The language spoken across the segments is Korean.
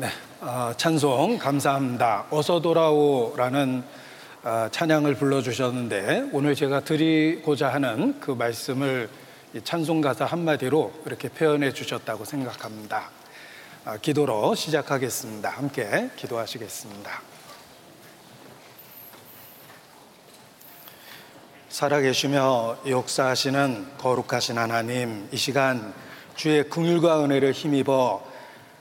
네, 어, 찬송 감사합니다. 어서 돌아오라는 어, 찬양을 불러주셨는데 오늘 제가 드리고자 하는 그 말씀을 찬송 가사 한마디로 이렇게 표현해 주셨다고 생각합니다. 어, 기도로 시작하겠습니다. 함께 기도하시겠습니다. 살아계시며 역사하시는 거룩하신 하나님, 이 시간 주의 긍휼과 은혜를 힘입어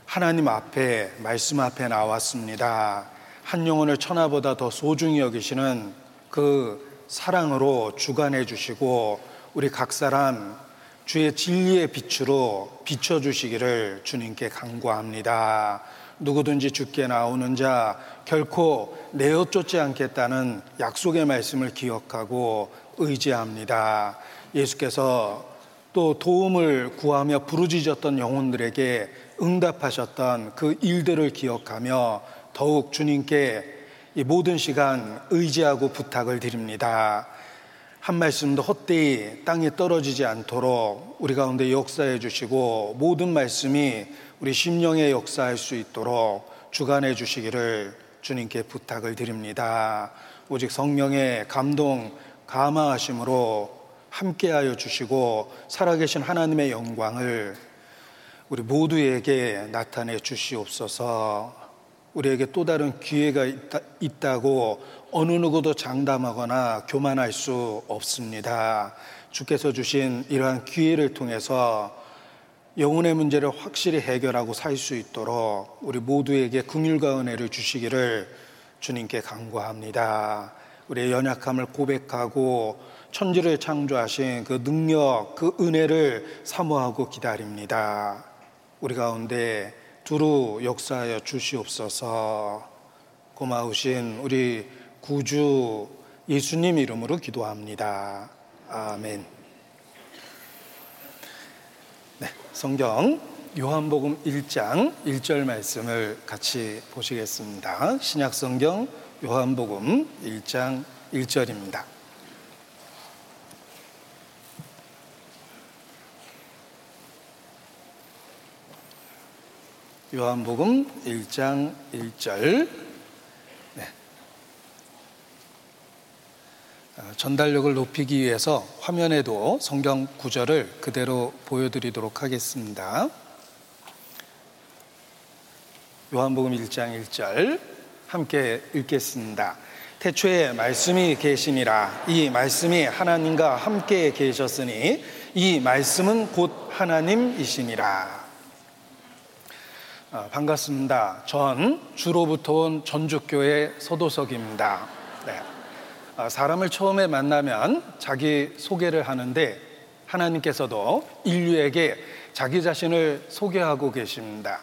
하나님 앞에 말씀 앞에 나왔습니다. 한 영혼을 천하보다 더 소중히 여기시는 그 사랑으로 주관해 주시고 우리 각 사람 주의 진리의 빛으로 비춰 주시기를 주님께 간구합니다. 누구든지 죽게 나오는 자 결코 내어 쫓지 않겠다는 약속의 말씀을 기억하고 의지합니다. 예수께서 또 도움을 구하며 부르짖었던 영혼들에게 응답하셨던 그 일들을 기억하며 더욱 주님께 이 모든 시간 의지하고 부탁을 드립니다. 한 말씀도 헛되이 땅에 떨어지지 않도록 우리 가운데 역사해 주시고 모든 말씀이 우리 심령에 역사할 수 있도록 주관해 주시기를 주님께 부탁을 드립니다. 오직 성령의 감동, 감화하심으로 함께하여 주시고 살아계신 하나님의 영광을 우리 모두에게 나타내 주시옵소서. 우리에게 또 다른 기회가 있다, 고 어느 누구도 장담하거나 교만할 수 없습니다. 주께서 주신 이러한 기회를 통해서 영혼의 문제를 확실히 해결하고 살 수 있도록 우리 모두에게 긍휼과 은혜를 주시기를 주님께 간구합니다. 우리의 연약함을 고백하고 천지를 창조하신 그 능력, 그 은혜를 사모하고 기다립니다. 우리 가운데 두루 역사하여 주시옵소서 고마우신 우리 구주 예수님 이름으로 기도합니다. 아멘. 네, 성경 요한복음 1장 1절 말씀을 같이 보시겠습니다. 신약 성경 요한복음 1장 1절입니다. 요한복음 1장 1절. 네. 어, 전달력을 높이기 위해서 화면에도 성경 구절을 그대로 보여드리도록 하겠습니다. 요한복음 1장 1절 함께 읽겠습니다. 태초에 말씀이 계시니라 이 말씀이 하나님과 함께 계셨으니 이 말씀은 곧 하나님이시니라. 아, 반갑습니다. 전 주로부터 온 전주교회 서도석입니다. 네. 아, 사람을 처음에 만나면 자기 소개를 하는데 하나님께서도 인류에게 자기 자신을 소개하고 계십니다.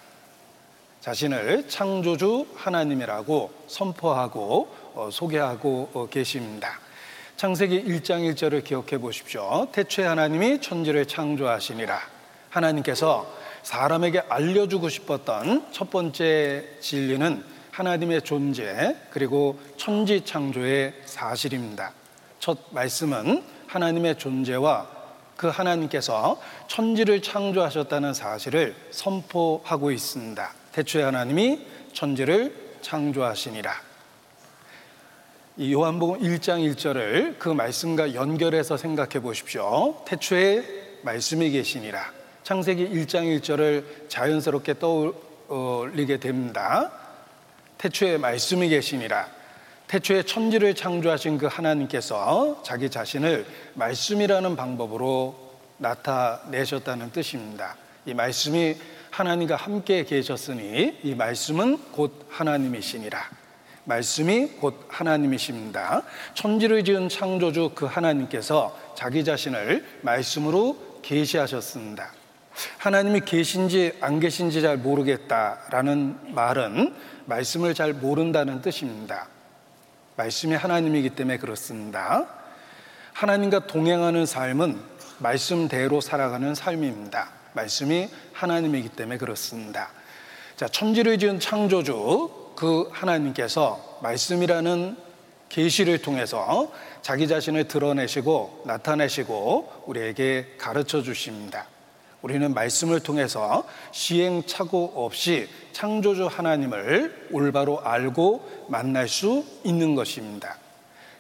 자신을 창조주 하나님이라고 선포하고 어, 소개하고 어, 계십니다. 창세기 1장 1절을 기억해 보십시오. 태초에 하나님이 천지를 창조하시니라. 하나님께서 사람에게 알려주고 싶었던 첫 번째 진리는 하나님의 존재 그리고 천지 창조의 사실입니다. 첫 말씀은 하나님의 존재와 그 하나님께서 천지를 창조하셨다는 사실을 선포하고 있습니다. 대초에 하나님이 천지를 창조하시니라. 이 요한복음 1장 1절을 그 말씀과 연결해서 생각해 보십시오. 태초에 말씀이 계시니라. 창세기 1장 1절을 자연스럽게 떠올리게 됩니다. 태초에 말씀이 계시니라. 태초에 천지를 창조하신 그 하나님께서 자기 자신을 말씀이라는 방법으로 나타내셨다는 뜻입니다. 이 말씀이 하나님과 함께 계셨으니 이 말씀은 곧 하나님이시니라. 말씀이 곧 하나님이십니다. 천지를 지은 창조주 그 하나님께서 자기 자신을 말씀으로 계시하셨습니다. 하나님이 계신지 안 계신지 잘 모르겠다라는 말은 말씀을 잘 모른다는 뜻입니다. 말씀이 하나님이기 때문에 그렇습니다. 하나님과 동행하는 삶은 말씀대로 살아가는 삶입니다. 말씀이 하나님이기 때문에 그렇습니다. 자, 천지를 지은 창조주 그 하나님께서 말씀이라는 계시를 통해서 자기 자신을 드러내시고 나타내시고 우리에게 가르쳐 주십니다. 우리는 말씀을 통해서 시행착오 없이 창조주 하나님을 올바로 알고 만날 수 있는 것입니다.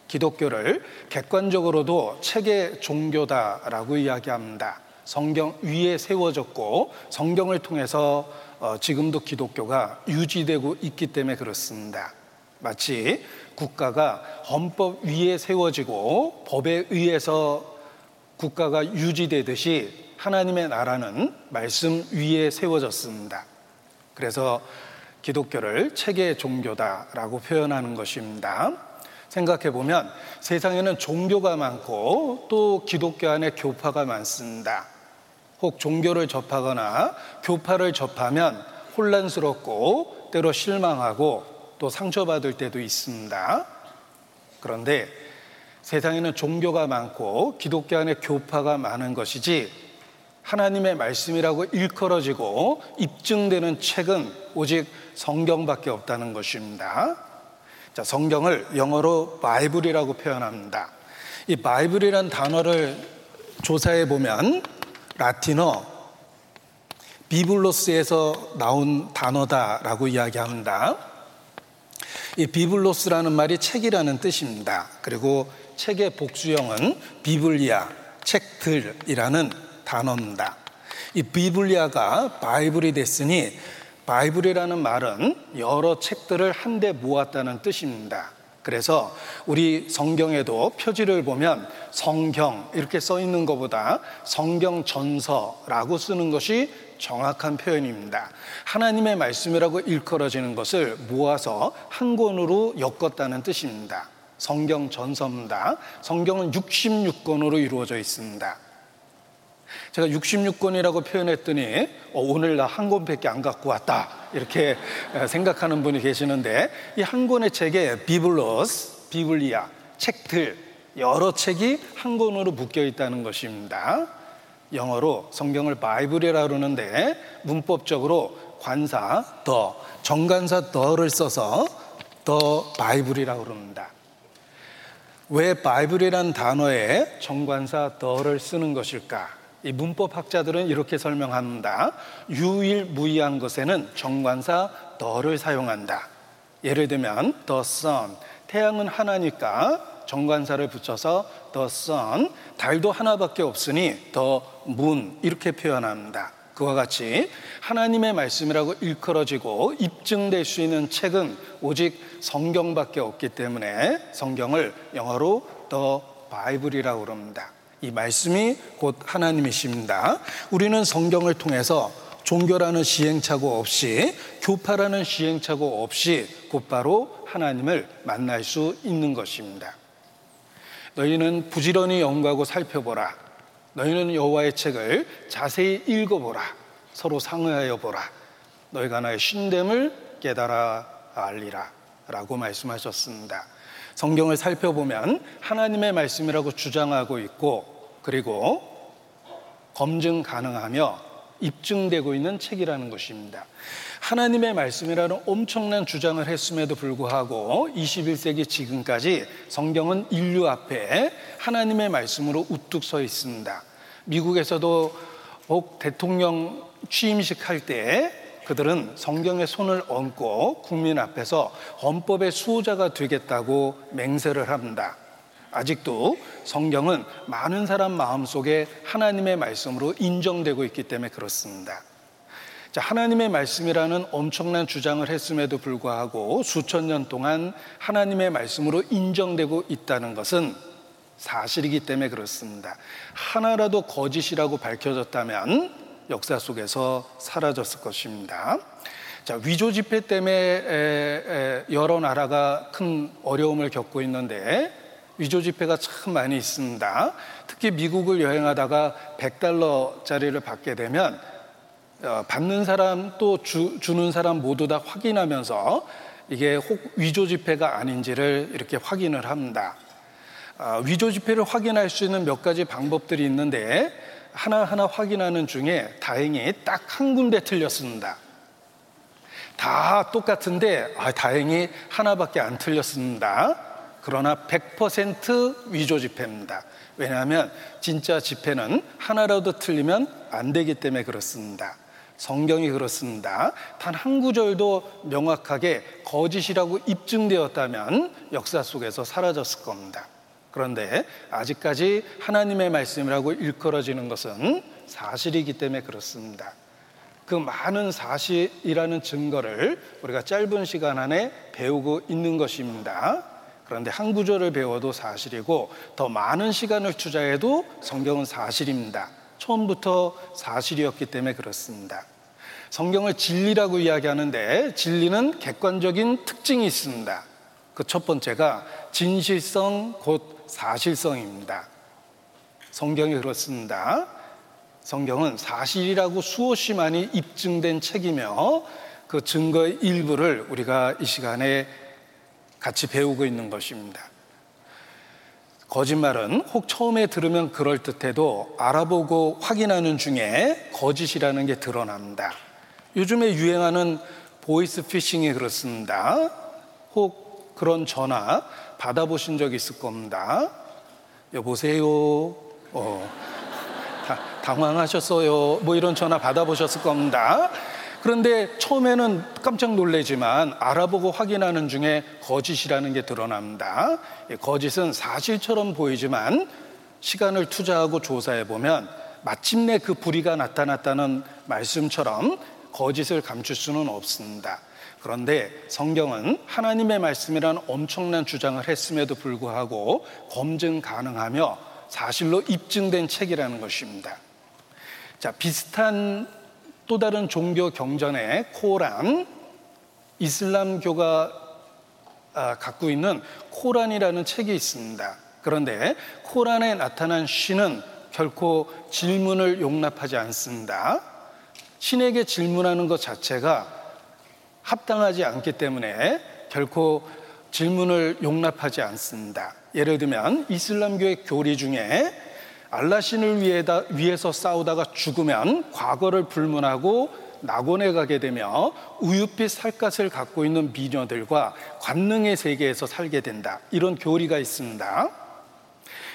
기독교를 객관적으로도 책의 종교다라고 이야기합니다. 성경 위에 세워졌고 성경을 통해서 어, 지금도 기독교가 유지되고 있기 때문에 그렇습니다. 마치 국가가 헌법 위에 세워지고 법에 의해서 국가가 유지되듯이 하나님의 나라는 말씀 위에 세워졌습니다. 그래서 기독교를 책의 종교다라고 표현하는 것입니다. 생각해 보면 세상에는 종교가 많고 또 기독교 안에 교파가 많습니다. 혹 종교를 접하거나 교파를 접하면 혼란스럽고 때로 실망하고 또 상처받을 때도 있습니다. 그런데 세상에는 종교가 많고 기독교 안에 교파가 많은 것이지 하나님의 말씀이라고 일컬어지고 입증되는 책은 오직 성경밖에 없다는 것입니다. 자, 성경을 영어로 바이블이라고 표현합니다. 이 바이블이란 단어를 조사해 보면 라틴어 biblos에서 나온 단어다라고 이야기합니다. 이 biblos라는 말이 책이라는 뜻입니다. 그리고 책의 복수형은 biblia, 책들이라는 단어입니다. 이 biblia가 바이블이 됐으니 바이블이라는 말은 여러 책들을 한데 모았다는 뜻입니다. 그래서 우리 성경에도 표지를 보면 성경 이렇게 써 있는 것보다 성경 전서라고 쓰는 것이 정확한 표현입니다. 하나님의 말씀이라고 일컬어지는 것을 모아서 한 권으로 엮었다는 뜻입니다. 성경 전서입니다. 성경은 66권으로 이루어져 있습니다. 제가 66권이라고 표현했더니 어, 오늘 나 한 권밖에 안 갖고 왔다 이렇게 생각하는 분이 계시는데 이 한 권의 책에 비블로스, 비블리아 책들 여러 책이 한 권으로 묶여 있다는 것입니다. 영어로 성경을 바이블이라 그러는데 문법적으로 관사 더 정관사 더를 써서 the Bible이라고 그럽니다. 왜 바이블이란 단어에 정관사 the를 쓰는 것일까? 이 문법 학자들은 이렇게 설명합니다. 유일무이한 것에는 정관사 the를 사용한다. 예를 들면 the sun 태양은 하나니까 정관사를 붙여서 the sun, 달도 하나밖에 없으니 the moon 이렇게 표현합니다. 그와 같이 하나님의 말씀이라고 일컬어지고 입증될 수 있는 책은 오직 성경밖에 없기 때문에 성경을 영어로 the Bible이라고 그럽니다. 이 말씀이 곧 하나님이십니다. 우리는 성경을 통해서 종교라는 시행착오 없이 교파라는 시행착오 없이 곧바로 하나님을 만날 수 있는 것입니다. 너희는 부지런히 연구하고 살펴보라. 너희는 여호와의 책을 자세히 읽어보라. 서로 상의하여 보라. 너희가 나의 신됨을 깨달아 알리라. 라고 말씀하셨습니다. 성경을 살펴보면 하나님의 말씀이라고 주장하고 있고 그리고 검증 가능하며 입증되고 있는 책이라는 것입니다. 하나님의 말씀이라는 엄청난 주장을 했음에도 불구하고 21세기 지금까지 성경은 인류 앞에 하나님의 말씀으로 우뚝 서 있습니다. 미국에서도 복 대통령 취임식 할 때 그들은 성경의 손을 얹고 국민 앞에서 헌법의 수호자가 되겠다고 맹세를 합니다. 아직도 성경은 많은 사람 마음속에 하나님의 말씀으로 인정되고 있기 때문에 그렇습니다. 자, 하나님의 말씀이라는 엄청난 주장을 했음에도 불구하고 수천 년 동안 하나님의 말씀으로 인정되고 있다는 것은 사실이기 때문에 그렇습니다. 하나라도 거짓이라고 밝혀졌다면 역사 속에서 사라졌을 것입니다. 자, 위조 집회 때문에 여러 나라가 큰 어려움을 겪고 있는데 위조 집회가 참 많이 있습니다. 특히 미국을 여행하다가 100달러짜리를 받게 되면 어, 받는 사람 또 주, 주는 사람 모두 다 확인하면서 이게 혹 위조 지폐가 아닌지를 이렇게 확인을 합니다. 어, 위조 지폐를 확인할 수 있는 몇 가지 방법들이 있는데 하나하나 확인하는 중에 다행히 딱 한 군데 틀렸습니다. 다 똑같은데 아, 다행히 하나밖에 안 틀렸습니다. 그러나 100% 위조 지폐입니다. 왜냐하면 진짜 지폐는 하나라도 틀리면 안 되기 때문에 그렇습니다. 성경이 그렇습니다. 단 한 구절도 명확하게 거짓이라고 입증되었다면 역사 속에서 사라졌을 겁니다. 그런데 아직까지 하나님의 말씀이라고 일컬어지는 것은 사실이기 때문에 그렇습니다. 그 많은 사실이라는 증거를 우리가 짧은 시간 안에 배우고 있는 것입니다. 그런데 한 구절을 배워도 사실이고 더 많은 시간을 투자해도 성경은 사실입니다. 처음부터 사실이었기 때문에 그렇습니다. 성경을 진리라고 이야기하는데 진리는 객관적인 특징이 있습니다. 그 첫 번째가 진실성 곧 사실성입니다. 성경이 그렇습니다. 성경은 사실이라고 수없이 많이 입증된 책이며 그 증거의 일부를 우리가 이 시간에 같이 배우고 있는 것입니다. 거짓말은 혹 처음에 들으면 그럴듯해도 알아보고 확인하는 중에 거짓이라는 게 드러납니다. 요즘에 유행하는 보이스 피싱이 그렇습니다. 혹 그런 전화 받아보신 적 있을 겁니다. 여보세요. 어, 다, 당황하셨어요. 뭐 이런 전화 받아보셨을 겁니다. 그런데 처음에는 깜짝 놀래지만 알아보고 확인하는 중에 거짓이라는 게 드러납니다. 거짓은 사실처럼 보이지만 시간을 투자하고 조사해 보면 마침내 그 불의가 나타났다는 말씀처럼 거짓을 감출 수는 없습니다. 그런데 성경은 하나님의 말씀이란 엄청난 주장을 했음에도 불구하고 검증 가능하며 사실로 입증된 책이라는 것입니다. 자, 비슷한 또 다른 종교 경전의 코란, 이슬람교가 아, 갖고 있는 코란이라는 책이 있습니다. 그런데 코란에 나타난 신은 결코 질문을 용납하지 않습니다. 신에게 질문하는 것 자체가 합당하지 않기 때문에 결코 질문을 용납하지 않습니다. 예를 들면 이슬람교의 교리 중에 알라신을 위해서 싸우다가 죽으면 과거를 불문하고 낙원에 가게 되며 우유빛 살갗을 갖고 있는 미녀들과 관능의 세계에서 살게 된다. 이런 교리가 있습니다.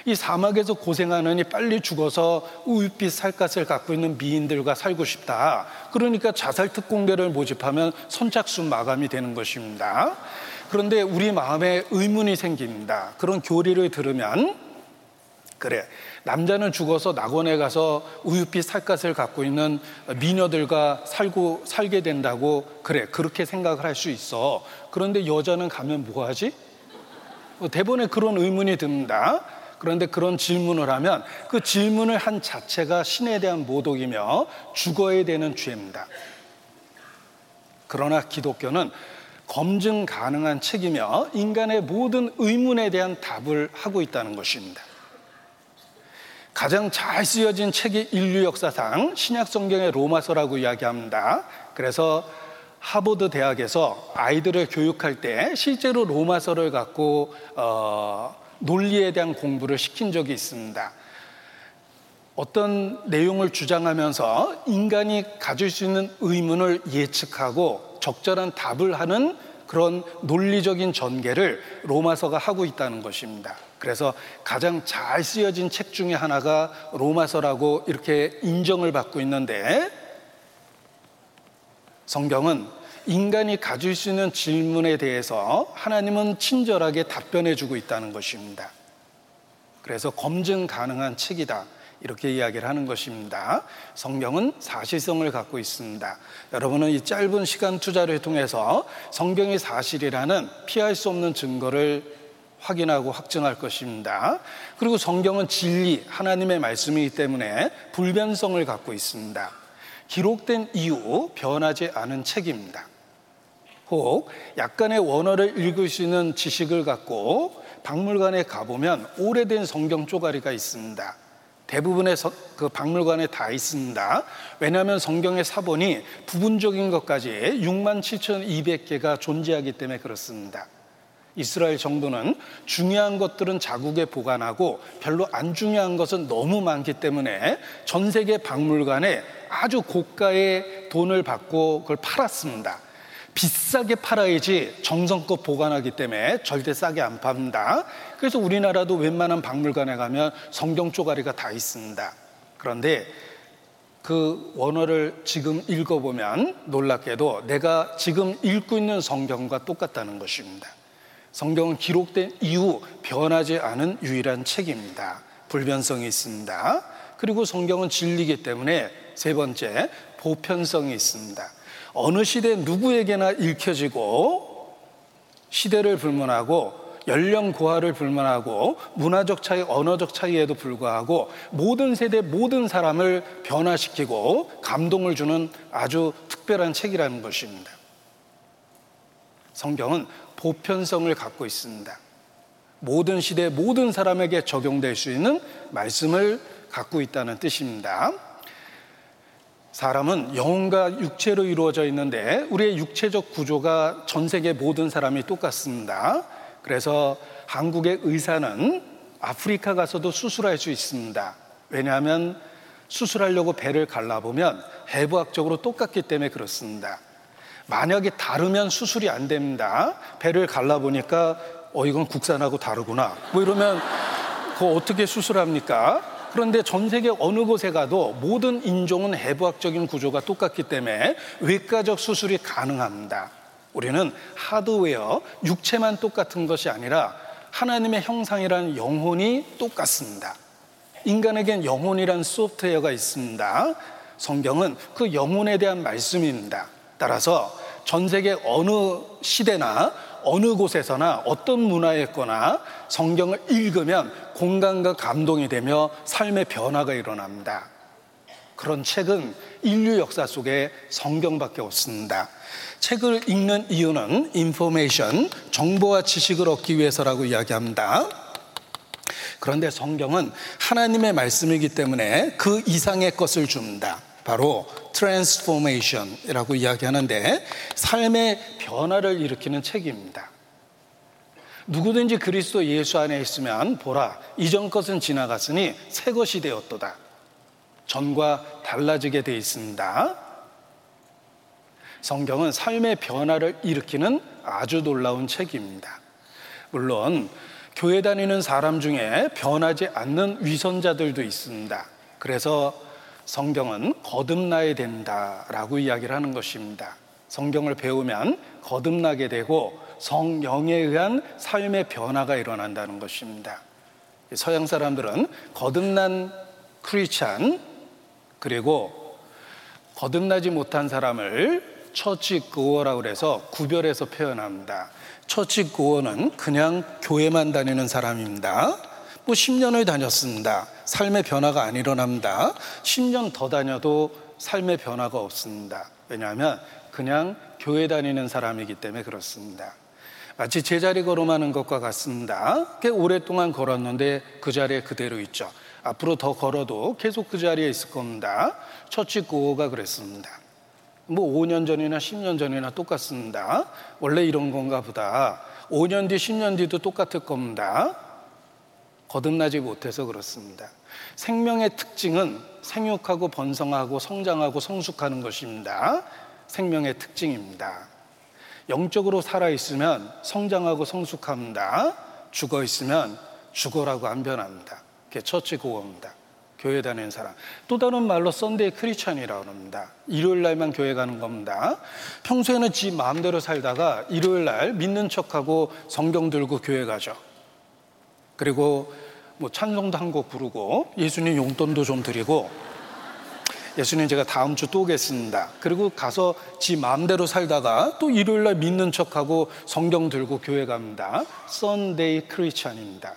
이 사막에서 고생하느니 빨리 죽어서 우유빛 살갗을 갖고 있는 미인들과 살고 싶다. 그러니까 자살 특공대를 모집하면 선착순 마감이 되는 것입니다. 그런데 우리 마음에 의문이 생깁니다. 그런 교리를 들으면 그래 남자는 죽어서 낙원에 가서 우유빛 살갗을 갖고 있는 미녀들과 살고 살게 된다고 그래 그렇게 생각을 할 수 있어. 그런데 여자는 가면 뭐 하지? 뭐 대본에 그런 의문이 듭니다. 그런데 그런 질문을 하면 그 질문을 한 자체가 신에 대한 모독이며 죽어야 되는 죄입니다. 그러나 기독교는 검증 가능한 책이며 인간의 모든 의문에 대한 답을 하고 있다는 것입니다. 가장 잘 쓰여진 책이 인류 역사상 신약 성경의 로마서라고 이야기합니다. 그래서 하버드 대학에서 아이들을 교육할 때 실제로 로마서를 갖고 어, 논리에 대한 공부를 시킨 적이 있습니다. 어떤 내용을 주장하면서 인간이 가질 수 있는 의문을 예측하고 적절한 답을 하는 그런 논리적인 전개를 로마서가 하고 있다는 것입니다. 그래서 가장 잘 쓰여진 책 중에 하나가 로마서라고 이렇게 인정을 받고 있는데 성경은 인간이 가질 수 있는 질문에 대해서 하나님은 친절하게 답변해 주고 있다는 것입니다. 그래서 검증 가능한 책이다. 이렇게 이야기를 하는 것입니다. 성경은 사실성을 갖고 있습니다. 여러분은 이 짧은 시간 투자를 통해서 성경이 사실이라는 피할 수 없는 증거를 확인하고 확증할 것입니다. 그리고 성경은 진리, 하나님의 말씀이기 때문에 불변성을 갖고 있습니다. 기록된 이후 변하지 않은 책입니다. 혹 약간의 원어를 읽을 수 있는 지식을 갖고 박물관에 가보면 오래된 성경 쪼가리가 있습니다. 대부분의 그 박물관에 다 있습니다. 왜냐하면 성경의 사본이 부분적인 것까지 6만 7,200개가 존재하기 때문에 그렇습니다. 이스라엘 정부는 중요한 것들은 자국에 보관하고 별로 안 중요한 것은 너무 많기 때문에 전 세계 박물관에 아주 고가의 돈을 받고 그걸 팔았습니다. 비싸게 팔아야지 정성껏 보관하기 때문에 절대 싸게 안 팝니다. 그래서 우리나라도 웬만한 박물관에 가면 성경 쪼가리가 다 있습니다. 그런데 그 원어를 지금 읽어보면 놀랍게도 내가 지금 읽고 있는 성경과 똑같다는 것입니다. 성경은 기록된 이후 변하지 않은 유일한 책입니다. 불변성이 있습니다. 그리고 성경은 진리기 때문에 세 번째 보편성이 있습니다. 어느 시대 누구에게나 읽혀지고 시대를 불문하고 연령 고하를 불문하고 문화적 차이, 언어적 차이에도 불구하고 모든 세대 모든 사람을 변화시키고 감동을 주는 아주 특별한 책이라는 것입니다. 성경은 보편성을 갖고 있습니다. 모든 시대 모든 사람에게 적용될 수 있는 말씀을 갖고 있다는 뜻입니다. 사람은 영혼과 육체로 이루어져 있는데 우리의 육체적 구조가 전 세계 모든 사람이 똑같습니다. 그래서 한국의 의사는 아프리카 가서도 수술할 수 있습니다. 왜냐하면 수술하려고 배를 갈라보면 해부학적으로 똑같기 때문에 그렇습니다. 만약에 다르면 수술이 안 됩니다. 배를 갈라보니까 어, 이건 국산하고 다르구나. 뭐 이러면 그거 어떻게 수술합니까? 그런데 전 세계 어느 곳에 가도 모든 인종은 해부학적인 구조가 똑같기 때문에 외과적 수술이 가능합니다. 우리는 하드웨어, 육체만 똑같은 것이 아니라 하나님의 형상이라는 영혼이 똑같습니다. 인간에겐 영혼이란 소프트웨어가 있습니다. 성경은 그 영혼에 대한 말씀입니다. 따라서 전 세계 어느 시대나 어느 곳에서나 어떤 문화에 있거나 성경을 읽으면 공감과 감동이 되며 삶의 변화가 일어납니다. 그런 책은 인류 역사 속에 성경밖에 없습니다. 책을 읽는 이유는 인포메이션, 정보와 지식을 얻기 위해서라고 이야기합니다. 그런데 성경은 하나님의 말씀이기 때문에 그 이상의 것을 줍니다. 바로 transformation이라고 이야기하는데 삶의 변화를 일으키는 책입니다. 누구든지 그리스도 예수 안에 있으면 보라 이전 것은 지나갔으니 새 것이 되었도다. 전과 달라지게 되어 있습니다. 성경은 삶의 변화를 일으키는 아주 놀라운 책입니다. 물론 교회 다니는 사람 중에 변하지 않는 위선자들도 있습니다. 그래서 성경은 거듭나야 된다라고 이야기를 하는 것입니다. 성경을 배우면 거듭나게 되고 성령에 의한 삶의 변화가 일어난다는 것입니다. 서양 사람들은 거듭난 크리스찬 그리고 거듭나지 못한 사람을 처치 고어라고 해서 구별해서 표현합니다. 처치 고어는 그냥 교회만 다니는 사람입니다. 뭐 10년을 다녔습니다. 삶의 변화가 안 일어납니다. 10년 더 다녀도 삶의 변화가 없습니다. 왜냐하면 그냥 교회 다니는 사람이기 때문에 그렇습니다. 마치 제자리 걸음하는 것과 같습니다. 꽤 오랫동안 걸었는데 그 자리에 그대로 있죠. 앞으로 더 걸어도 계속 그 자리에 있을 겁니다. 처치 고가 그랬습니다. 뭐 5년 전이나 10년 전이나 똑같습니다. 원래 이런 건가 보다. 5년 뒤, 10년 뒤도 똑같을 겁니다. 거듭나지 못해서 그렇습니다. 생명의 특징은 생육하고 번성하고 성장하고 성숙하는 것입니다. 생명의 특징입니다. 영적으로 살아있으면 성장하고 성숙합니다. 죽어 있으면 죽어라고 안 변합니다. 그게 처치 고어입니다. 교회 다니는 사람. 또 다른 말로 Sunday Christian이라고 합니다. 일요일 날만 교회 가는 겁니다. 평소에는 지 마음대로 살다가 일요일 날 믿는 척하고 성경 들고 교회 가죠. 그리고 뭐 찬송도 한 곡 부르고 예수님 용돈도 좀 드리고 예수님 제가 다음 주 또 오겠습니다. 그리고 가서 지 마음대로 살다가 또 일요일 날 믿는 척하고 성경 들고 교회 갑니다. Sunday Christian입니다.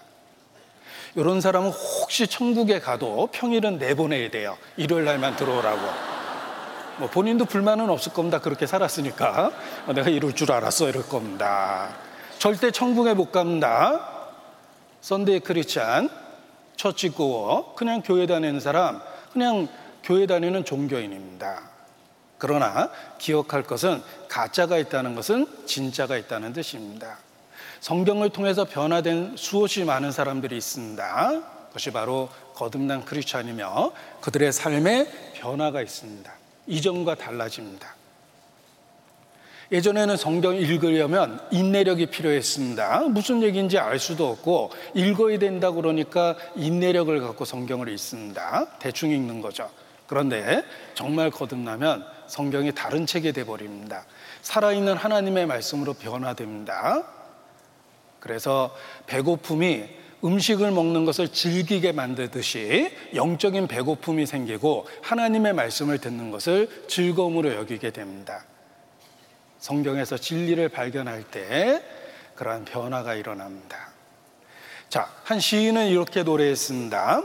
이런 사람은 혹시 천국에 가도 평일은 내보내야 돼요. 일요일 날만 들어오라고. 뭐 본인도 불만은 없을 겁니다. 그렇게 살았으니까. 내가 이럴 줄 알았어. 이럴 겁니다. 절대 천국에 못 갑니다. Sunday Christian, churchgoer, 그냥 교회 다니는 사람, 그냥 교회 다니는 종교인입니다. 그러나 기억할 것은 가짜가 있다는 것은 진짜가 있다는 뜻입니다. 성경을 통해서 변화된 수없이 많은 사람들이 있습니다. 그것이 바로 거듭난 크리스찬이며 그들의 삶에 변화가 있습니다. 이전과 달라집니다. 예전에는 성경 읽으려면 인내력이 필요했습니다. 무슨 얘기인지 알 수도 없고 읽어야 된다 그러니까 인내력을 갖고 성경을 읽습니다. 대충 읽는 거죠. 그런데 정말 거듭나면 성경이 다른 책이 돼 버립니다. 살아있는 하나님의 말씀으로 변화됩니다. 그래서 배고픔이 음식을 먹는 것을 즐기게 만들듯이 영적인 배고픔이 생기고 하나님의 말씀을 듣는 것을 즐거움으로 여기게 됩니다. 성경에서 진리를 발견할 때 그러한 변화가 일어납니다. 자, 한 시인은 이렇게 노래했습니다.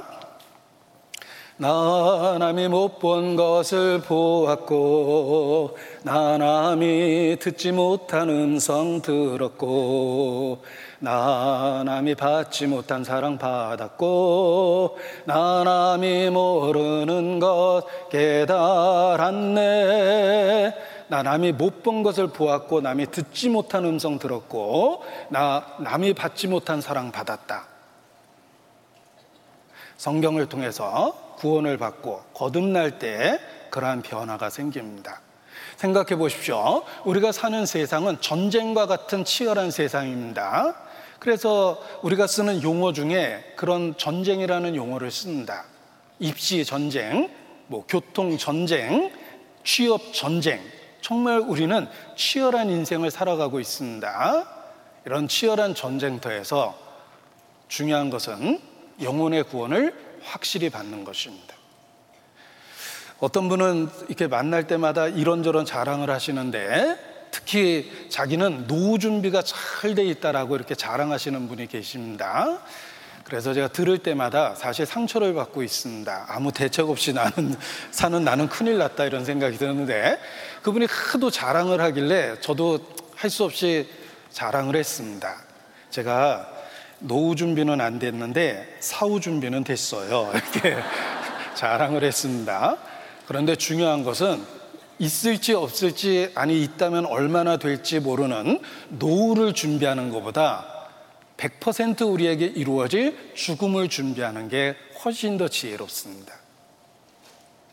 나 남이 못 본 것을 보았고 나 남이 듣지 못한 음성 들었고 나 남이 받지 못한 사랑 받았고 나 남이 모르는 것 깨달았네 나 남이 못 본 것을 보았고 남이 듣지 못한 음성 들었고 나 남이 받지 못한 사랑 받았다. 성경을 통해서 구원을 받고 거듭날 때 그러한 변화가 생깁니다. 생각해 보십시오. 우리가 사는 세상은 전쟁과 같은 치열한 세상입니다. 그래서 우리가 쓰는 용어 중에 그런 전쟁이라는 용어를 씁니다. 입시 전쟁, 뭐 교통 전쟁, 취업 전쟁, 정말 우리는 치열한 인생을 살아가고 있습니다. 이런 치열한 전쟁터에서 중요한 것은 영혼의 구원을 확실히 받는 것입니다. 어떤 분은 이렇게 만날 때마다 이런저런 자랑을 하시는데 특히 자기는 노후 준비가 잘 돼 있다라고 이렇게 자랑하시는 분이 계십니다. 그래서 제가 들을 때마다 사실 상처를 받고 있습니다. 아무 대책 없이 나는 사는 나는 큰일 났다 이런 생각이 드는데 그분이 하도 자랑을 하길래 저도 할 수 없이 자랑을 했습니다. 제가 노후 준비는 안 됐는데 사후 준비는 됐어요. 이렇게 자랑을 했습니다. 그런데 중요한 것은 있을지 없을지 아니 있다면 얼마나 될지 모르는 노후를 준비하는 것보다 100% 우리에게 이루어질 죽음을 준비하는 게 훨씬 더 지혜롭습니다.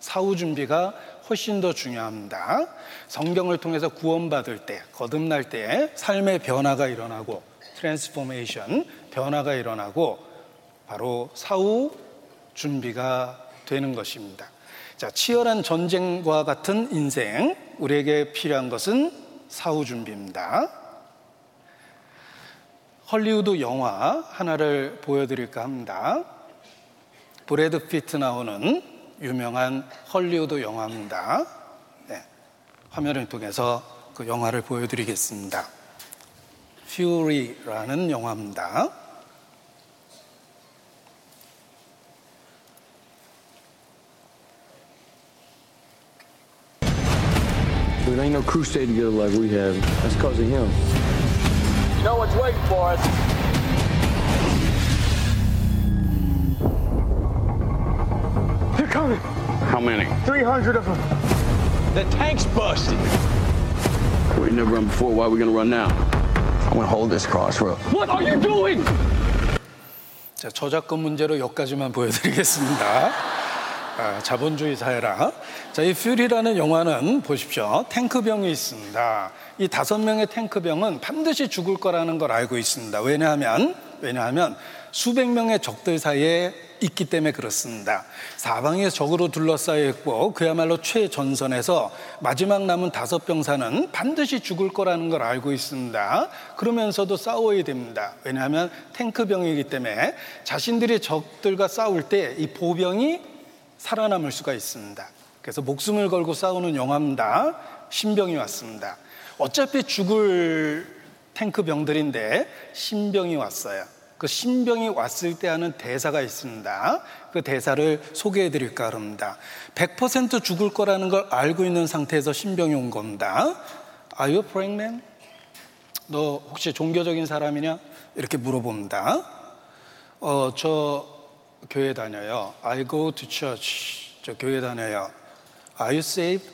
사후 준비가 훨씬 더 중요합니다. 성경을 통해서 구원받을 때, 거듭날 때 삶의 변화가 일어나고 transformation, 변화가 일어나고 바로 사후 준비가 되는 것입니다. 자, 치열한 전쟁과 같은 인생, 우리에게 필요한 것은 사후 준비입니다. 헐리우드 영화 하나를 보여드릴까 합니다. 브래드 피트 나오는 유명한 헐리우드 영화입니다. 네, 화면을 통해서 그 영화를 보여드리겠습니다. 퓨리라는 영화입니다. There ain't no crusade together like we have. That's because of him. You know what's waiting for us. Coming. How many? 300 of them. The tank's busted. We never run before. Why are we gonna run now? I'm gonna hold this crossroad. What are you doing? 자, 저작권 문제로 여기까지만 보여드리겠습니다. 아, 자본주의 사회라. 자, 이 퓨리라는 영화는 보십시오. 탱크병이 있습니다. 이 다섯 명의 탱크병은 반드시 죽을 거라는 걸 알고 있습니다. 왜냐하면, 왜냐하면 수백 명의 적들 사이에 있기 때문에 그렇습니다. 사방에 적으로 둘러싸여 있고 그야말로 최전선에서 마지막 남은 다섯 병사는 반드시 죽을 거라는 걸 알고 있습니다. 그러면서도 싸워야 됩니다. 왜냐하면 탱크병이기 때문에 자신들이 적들과 싸울 때 이 보병이 살아남을 수가 있습니다. 그래서 목숨을 걸고 싸우는 영화입니다. 신병이 왔습니다. 어차피 죽을 탱크병들인데 신병이 왔어요. 그 신병이 왔을 때 하는 대사가 있습니다. 그 대사를 소개해 드릴까 합니다. 100% 죽을 거라는 걸 알고 있는 상태에서 신병이 온 겁니다. Are you praying? 너 혹시 종교적인 사람이냐? 이렇게 물어봅니다. 어, 저 교회 다녀요. I go to church. 저 교회 다녀요. Are you saved?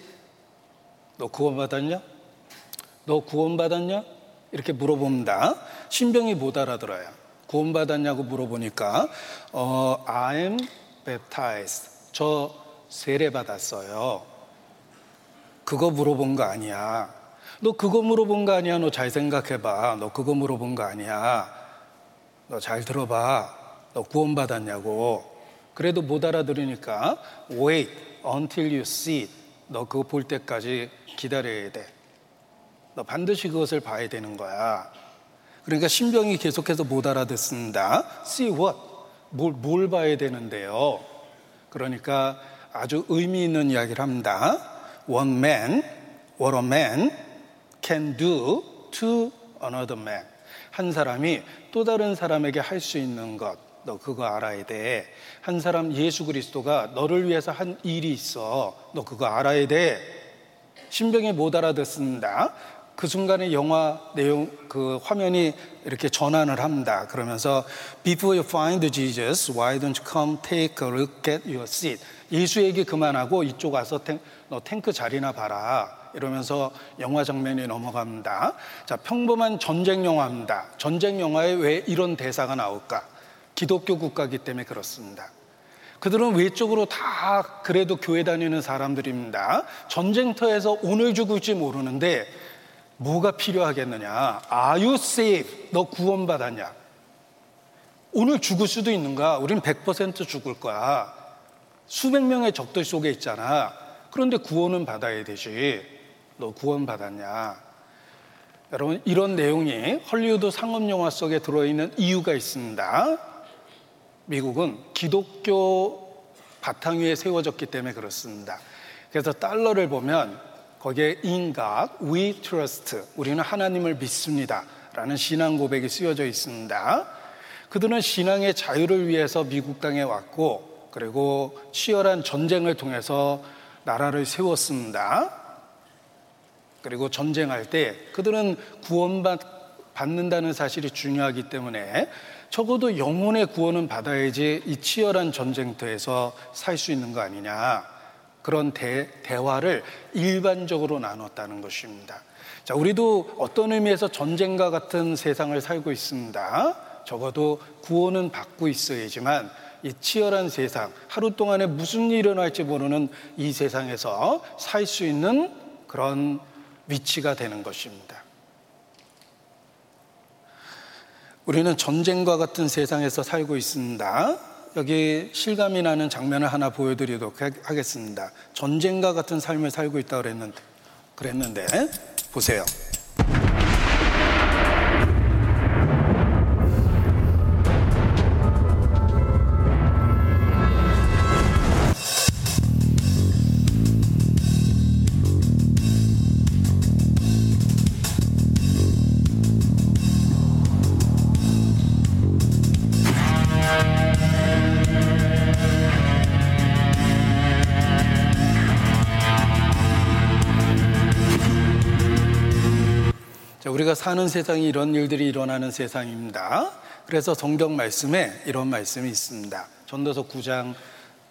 너 구원받았냐? 너 구원받았냐? 이렇게 물어봅니다. 신병이 못 알아들어요. 구원받았냐고 물어보니까 어, I'm baptized. 저 세례 받았어요. 그거 물어본 거 아니야. 너 그거 물어본 거 아니야? 너 잘 생각해봐. 너 그거 물어본 거 아니야? 너 잘 들어봐. 너 구원받았냐고. 그래도 못 알아들으니까 wait until you see. 너 그거 볼 때까지 기다려야 돼. 너 반드시 그것을 봐야 되는 거야. 그러니까 신병이 계속해서 못 알아듣습니다. See what? 뭘, 뭘 봐야 되는데요. 그러니까 아주 의미 있는 이야기를 합니다. One man, what a man can do to another man. 한 사람이 또 다른 사람에게 할 수 있는 것, 너 그거 알아야 돼. 한 사람 예수 그리스도가 너를 위해서 한 일이 있어. 너 그거 알아야 돼. 신병이 못 알아듣습니다. 그 순간에 영화 내용 그 화면이 이렇게 전환을 합니다. 그러면서 Before you find Jesus, why don't you come take a look at your seat? 예수 얘기 그만하고 이쪽 와서 탱, 너 탱크 자리나 봐라. 이러면서 영화 장면이 넘어갑니다. 자, 평범한 전쟁 영화입니다. 전쟁 영화에 왜 이런 대사가 나올까? 기독교 국가기 때문에 그렇습니다. 그들은 외적으로 다 그래도 교회 다니는 사람들입니다. 전쟁터에서 오늘 죽을지 모르는데 뭐가 필요하겠느냐? Are you safe? 너 구원받았냐? 오늘 죽을 수도 있는가? 우리는 100% 죽을 거야. 수백 명의 적들 속에 있잖아. 그런데 구원은 받아야 되지. 너 구원받았냐? 여러분, 이런 내용이 헐리우드 상업영화 속에 들어있는 이유가 있습니다. 미국은 기독교 바탕 위에 세워졌기 때문에 그렇습니다. 그래서 달러를 보면 거기에 God we trust 우리는 하나님을 믿습니다 라는 신앙 고백이 쓰여져 있습니다. 그들은 신앙의 자유를 위해서 미국 땅에 왔고 그리고 치열한 전쟁을 통해서 나라를 세웠습니다. 그리고 전쟁할 때 그들은 구원받는다는 사실이 중요하기 때문에 적어도 영혼의 구원은 받아야지 이 치열한 전쟁터에서 살 수 있는 거 아니냐. 그런 대, 대화를 일반적으로 나눴다는 것입니다. 자, 우리도 어떤 의미에서 전쟁과 같은 세상을 살고 있습니다. 적어도 구원은 받고 있어야지만 이 치열한 세상, 하루 동안에 무슨 일이 일어날지 모르는 이 세상에서 살 수 있는 그런 위치가 되는 것입니다. 우리는 전쟁과 같은 세상에서 살고 있습니다. 여기 실감이 나는 장면을 하나 보여드리도록 하겠습니다. 전쟁과 같은 삶을 살고 있다 그랬는데, 그랬는데 보세요. 사는 세상이 이런 일들이 일어나는 세상입니다. 그래서 성경 말씀에 이런 말씀이 있습니다. 전도서 9장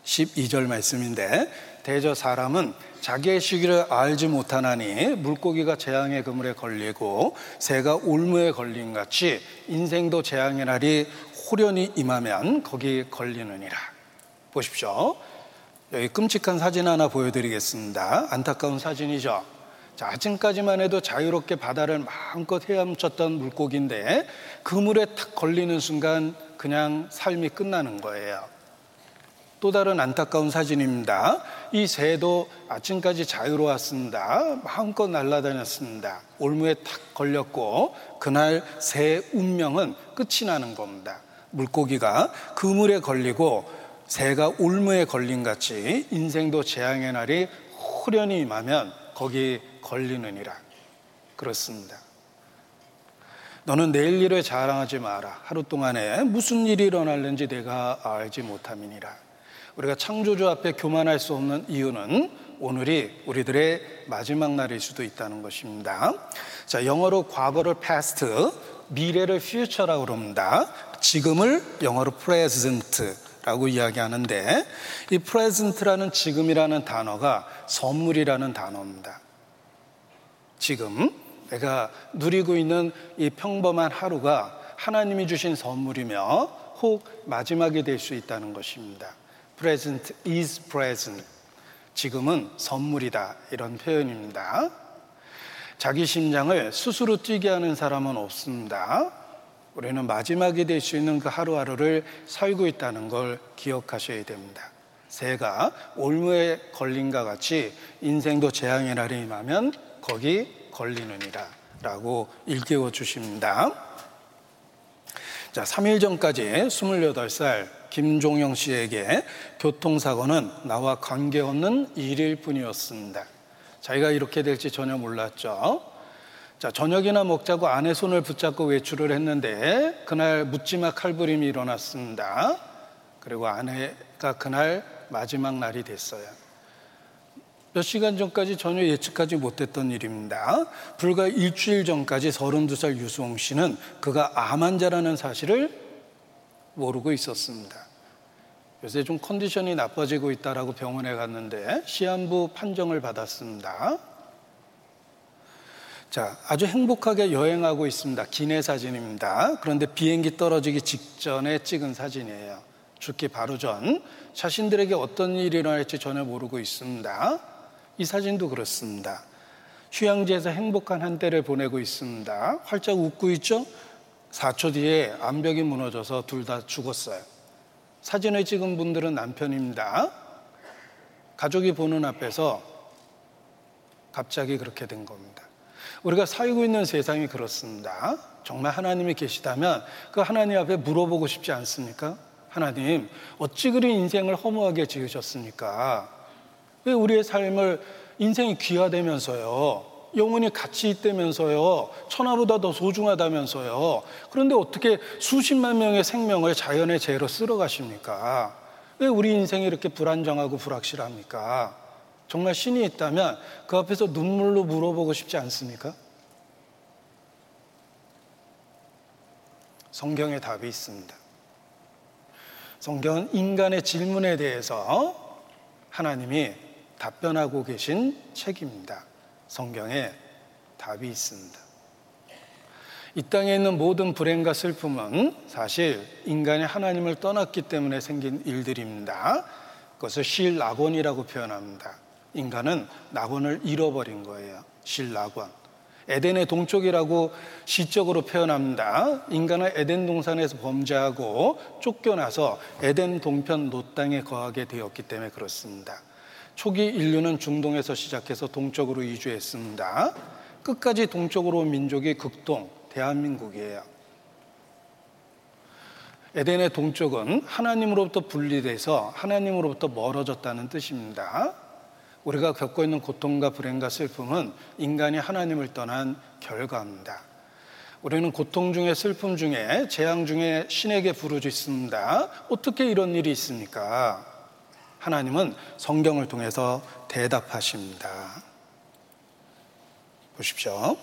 12절 말씀인데 대저 사람은 자기의 시기를 알지 못하나니 물고기가 재앙의 그물에 걸리고 새가 올무에 걸린 같이 인생도 재앙의 날이 호련히 임하면 거기 걸리느니라. 보십시오. 여기 끔찍한 사진 하나 보여드리겠습니다. 안타까운 사진이죠. 자, 아침까지만 해도 자유롭게 바다를 마음껏 헤엄쳤던 물고기인데 그 물에 탁 걸리는 순간 그냥 삶이 끝나는 거예요. 또 다른 안타까운 사진입니다. 이 새도 아침까지 자유로웠습니다. 마음껏 날아다녔습니다. 올무에 탁 걸렸고 그날 새 운명은 끝이 나는 겁니다. 물고기가 그물에 걸리고 새가 올무에 걸린 같이 인생도 재앙의 날이 후련히 임하면 거기 걸리느니라. 그렇습니다. 너는 내일 일을 자랑하지 마라. 하루 동안에 무슨 일이 일어날는지 내가 알지 못함이니라. 우리가 창조주 앞에 교만할 수 없는 이유는 오늘이 우리들의 마지막 날일 수도 있다는 것입니다. 자, 영어로 과거를 past, 미래를 future라고 그럽니다. 지금을 영어로 present라고 이야기하는데 이 present라는 지금이라는 단어가 선물이라는 단어입니다. 지금 내가 누리고 있는 이 평범한 하루가 하나님이 주신 선물이며 혹 마지막이 될 수 있다는 것입니다. Present is present. 지금은 선물이다. 이런 표현입니다. 자기 심장을 스스로 뛰게 하는 사람은 없습니다. 우리는 마지막이 될 수 있는 그 하루하루를 살고 있다는 걸 기억하셔야 됩니다. 새가 올무에 걸린과 같이 인생도 재앙의 날이 임하면 거기 걸리느니라 라고 일깨워 주십니다. 자, 3일 전까지 28살 김종영 씨에게 교통사고는 나와 관계없는 일일 뿐이었습니다. 자기가 이렇게 될지 전혀 몰랐죠. 자, 저녁이나 먹자고 아내 손을 붙잡고 외출을 했는데 그날 묻지마 칼부림이 일어났습니다. 그리고 아내가 그날 마지막 날이 됐어요. 몇 시간 전까지 전혀 예측하지 못했던 일입니다. 불과 일주일 전까지 32살 유수홍 씨는 그가 암 환자라는 사실을 모르고 있었습니다. 요새 좀 컨디션이 나빠지고 있다라고 병원에 갔는데 시한부 판정을 받았습니다. 자, 아주 행복하게 여행하고 있습니다. 기내 사진입니다. 그런데 비행기 떨어지기 직전에 찍은 사진이에요. 죽기 바로 전 자신들에게 어떤 일이 일어날지 전혀 모르고 있습니다. 이 사진도 그렇습니다. 휴양지에서 행복한 한때를 보내고 있습니다. 활짝 웃고 있죠? 4초 뒤에 암벽이 무너져서 둘 다 죽었어요. 사진을 찍은 분들은 남편입니다. 가족이 보는 앞에서 갑자기 그렇게 된 겁니다. 우리가 살고 있는 세상이 그렇습니다. 정말 하나님이 계시다면 그 하나님 앞에 물어보고 싶지 않습니까? 하나님, 어찌 그리 인생을 허무하게 지으셨습니까? 왜 우리의 삶을 인생이 귀하다면서요? 영혼이 가치 있다면서요? 천하보다 더 소중하다면서요? 그런데 어떻게 수십만 명의 생명을 자연의 재로 쓸어 가십니까? 왜 우리 인생이 이렇게 불안정하고 불확실합니까? 정말 신이 있다면 그 앞에서 눈물로 물어보고 싶지 않습니까? 성경에 답이 있습니다. 성경은 인간의 질문에 대해서 하나님이 답변하고 계신 책입니다. 성경에 답이 있습니다. 이 땅에 있는 모든 불행과 슬픔은 사실 인간이 하나님을 떠났기 때문에 생긴 일들입니다. 그것을 실낙원이라고 표현합니다. 인간은 낙원을 잃어버린 거예요. 실낙원. 에덴의 동쪽이라고 시적으로 표현합니다. 인간은 에덴 동산에서 범죄하고 쫓겨나서 에덴 동편 놋 땅에 거하게 되었기 때문에 그렇습니다. 초기 인류는 중동에서 시작해서 동쪽으로 이주했습니다. 끝까지 동쪽으로 온 민족이 극동, 대한민국이에요. 에덴의 동쪽은 하나님으로부터 분리돼서 하나님으로부터 멀어졌다는 뜻입니다. 우리가 겪고 있는 고통과 불행과 슬픔은 인간이 하나님을 떠난 결과입니다. 우리는 고통 중에 슬픔 중에 재앙 중에 신에게 부르짖습니다. 어떻게 이런 일이 있습니까? 하나님은 성경을 통해서 대답하십니다. 보십시오.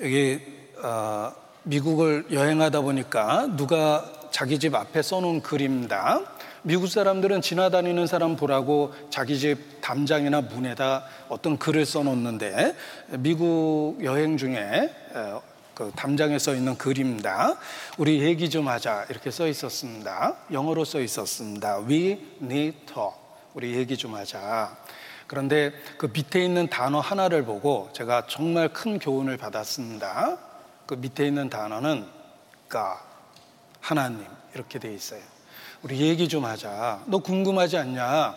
여기 어, 미국을 여행하다 보니까 누가 자기 집 앞에 써놓은 글입니다. 미국 사람들은 지나다니는 사람 보라고 자기 집 담장이나 문에다 어떤 글을 써놓는데 미국 여행 중에 그 담장에 써 있는 글입니다. 우리 얘기 좀 하자 이렇게 써 있었습니다. 영어로 써 있었습니다. We need talk. 우리 얘기 좀 하자. 그런데 그 밑에 있는 단어 하나를 보고 제가 정말 큰 교훈을 받았습니다. 그 밑에 있는 단어는 God, 하나님 이렇게 돼 있어요. 우리 얘기 좀 하자. 너 궁금하지 않냐?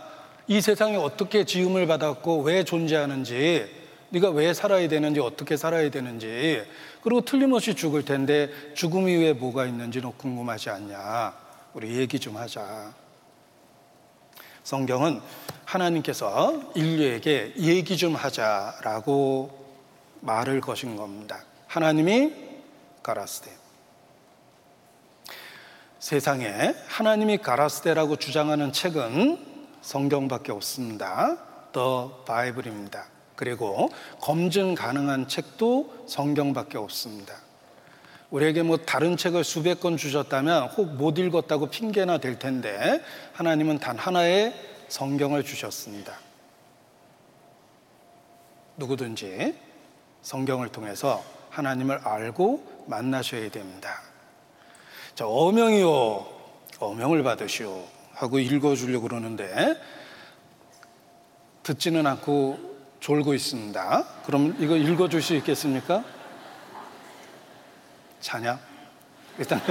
이 세상이 어떻게 지음을 받았고 왜 존재하는지, 네가 왜 살아야 되는지, 어떻게 살아야 되는지, 그리고 틀림없이 죽을 텐데 죽음 이후에 뭐가 있는지 너 궁금하지 않냐? 우리 얘기 좀 하자. 성경은 하나님께서 인류에게 얘기 좀 하자라고 말을 거신 겁니다. 하나님이 가라스데. 세상에 하나님이 가라스데라고 주장하는 책은 성경밖에 없습니다. 더 바이블입니다. 그리고 검증 가능한 책도 성경밖에 없습니다. 우리에게 뭐 다른 책을 수백 권 주셨다면 혹 못 읽었다고 핑계나 될 텐데 하나님은 단 하나의 성경을 주셨습니다. 누구든지 성경을 통해서 하나님을 알고 만나셔야 됩니다. 자, 어명이요. 어명을 받으시오. 하고 읽어주려고 그러는데 듣지는 않고 졸고 있습니다. 그럼 이거 읽어 줄 수 있겠습니까? 자냐? 일단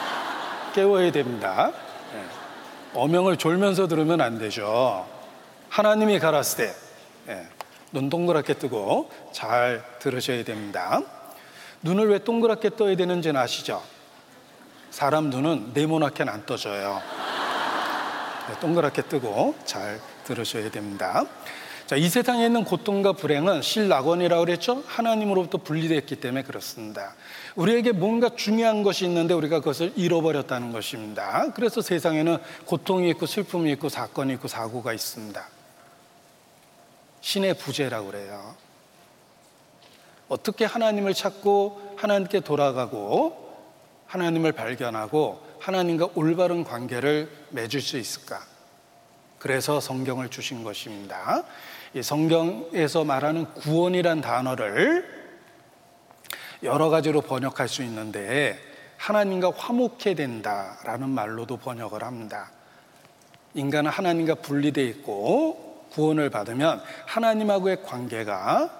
깨워야 됩니다. 예. 어명을 졸면서 들으면 안 되죠. 하나님이 때, 예. 눈 동그랗게 뜨고 잘 들으셔야 됩니다. 눈을 왜 동그랗게 떠야 되는지는 아시죠? 사람 눈은 네모나게 안 떠져요. 네, 동그랗게 뜨고 잘 들으셔야 됩니다. 자, 이 세상에 있는 고통과 불행은 실낙원이라고 그랬죠? 하나님으로부터 분리됐기 때문에 그렇습니다. 우리에게 뭔가 중요한 것이 있는데 우리가 그것을 잃어버렸다는 것입니다. 그래서 세상에는 고통이 있고 슬픔이 있고 사건이 있고 사고가 있습니다. 신의 부재라고 그래요. 어떻게 하나님을 찾고 하나님께 돌아가고 하나님을 발견하고 하나님과 올바른 관계를 맺을 수 있을까? 그래서 성경을 주신 것입니다. 이 성경에서 말하는 구원이란 단어를 여러 가지로 번역할 수 있는데 하나님과 화목해 된다라는 말로도 번역을 합니다. 인간은 하나님과 분리되어 있고 구원을 받으면 하나님하고의 관계가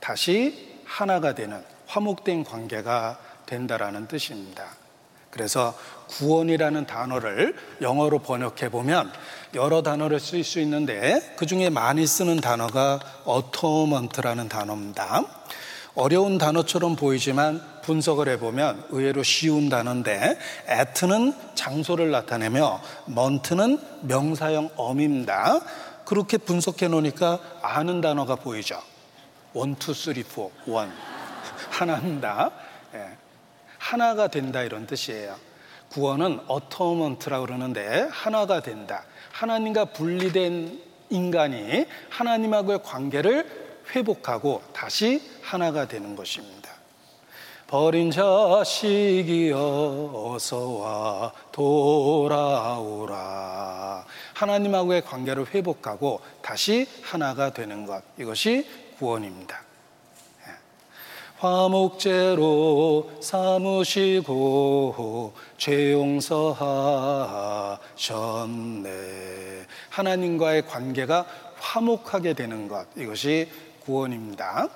다시 하나가 되는 화목된 관계가 된다라는 뜻입니다. 그래서 구원이라는 단어를 영어로 번역해 보면 여러 단어를 쓸 수 있는데 그 중에 많이 쓰는 단어가 Atonement라는 단어입니다. 어려운 단어처럼 보이지만 분석을 해보면 의외로 쉬운 단어인데 at는 장소를 나타내며 ment는 명사형 어미입니다. 그렇게 분석해 놓으니까 아는 단어가 보이죠. One, two, three, four, one. 하나입니다. 예. 하나가 된다 이런 뜻이에요. 구원은 atonement라고 그러는데 하나가 된다. 하나님과 분리된 인간이 하나님하고의 관계를 회복하고 다시 하나가 되는 것입니다. 버린 자식이여 어서와 돌아오라. 하나님하고의 관계를 회복하고 다시 하나가 되는 것. 이것이 구원입니다. 화목제로 삼으시고 죄 용서하셨네. 하나님과의 관계가 화목하게 되는 것. 이것이 구원입니다.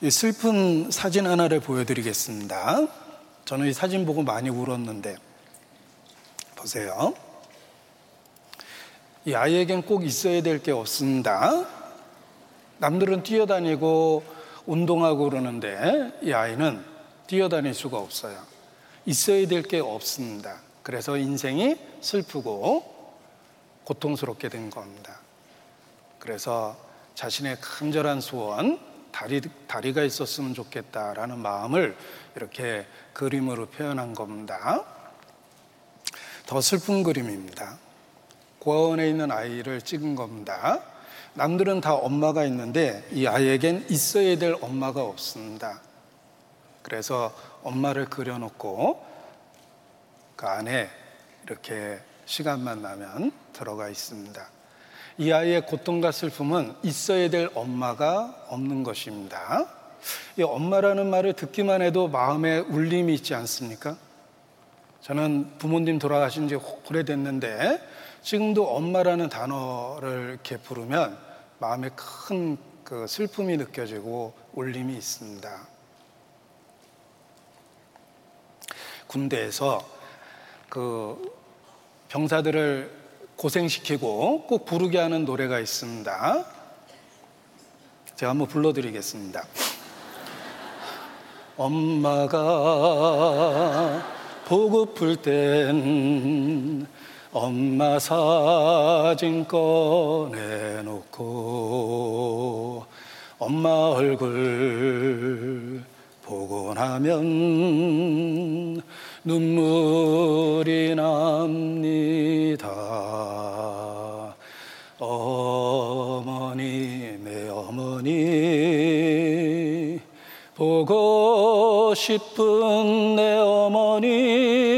이 슬픈 사진 하나를 보여드리겠습니다. 저는 이 사진 보고 많이 울었는데, 보세요. 이 아이에겐 꼭 있어야 될 게 없습니다. 남들은 뛰어다니고 운동하고 그러는데 이 아이는 뛰어다닐 수가 없어요. 있어야 될 게 없습니다. 그래서 인생이 슬프고 고통스럽게 된 겁니다. 그래서 자신의 간절한 소원, 다리, 다리가 있었으면 좋겠다라는 마음을 이렇게 그림으로 표현한 겁니다. 더 슬픈 그림입니다. 고아원에 있는 아이를 찍은 겁니다. 남들은 다 엄마가 있는데 이 아이에겐 있어야 될 엄마가 없습니다. 그래서 엄마를 그려놓고 그 안에 이렇게 시간만 나면 들어가 있습니다. 이 아이의 고통과 슬픔은 있어야 될 엄마가 없는 것입니다. 이 엄마라는 말을 듣기만 해도 마음에 울림이 있지 않습니까? 저는 부모님 돌아가신 지 오래됐는데 지금도 엄마라는 단어를 이렇게 부르면 마음에 큰 그 슬픔이 느껴지고 울림이 있습니다. 군대에서 그 병사들을 고생시키고 꼭 부르게 하는 노래가 있습니다. 제가 한번 불러드리겠습니다. 엄마가 보고플 땐 엄마 사진 꺼내놓고 엄마 얼굴 보고 나면 눈물이 납니다. 어머니, 내 어머니, 보고 싶은 내 어머니,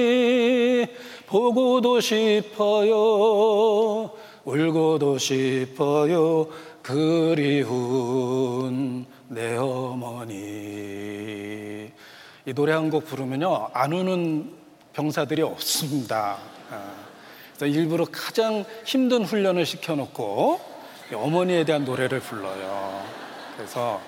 보고도 싶어요, 울고도 싶어요, 그리운 내 어머니. 이 노래 한 곡 부르면요, 안 우는 병사들이 없습니다. 아, 그래서 일부러 가장 힘든 훈련을 시켜놓고 이 어머니에 대한 노래를 불러요. 그래서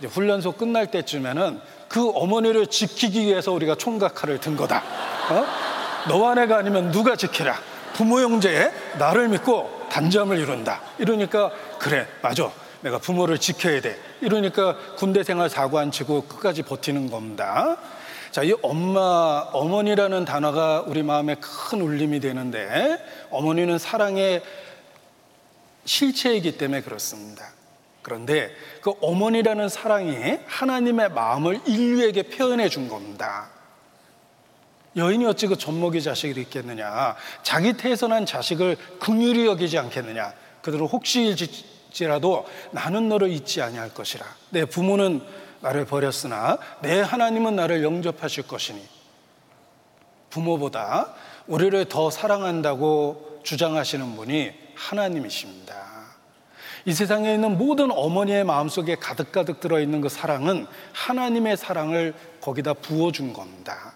이제 훈련소 끝날 때쯤에는 그 어머니를 지키기 위해서 우리가 총각칼을 든 거다. 어? 너와 내가 아니면 누가 지키라. 부모 형제에 나를 믿고 단잠을 이룬다. 이러니까 그래 맞아. 내가 부모를 지켜야 돼. 이러니까 군대 생활 사고 안 치고 끝까지 버티는 겁니다. 자, 이 엄마, 어머니라는 단어가 우리 마음에 큰 울림이 되는데 어머니는 사랑의 실체이기 때문에 그렇습니다. 그런데 그 어머니라는 사랑이 하나님의 마음을 인류에게 표현해 준 겁니다. 여인이 어찌 그 젖먹이 자식을 있겠느냐. 자기 태어난 자식을 긍휼히 여기지 않겠느냐. 그대로 혹시일지라도 나는 너를 잊지 아니할 것이라. 내 부모는 나를 버렸으나 내 하나님은 나를 영접하실 것이니. 부모보다 우리를 더 사랑한다고 주장하시는 분이 하나님이십니다. 이 세상에 있는 모든 어머니의 마음속에 가득가득 들어있는 그 사랑은 하나님의 사랑을 거기다 부어준 겁니다.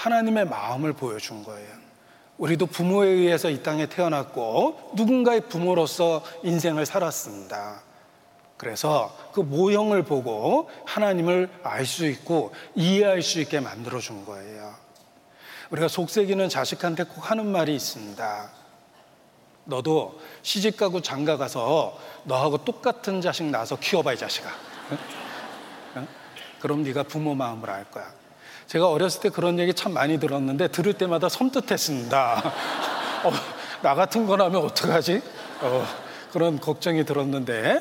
하나님의 마음을 보여준 거예요. 우리도 부모에 의해서 이 땅에 태어났고 누군가의 부모로서 인생을 살았습니다. 그래서 그 모형을 보고 하나님을 알 수 있고 이해할 수 있게 만들어 준 거예요. 우리가 속삭이는 자식한테 꼭 하는 말이 있습니다. 너도 시집 가고 장가 가서 너하고 똑같은 자식 낳아서 키워봐 이 자식아. 응? 그럼 네가 부모 마음을 알 거야. 제가 어렸을 때 그런 얘기 참 많이 들었는데 들을 때마다 섬뜩했습니다. 어, 나 같은 거라면 어떡하지? 어, 그런 걱정이 들었는데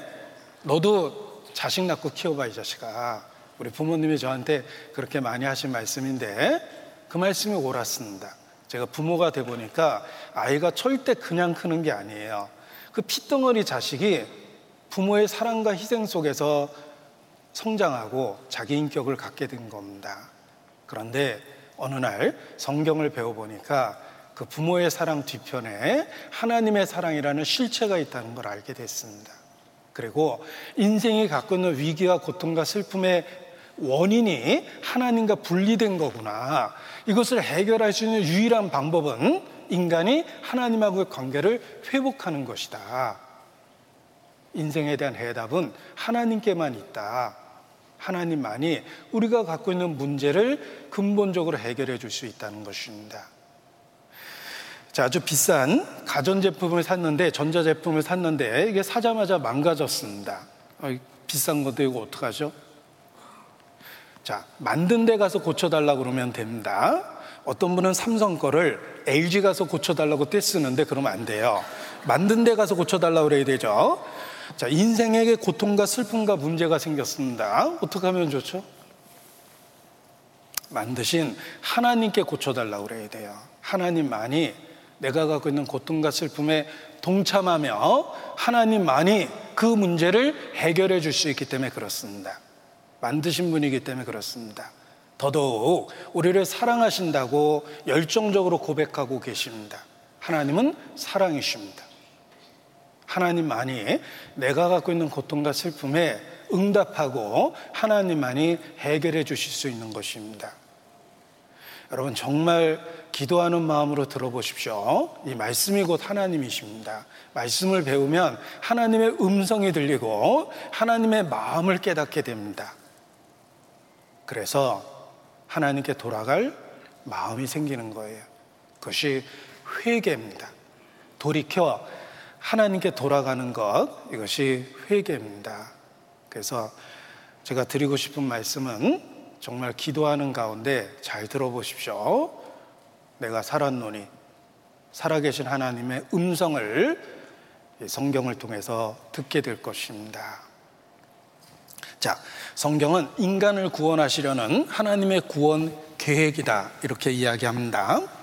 너도 자식 낳고 키워봐 이 자식아. 우리 부모님이 저한테 그렇게 많이 하신 말씀인데 그 말씀이 옳았습니다. 제가 부모가 돼 보니까 아이가 절대 그냥 크는 게 아니에요. 그 피덩어리 자식이 부모의 사랑과 희생 속에서 성장하고 자기 인격을 갖게 된 겁니다. 그런데 어느 날 성경을 배워보니까 그 부모의 사랑 뒤편에 하나님의 사랑이라는 실체가 있다는 걸 알게 됐습니다. 그리고 인생이 갖고 있는 위기와 고통과 슬픔의 원인이 하나님과 분리된 거구나. 이것을 해결할 수 있는 유일한 방법은 인간이 하나님하고의 관계를 회복하는 것이다. 인생에 대한 해답은 하나님께만 있다. 하나님만이 우리가 갖고 있는 문제를 근본적으로 해결해 줄 수 있다는 것입니다. 자, 아주 비싼 가전제품을 샀는데, 전자제품을 샀는데, 이게 사자마자 망가졌습니다. 어, 비싼 건데 이거 어떡하죠? 자, 만든 데 가서 고쳐달라고 그러면 됩니다. 어떤 분은 삼성 거를 LG 가서 고쳐달라고 떼쓰는데 그러면 안 돼요. 만든 데 가서 고쳐달라고 그래야 되죠. 자, 인생에게 고통과 슬픔과 문제가 생겼습니다. 어떻게 하면 좋죠? 만드신 하나님께 고쳐달라고 그래야 돼요. 하나님만이 내가 갖고 있는 고통과 슬픔에 동참하며 하나님만이 그 문제를 해결해 줄 수 있기 때문에 그렇습니다. 만드신 분이기 때문에 그렇습니다. 더더욱 우리를 사랑하신다고 열정적으로 고백하고 계십니다. 하나님은 사랑이십니다. 하나님만이 내가 갖고 있는 고통과 슬픔에 응답하고 하나님만이 해결해 주실 수 있는 것입니다. 여러분 정말 기도하는 마음으로 들어보십시오. 이 말씀이 곧 하나님이십니다. 말씀을 배우면 하나님의 음성이 들리고 하나님의 마음을 깨닫게 됩니다. 그래서 하나님께 돌아갈 마음이 생기는 거예요. 그것이 회개입니다. 돌이켜 하나님께 돌아가는 것, 이것이 회개입니다. 그래서 제가 드리고 싶은 말씀은 정말 기도하는 가운데 잘 들어보십시오. 내가 살았노니, 살아계신 하나님의 음성을 성경을 통해서 듣게 될 것입니다. 자, 성경은 인간을 구원하시려는 하나님의 구원 계획이다. 이렇게 이야기합니다.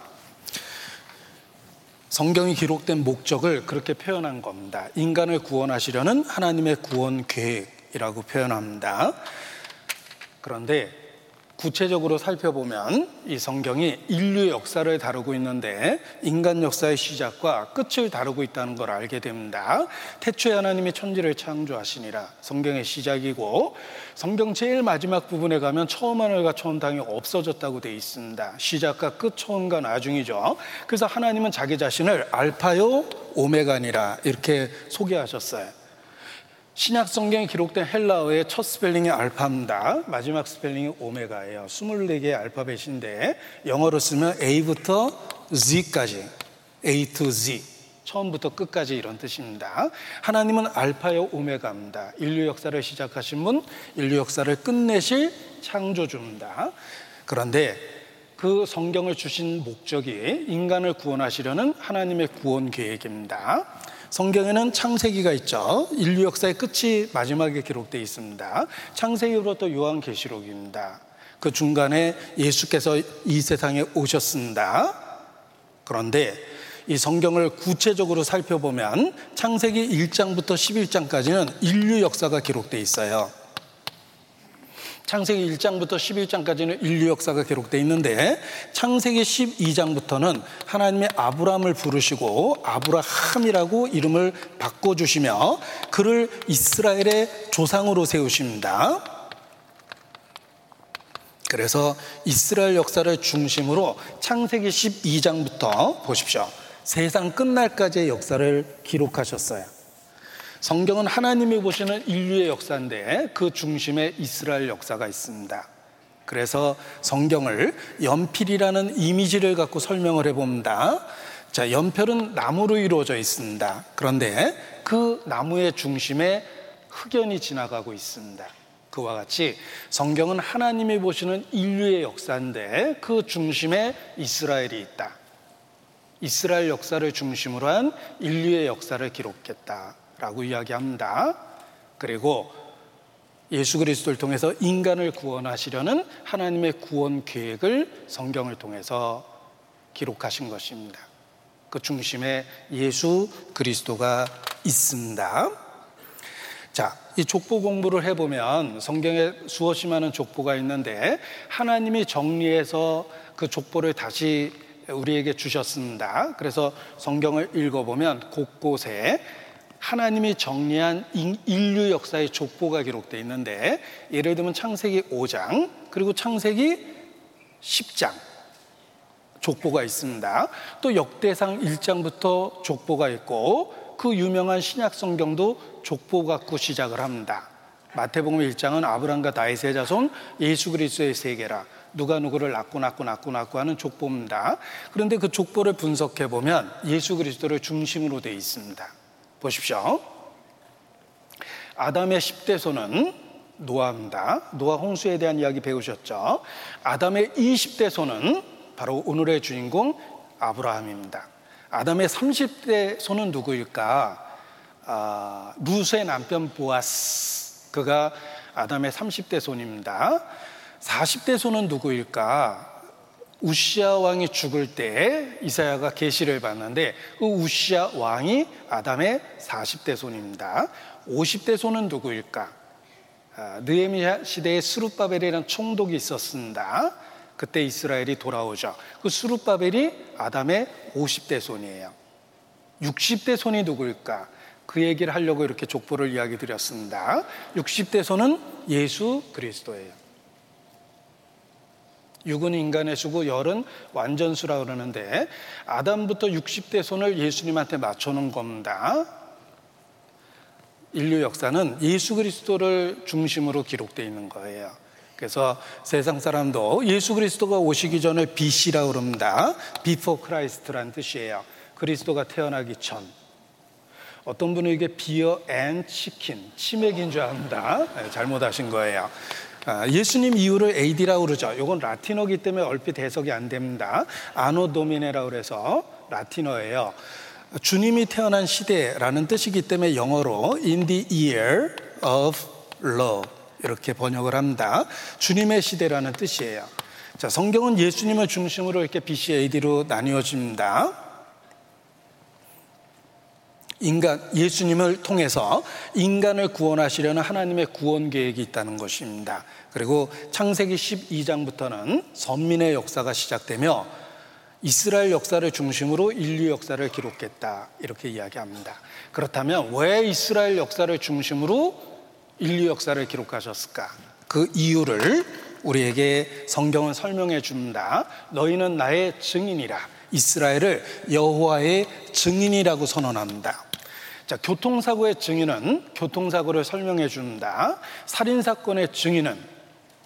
성경이 기록된 목적을 그렇게 표현한 겁니다. 인간을 구원하시려는 하나님의 구원 계획이라고 표현합니다. 그런데 구체적으로 살펴보면 이 성경이 인류 역사를 다루고 있는데 인간 역사의 시작과 끝을 다루고 있다는 걸 알게 됩니다. 태초에 하나님이 천지를 창조하시니라 성경의 시작이고 성경 제일 마지막 부분에 가면 처음 하늘과 처음 땅이 없어졌다고 되어 있습니다. 시작과 끝, 처음과 나중이죠. 그래서 하나님은 자기 자신을 알파요 오메가니라 이렇게 소개하셨어요. 신약 성경에 기록된 헬라어의 첫 스펠링이 알파입니다. 마지막 스펠링이 오메가예요. 24개의 알파벳인데 영어로 쓰면 A부터 Z까지 A to Z 처음부터 끝까지 이런 뜻입니다. 하나님은 알파요 오메가입니다. 인류 역사를 시작하신 분, 인류 역사를 끝내실 창조주입니다. 그런데 그 성경을 주신 목적이 인간을 구원하시려는 하나님의 구원 계획입니다. 성경에는 창세기가 있죠. 인류 역사의 끝이 마지막에 기록되어 있습니다. 창세기로부터 요한계시록입니다. 그 중간에 예수께서 이 세상에 오셨습니다. 그런데 이 성경을 구체적으로 살펴보면 창세기 1장부터 11장까지는 인류 역사가 기록되어 있어요. 창세기 1장부터 11장까지는 인류 역사가 기록되어 있는데 창세기 12장부터는 하나님의 아브라함을 부르시고 아브라함이라고 이름을 바꿔 주시며 그를 이스라엘의 조상으로 세우십니다. 그래서 이스라엘 역사를 중심으로 창세기 12장부터 보십시오. 세상 끝날까지의 역사를 기록하셨어요. 성경은 하나님이 보시는 인류의 역사인데 그 중심에 이스라엘 역사가 있습니다. 그래서 성경을 연필이라는 이미지를 갖고 설명을 해봅니다. 자, 연필은 나무로 이루어져 있습니다. 그런데 그 나무의 중심에 흑연이 지나가고 있습니다. 그와 같이 성경은 하나님이 보시는 인류의 역사인데 그 중심에 이스라엘이 있다. 이스라엘 역사를 중심으로 한 인류의 역사를 기록했다. 라고 이야기합니다. 그리고 예수 그리스도를 통해서 인간을 구원하시려는 하나님의 구원 계획을 성경을 통해서 기록하신 것입니다. 그 중심에 예수 그리스도가 있습니다. 자, 이 족보 공부를 해보면 성경에 수없이 많은 족보가 있는데 하나님이 정리해서 그 족보를 다시 우리에게 주셨습니다. 그래서 성경을 읽어보면 곳곳에 하나님이 정리한 인류 역사의 족보가 기록되어 있는데 예를 들면 창세기 5장 그리고 창세기 10장 족보가 있습니다. 또 역대상 1장부터 족보가 있고 그 유명한 신약 성경도 족보 갖고 시작을 합니다. 마태복음 1장은 아브람과 다윗의 자손 예수 그리스도의 세계라 누가 누구를 낳고 낳고 낳고 낳고 하는 족보입니다. 그런데 그 족보를 분석해 보면 예수 그리스도를 중심으로 되어 있습니다. 보십시오. 아담의 10대 손은 노아입니다. 노아 홍수에 대한 이야기 배우셨죠? 아담의 20대 손은 바로 오늘의 주인공 아브라함입니다. 아담의 30대 손은 누구일까? 아, 루스의 남편 보아스. 그가 아담의 30대 손입니다. 40대 손은 누구일까? 우시아 왕이 죽을 때 이사야가 계시를 받는데 그 우시아 왕이 아담의 40대 손입니다. 50대 손은 누구일까? 아, 느헤미야 시대에 스룹바벨이라는 총독이 있었습니다. 그때 이스라엘이 돌아오죠. 그 스룹바벨이 아담의 50대 손이에요. 60대 손이 누구일까? 그 얘기를 하려고 이렇게 족보를 이야기 드렸습니다. 60대 손은 예수 그리스도예요. 육은 인간의 수고 열은 완전수라 그러는데 아담부터 60대 손을 예수님한테 맞춰놓은 겁니다. 인류 역사는 예수 그리스도를 중심으로 기록되어 있는 거예요. 그래서 세상 사람도 예수 그리스도가 오시기 전에 BC라고 그럽니다. Before Christ란 뜻이에요. 그리스도가 태어나기 전. 어떤 분은 이게 beer and chicken, 치맥인 줄 압니다. 네, 잘못하신 거예요. 아, 예수님 이후를 AD라고 그러죠. 이건 라틴어기 때문에 얼핏 해석이 안 됩니다. Anno Domini라고 그래서 라틴어예요. 주님이 태어난 시대라는 뜻이기 때문에 영어로 in the year of love 이렇게 번역을 합니다. 주님의 시대라는 뜻이에요. 자, 성경은 예수님을 중심으로 이렇게 BC AD로 나뉘어집니다. 인간 예수님을 통해서 인간을 구원하시려는 하나님의 구원 계획이 있다는 것입니다. 그리고 창세기 12장부터는 선민의 역사가 시작되며 이스라엘 역사를 중심으로 인류 역사를 기록했다. 이렇게 이야기합니다. 그렇다면 왜 이스라엘 역사를 중심으로 인류 역사를 기록하셨을까? 그 이유를 우리에게 성경은 설명해 줍니다. 너희는 나의 증인이라. 이스라엘을 여호와의 증인이라고 선언합니다. 자, 교통사고의 증인은 교통사고를 설명해 줍니다. 살인사건의 증인은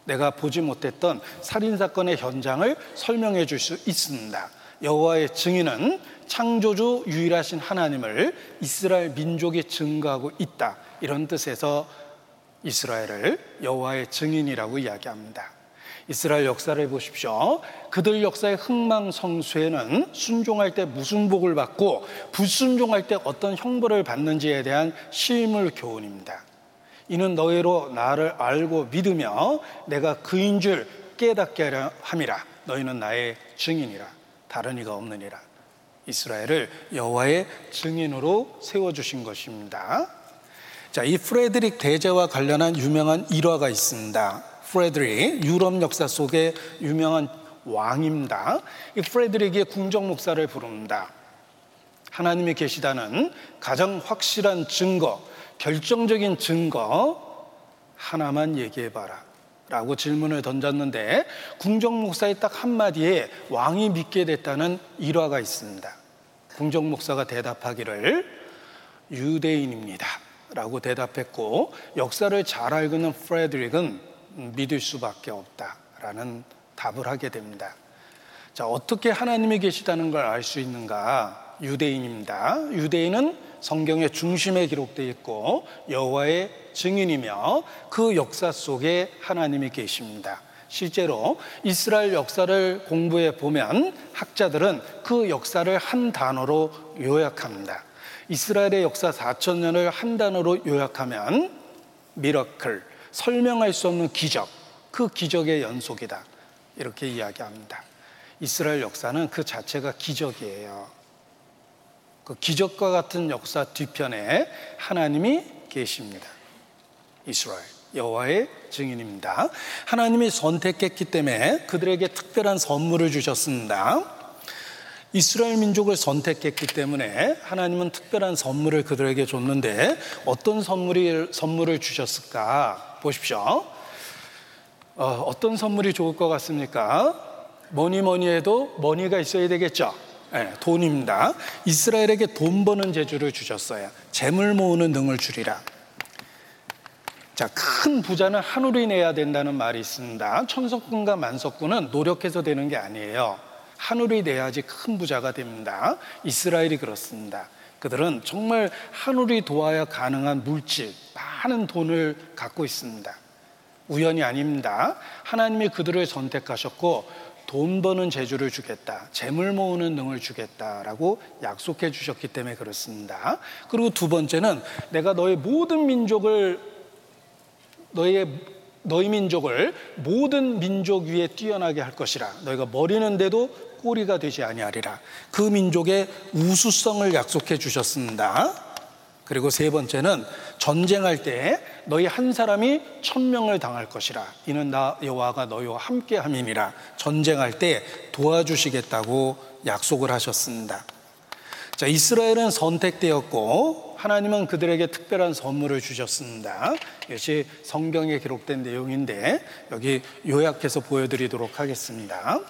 내가 보지 못했던 살인사건의 현장을 설명해 줄 수 있습니다. 여호와의 증인은 창조주 유일하신 하나님을 이스라엘 민족이 증거하고 있다. 이런 뜻에서 이스라엘을 여호와의 증인이라고 이야기합니다. 이스라엘 역사를 보십시오. 그들 역사의 흥망성쇠는 순종할 때 무슨 복을 받고 불순종할 때 어떤 형벌을 받는지에 대한 실물 교훈입니다. 이는 너희로 나를 알고 믿으며 내가 그인 줄 깨닫게 하려 함이라 너희는 나의 증인이라 다른 이가 없느니라 이스라엘을 여호와의 증인으로 세워 주신 것입니다. 자, 이 프레드릭 대제와 관련한 유명한 일화가 있습니다. 프레드릭 유럽 역사 속에 유명한 왕입니다. 이 프레드릭의 궁정 목사를 부릅니다. 하나님이 계시다는 가장 확실한 증거, 결정적인 증거 하나만 얘기해 봐라. 라고 질문을 던졌는데 궁정 목사의 딱 한마디에 왕이 믿게 됐다는 일화가 있습니다. 궁정 목사가 대답하기를 유대인입니다. 라고 대답했고 역사를 잘 알고 있는 프레드릭은 믿을 수밖에 없다. 라는 답을 하게 됩니다. 자, 어떻게 하나님이 계시다는 걸 알 수 있는가? 유대인입니다. 유대인은 성경의 중심에 기록되어 있고 여호와의 증인이며 그 역사 속에 하나님이 계십니다. 실제로 이스라엘 역사를 공부해 보면 학자들은 그 역사를 한 단어로 요약합니다. 이스라엘의 역사 4천 년을 한 단어로 요약하면 미러클, 설명할 수 없는 기적, 그 기적의 연속이다. 이렇게 이야기합니다. 이스라엘 역사는 그 자체가 기적이에요. 그 기적과 같은 역사 뒤편에 하나님이 계십니다. 이스라엘 여호와의 증인입니다. 하나님이 선택했기 때문에 그들에게 특별한 선물을 주셨습니다. 이스라엘 민족을 선택했기 때문에 하나님은 특별한 선물을 그들에게 줬는데 어떤 선물이, 선물을 주셨을까? 보십시오. 어, 떤 선물이 좋을 것 같습니까? 뭐니 뭐니 해도 머니가 있어야 되겠죠. 네, 돈입니다. 이스라엘에게 돈 버는 재주를 주셨어요. 재물 모으는 능을 주리라. 자, 큰 부자는 하늘이 내야 된다는 말이 있습니다. 천석군과 만석군은 노력해서 되는 게 아니에요. 하늘이 내야지 큰 부자가 됩니다. 이스라엘이 그렇습니다. 그들은 정말 하늘이 도와야 가능한 물질, 많은 돈을 갖고 있습니다. 우연이 아닙니다. 하나님이 그들을 선택하셨고 돈 버는 재주를 주겠다. 재물 모으는 능을 주겠다라고 약속해 주셨기 때문에 그렇습니다. 그리고 두 번째는 내가 너의 모든 민족을 너의 너희 민족을 모든 민족 위에 뛰어나게 할 것이라. 너희가 머리는 데도 꼬리가 되지 아니하리라. 그 민족의 우수성을 약속해 주셨습니다. 그리고 세 번째는 전쟁할 때 너희 한 사람이 천명을 당할 것이라 이는 나 여호와가 너희와 함께 함이니라 전쟁할 때 도와주시겠다고 약속을 하셨습니다. 자, 이스라엘은 선택되었고 하나님은 그들에게 특별한 선물을 주셨습니다. 이것이 성경에 기록된 내용인데 여기 요약해서 보여드리도록 하겠습니다.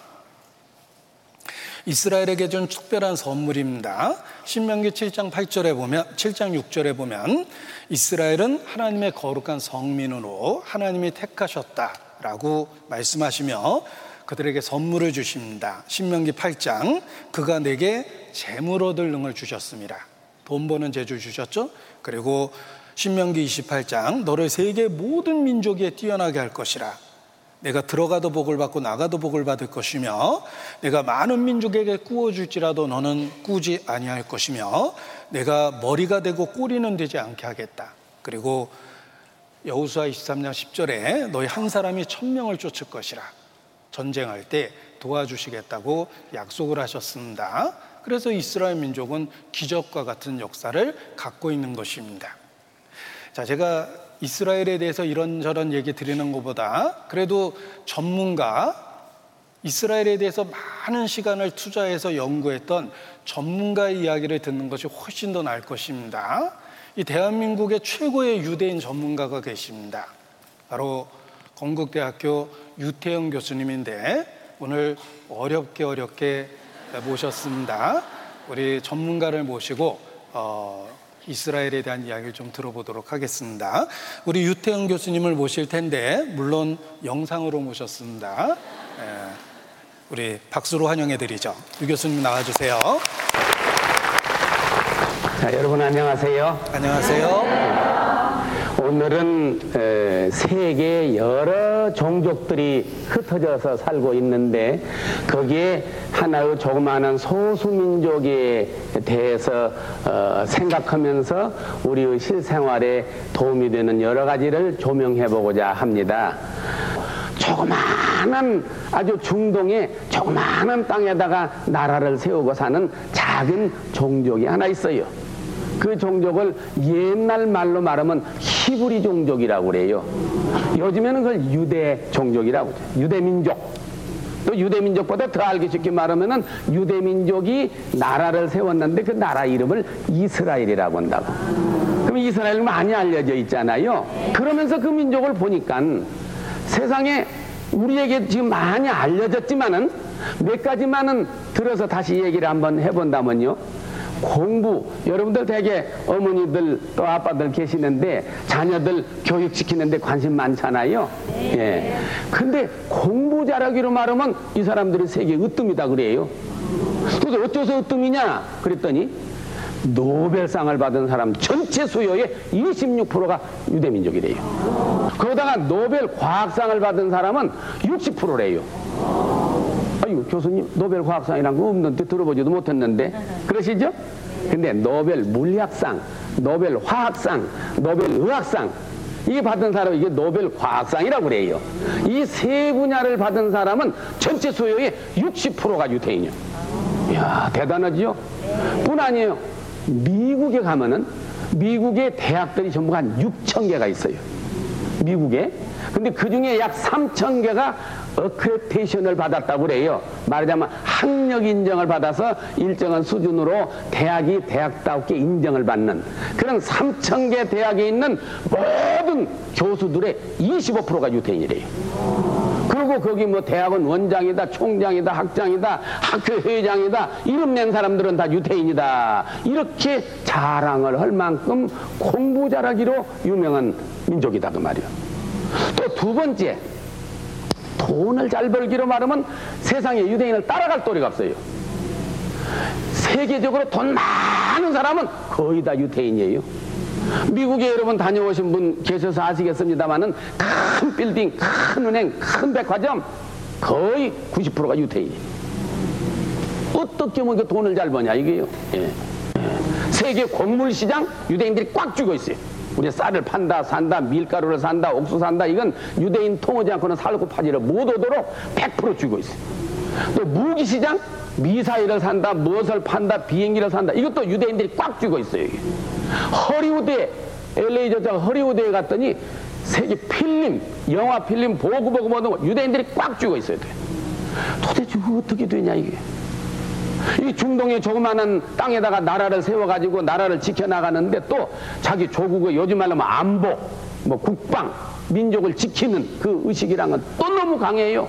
이스라엘에게 준 특별한 선물입니다. 신명기 7장 8절에 보면 7장 6절에 보면 이스라엘은 하나님의 거룩한 성민으로 하나님이 택하셨다라고 말씀하시며 그들에게 선물을 주십니다. 신명기 8장 그가 내게 재물 얻을 능을 주셨습니다. 돈 버는 재주 주셨죠? 그리고 신명기 28장 너를 세계 모든 민족에 뛰어나게 할 것이라 내가 들어가도 복을 받고 나가도 복을 받을 것이며 내가 많은 민족에게 꾸어 줄지라도 너는 꾸지 아니할 것이며 내가 머리가 되고 꼬리는 되지 않게 하겠다. 그리고 여호수아 23장 10절에 너희 한 사람이 천명을 쫓을 것이라 전쟁할 때 도와주시겠다고 약속을 하셨습니다. 그래서 이스라엘 민족은 기적과 같은 역사를 갖고 있는 것입니다. 자, 제가 이스라엘에 대해서 이런저런 얘기 드리는 것보다 그래도 전문가, 이스라엘에 대해서 많은 시간을 투자해서 연구했던 전문가의 이야기를 듣는 것이 훨씬 더 나을 것입니다. 이 대한민국의 최고의 유대인 전문가가 계십니다. 바로 건국대학교 유태영 교수님인데 오늘 어렵게 어렵게 모셨습니다. 우리 전문가를 모시고 어, 이스라엘에 대한 이야기를 좀 들어보도록 하겠습니다. 우리 유태영 교수님을 모실 텐데 물론 영상으로 모셨습니다. 예. 우리 박수로 환영해 드리죠. 유 교수님 나와 주세요. 자, 여러분 안녕하세요. 안녕하세요. 오늘은 에, 세계 여러 종족들이 흩어져서 살고 있는데 거기에 하나의 조그마한 소수민족에 대해서 어, 생각하면서 우리의 실생활에 도움이 되는 여러 가지를 조명해 보고자 합니다. 조그마한 아주 중동의 조그마한 땅에다가 나라를 세우고 사는 작은 종족이 하나 있어요. 그 종족을 옛날 말로 말하면 히브리 종족이라고 그래요. 요즘에는 그걸 유대 종족이라고 그래요. 유대 민족. 또 유대 민족보다 더 알기 쉽게 말하면은 유대 민족이 나라를 세웠는데 그 나라 이름을 이스라엘이라고 한다고. 그럼 이스라엘 많이 알려져 있잖아요. 그러면서 그 민족을 보니까 세상에 우리에게 지금 많이 알려졌지만은 몇 가지만은 들어서 다시 얘기를 한번 해본다면요. 공부 여러분들 되게 어머니들 또 아빠들 계시는데 자녀들 교육시키는데 관심 많잖아요. 예. 근데 공부 잘하기로 말하면 이 사람들이 세계 으뜸이다 그래요. 그래서 어째서 으뜸이냐 그랬더니 노벨상을 받은 사람 전체 수효의 26%가 유대민족이래요. 거기다가 노벨 과학상을 받은 사람은 60%래요. 아유 교수님 노벨 과학상이란 거 없는데 들어보지도 못했는데 그러시죠? 근데 노벨 물리학상, 노벨 화학상, 노벨 의학상 이게 받은 사람 이게 노벨 과학상이라고 그래요. 이 세 분야를 받은 사람은 전체 수요의 60%가 유태인이요. 이야 대단하지요? 뿐 아니에요. 미국에 가면은 미국의 대학들이 전부 한 6천 개가 있어요. 미국에. 근데 그 중에 약 3천 개가 어크레테이션을 받았다고 그래요. 말하자면 학력 인정을 받아서 일정한 수준으로 대학이 대학다우게 인정을 받는 그런 3천 개 대학에 있는 모든 교수들의 25%가 유태인이래요. 그리고 거기 뭐 대학원 원장이다, 총장이다, 학장이다, 학교 회장이다, 이름 낸 사람들은 다 유태인이다. 이렇게 자랑을 할 만큼 공부 잘하기로 유명한 민족이다 그 말이요. 또 두 번째, 돈을 잘 벌기로 말하면 세상에 유대인을 따라갈 도리가 없어요. 세계적으로 돈 많은 사람은 거의 다 유태인이에요. 미국에 여러분 다녀오신 분 계셔서 아시겠습니다만은 큰 빌딩, 큰 은행, 큰 백화점 거의 90%가 유태인이에요. 어떻게 뭐 돈을 잘 버냐 이게요. 예. 예. 세계 곡물 시장 유대인들이 꽉 쥐고 있어요. 우리 쌀을 판다, 산다, 밀가루를 산다, 옥수 산다. 이건 유대인 통하지 않고는 살고 파지를 못 오도록 100% 쥐고 있어요. 또 무기 시장 미사일을 산다, 무엇을 판다, 비행기를 산다. 이것도 유대인들이 꽉 쥐고 있어요. 여기. 허리우드에 LA 저자 허리우드에 갔더니 세계 필름, 영화 필름 보고 보고 보는 거 유대인들이 꽉 쥐고 있어요. 도대체 어떻게 되냐 이게? 이 중동의 조그마한 땅에다가 나라를 세워가지고 나라를 지켜나가는데 또 자기 조국의 요즘 말로 하면 안보, 뭐 국방, 민족을 지키는 그 의식이랑은 또 너무 강해요.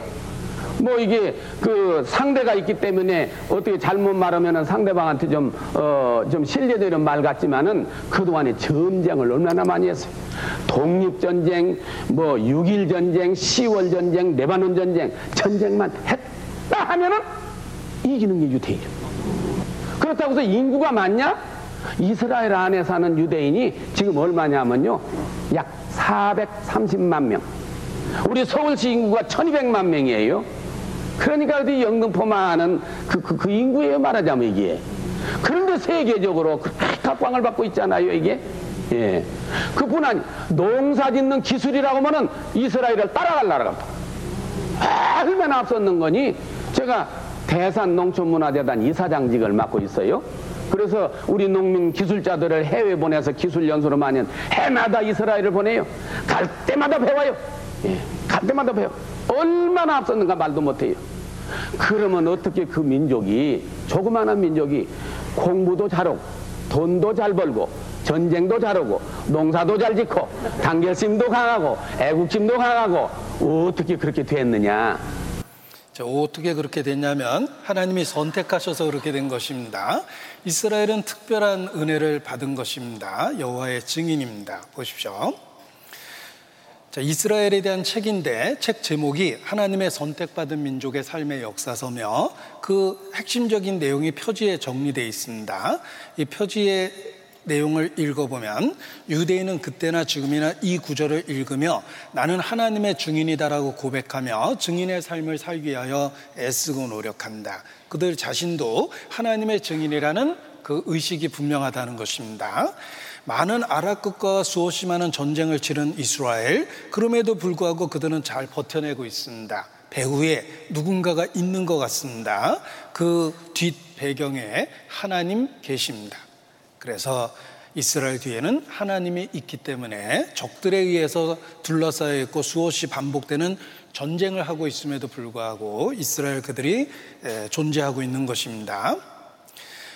뭐 이게 그 상대가 있기 때문에 어떻게 잘못 말하면 상대방한테 좀, 어, 좀 신뢰되는 말 같지만은 그동안에 전쟁을 얼마나 많이 했어요. 독립전쟁, 뭐 6.1전쟁, 10월 전쟁, 레바논 전쟁, 전쟁만 했다 하면은 이기는 게 유대인이에요. 그렇다고 해서 인구가 많냐? 이스라엘 안에 사는 유대인이 지금 얼마냐면요. 약 430만 명. 우리 서울시 인구가 1200만 명이에요. 그러니까 어디 영등포만은 그, 그, 그 인구예요, 말하자면 이게. 그런데 세계적으로 그렇게 각광을 받고 있잖아요, 이게. 예. 그뿐 아니, 농사 짓는 기술이라고 하면은 이스라엘을 따라갈 나라가. 얼마나 앞섰는 거니? 제가 대산 농촌문화재단 이사장직을 맡고 있어요. 그래서 우리 농민 기술자들을 해외 보내서 기술 연수로 많이 해마다 이스라엘을 보내요. 갈 때마다 배워요. 예, 갈 때마다 배워. 얼마나 앞섰는가 말도 못해요. 그러면 어떻게 그 민족이 조그마한 민족이 공부도 잘하고 돈도 잘 벌고 전쟁도 잘하고 농사도 잘 짓고 단결심도 강하고 애국심도 강하고 어떻게 그렇게 됐느냐 자, 어떻게 그렇게 됐냐면 하나님이 선택하셔서 그렇게 된 것입니다. 이스라엘은 특별한 은혜를 받은 것입니다. 여호와의 증인입니다. 보십시오. 자, 이스라엘에 대한 책인데 책 제목이 하나님의 선택받은 민족의 삶의 역사서며 그 핵심적인 내용이 표지에 정리되어 있습니다. 이 표지의 내용을 읽어보면 유대인은 그때나 지금이나 이 구절을 읽으며 나는 하나님의 증인이다라고 고백하며 증인의 삶을 살기 위하여 애쓰고 노력한다. 그들 자신도 하나님의 증인이라는 그 의식이 분명하다는 것입니다. 많은 아랍 국가와 수없이 많은 전쟁을 치른 이스라엘 그럼에도 불구하고 그들은 잘 버텨내고 있습니다. 배후에 누군가가 있는 것 같습니다. 그 뒷 배경에 하나님 계십니다. 그래서 이스라엘 뒤에는 하나님이 있기 때문에 적들에 의해서 둘러싸여 있고 수없이 반복되는 전쟁을 하고 있음에도 불구하고 이스라엘 그들이 존재하고 있는 것입니다.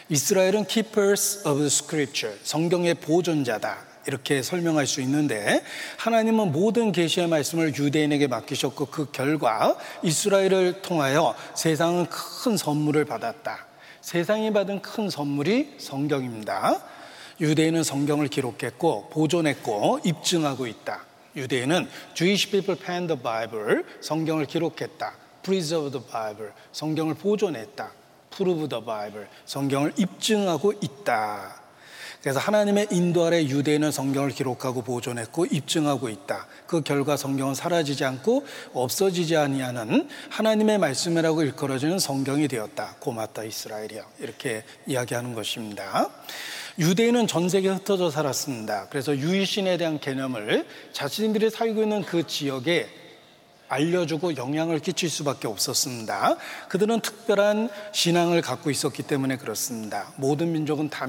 이스라엘은 keepers of scripture, 성경의 보존자다. 이렇게 설명할 수 있는데 하나님은 모든 계시의 말씀을 유대인에게 맡기셨고 그 결과 이스라엘을 통하여 세상은 큰 선물을 받았다. 세상이 받은 큰 선물이 성경입니다. 유대인은 성경을 기록했고 보존했고 입증하고 있다. 유대인은 Jewish people penned the Bible, 성경을 기록했다. Preserve the Bible, 성경을 보존했다. Prove the Bible, 성경을 입증하고 있다. 그래서 하나님의 인도 아래 유대인은 성경을 기록하고 보존했고 입증하고 있다. 그 결과 성경은 사라지지 않고 없어지지 아니하는 하나님의 말씀이라고 일컬어지는 성경이 되었다. 고맙다 이스라엘이여. 이렇게 이야기하는 것입니다. 유대인은 전 세계에 흩어져 살았습니다. 그래서 유일신에 대한 개념을 자신들이 살고 있는 그 지역에 알려주고 영향을 끼칠 수밖에 없었습니다. 그들은 특별한 신앙을 갖고 있었기 때문에 그렇습니다. 모든 민족은 다,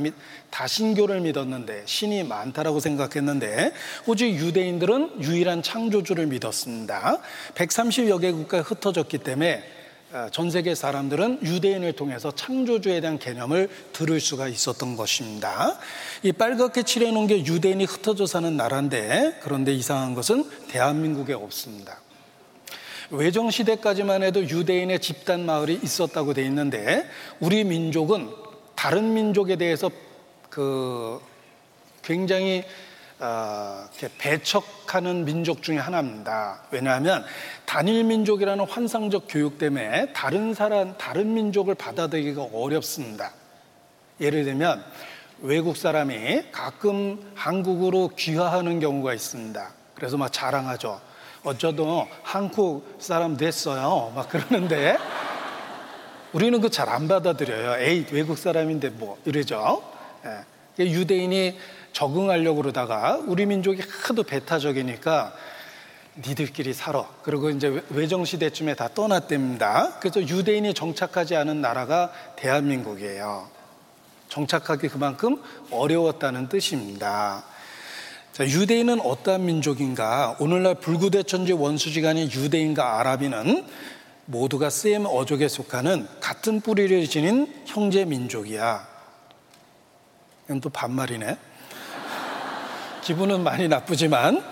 다신교를 믿었는데 신이 많다라고 생각했는데 오직 유대인들은 유일한 창조주를 믿었습니다. 130여 개 국가에 흩어졌기 때문에 어, 전 세계 사람들은 유대인을 통해서 창조주에 대한 개념을 들을 수가 있었던 것입니다. 이 빨갛게 칠해놓은 게 유대인이 흩어져 사는 나라인데 그런데 이상한 것은 대한민국에 없습니다. 외정 시대까지만 해도 유대인의 집단 마을이 있었다고 돼 있는데 우리 민족은 다른 민족에 대해서 그 굉장히 어, 배척하는 민족 중에 하나입니다. 왜냐하면 단일 민족이라는 환상적 교육 때문에 다른 사람, 다른 민족을 받아들이기가 어렵습니다. 예를 들면 외국 사람이 가끔 한국으로 귀화하는 경우가 있습니다. 그래서 막 자랑하죠. 어쩌도 한국 사람 됐어요. 막 그러는데 우리는 그 잘 안 받아들여요. 에이, 외국 사람인데 뭐 이러죠. 예. 유대인이 적응하려고 그러다가 우리 민족이 하도 배타적이니까 니들끼리 살아. 그리고 이제 외정시대쯤에 다 떠났답니다. 그래서 유대인이 정착하지 않은 나라가 대한민국이에요. 정착하기 그만큼 어려웠다는 뜻입니다. 자, 유대인은 어떠한 민족인가? 오늘날 불구대천지 원수지간인 유대인과 아랍인은 모두가 셈 어족에 속하는 같은 뿌리를 지닌 형제 민족이야. 이건 또 반말이네. 기분은 많이 나쁘지만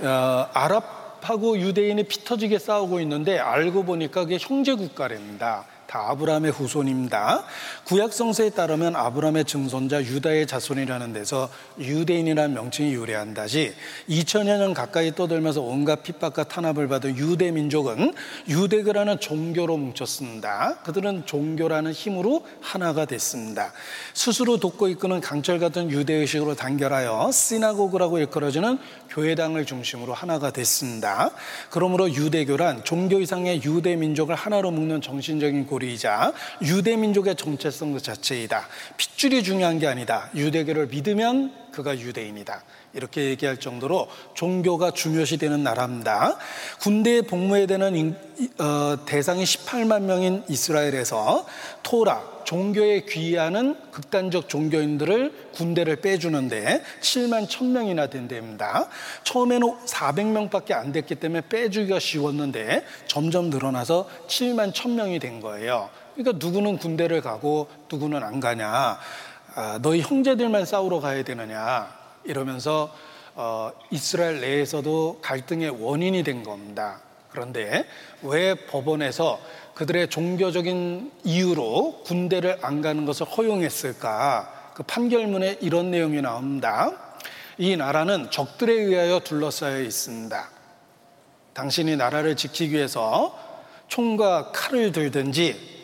어, 아랍하고 유대인이 피 터지게 싸우고 있는데 알고 보니까 그게 형제 국가랍니다. 다 아브라함의 후손입니다. 구약 성서에 따르면 아브라함의 증손자 유다의 자손이라는 데서 유대인이라는 명칭이 유래한다지 2000여 년 가까이 떠들면서 온갖 핍박과 탄압을 받은 유대 민족은 유대교라는 종교로 뭉쳤습니다. 그들은 종교라는 힘으로 하나가 됐습니다. 스스로 돕고 이끄는 강철 같은 유대의식으로 단결하여 시나고그라고 일컬어지는 교회당을 중심으로 하나가 됐습니다. 그러므로 유대교란 종교 이상의 유대 민족을 하나로 묶는 정신적인 고리 골이자 유대 민족의 정체성 그 자체이다. 핏줄이 중요한 게 아니다. 유대교를 믿으면 그가 유대인이다. 이렇게 얘기할 정도로 종교가 중요시 되는 나라입니다. 군대에 복무해야 되는 인, 어, 대상이 18만 명인 이스라엘에서 토라, 종교에 귀의하는 극단적 종교인들을 군대를 빼주는데 7만 1000명이나 된답니다. 처음에는 400명밖에 안 됐기 때문에 빼주기가 쉬웠는데 점점 늘어나서 7만 1000명이 된 거예요. 그러니까 누구는 군대를 가고 누구는 안 가냐. 아, 너희 형제들만 싸우러 가야 되느냐. 이러면서 어, 이스라엘 내에서도 갈등의 원인이 된 겁니다. 그런데 왜 법원에서 그들의 종교적인 이유로 군대를 안 가는 것을 허용했을까? 그 판결문에 이런 내용이 나옵니다. 이 나라는 적들에 의하여 둘러싸여 있습니다. 당신이 나라를 지키기 위해서 총과 칼을 들든지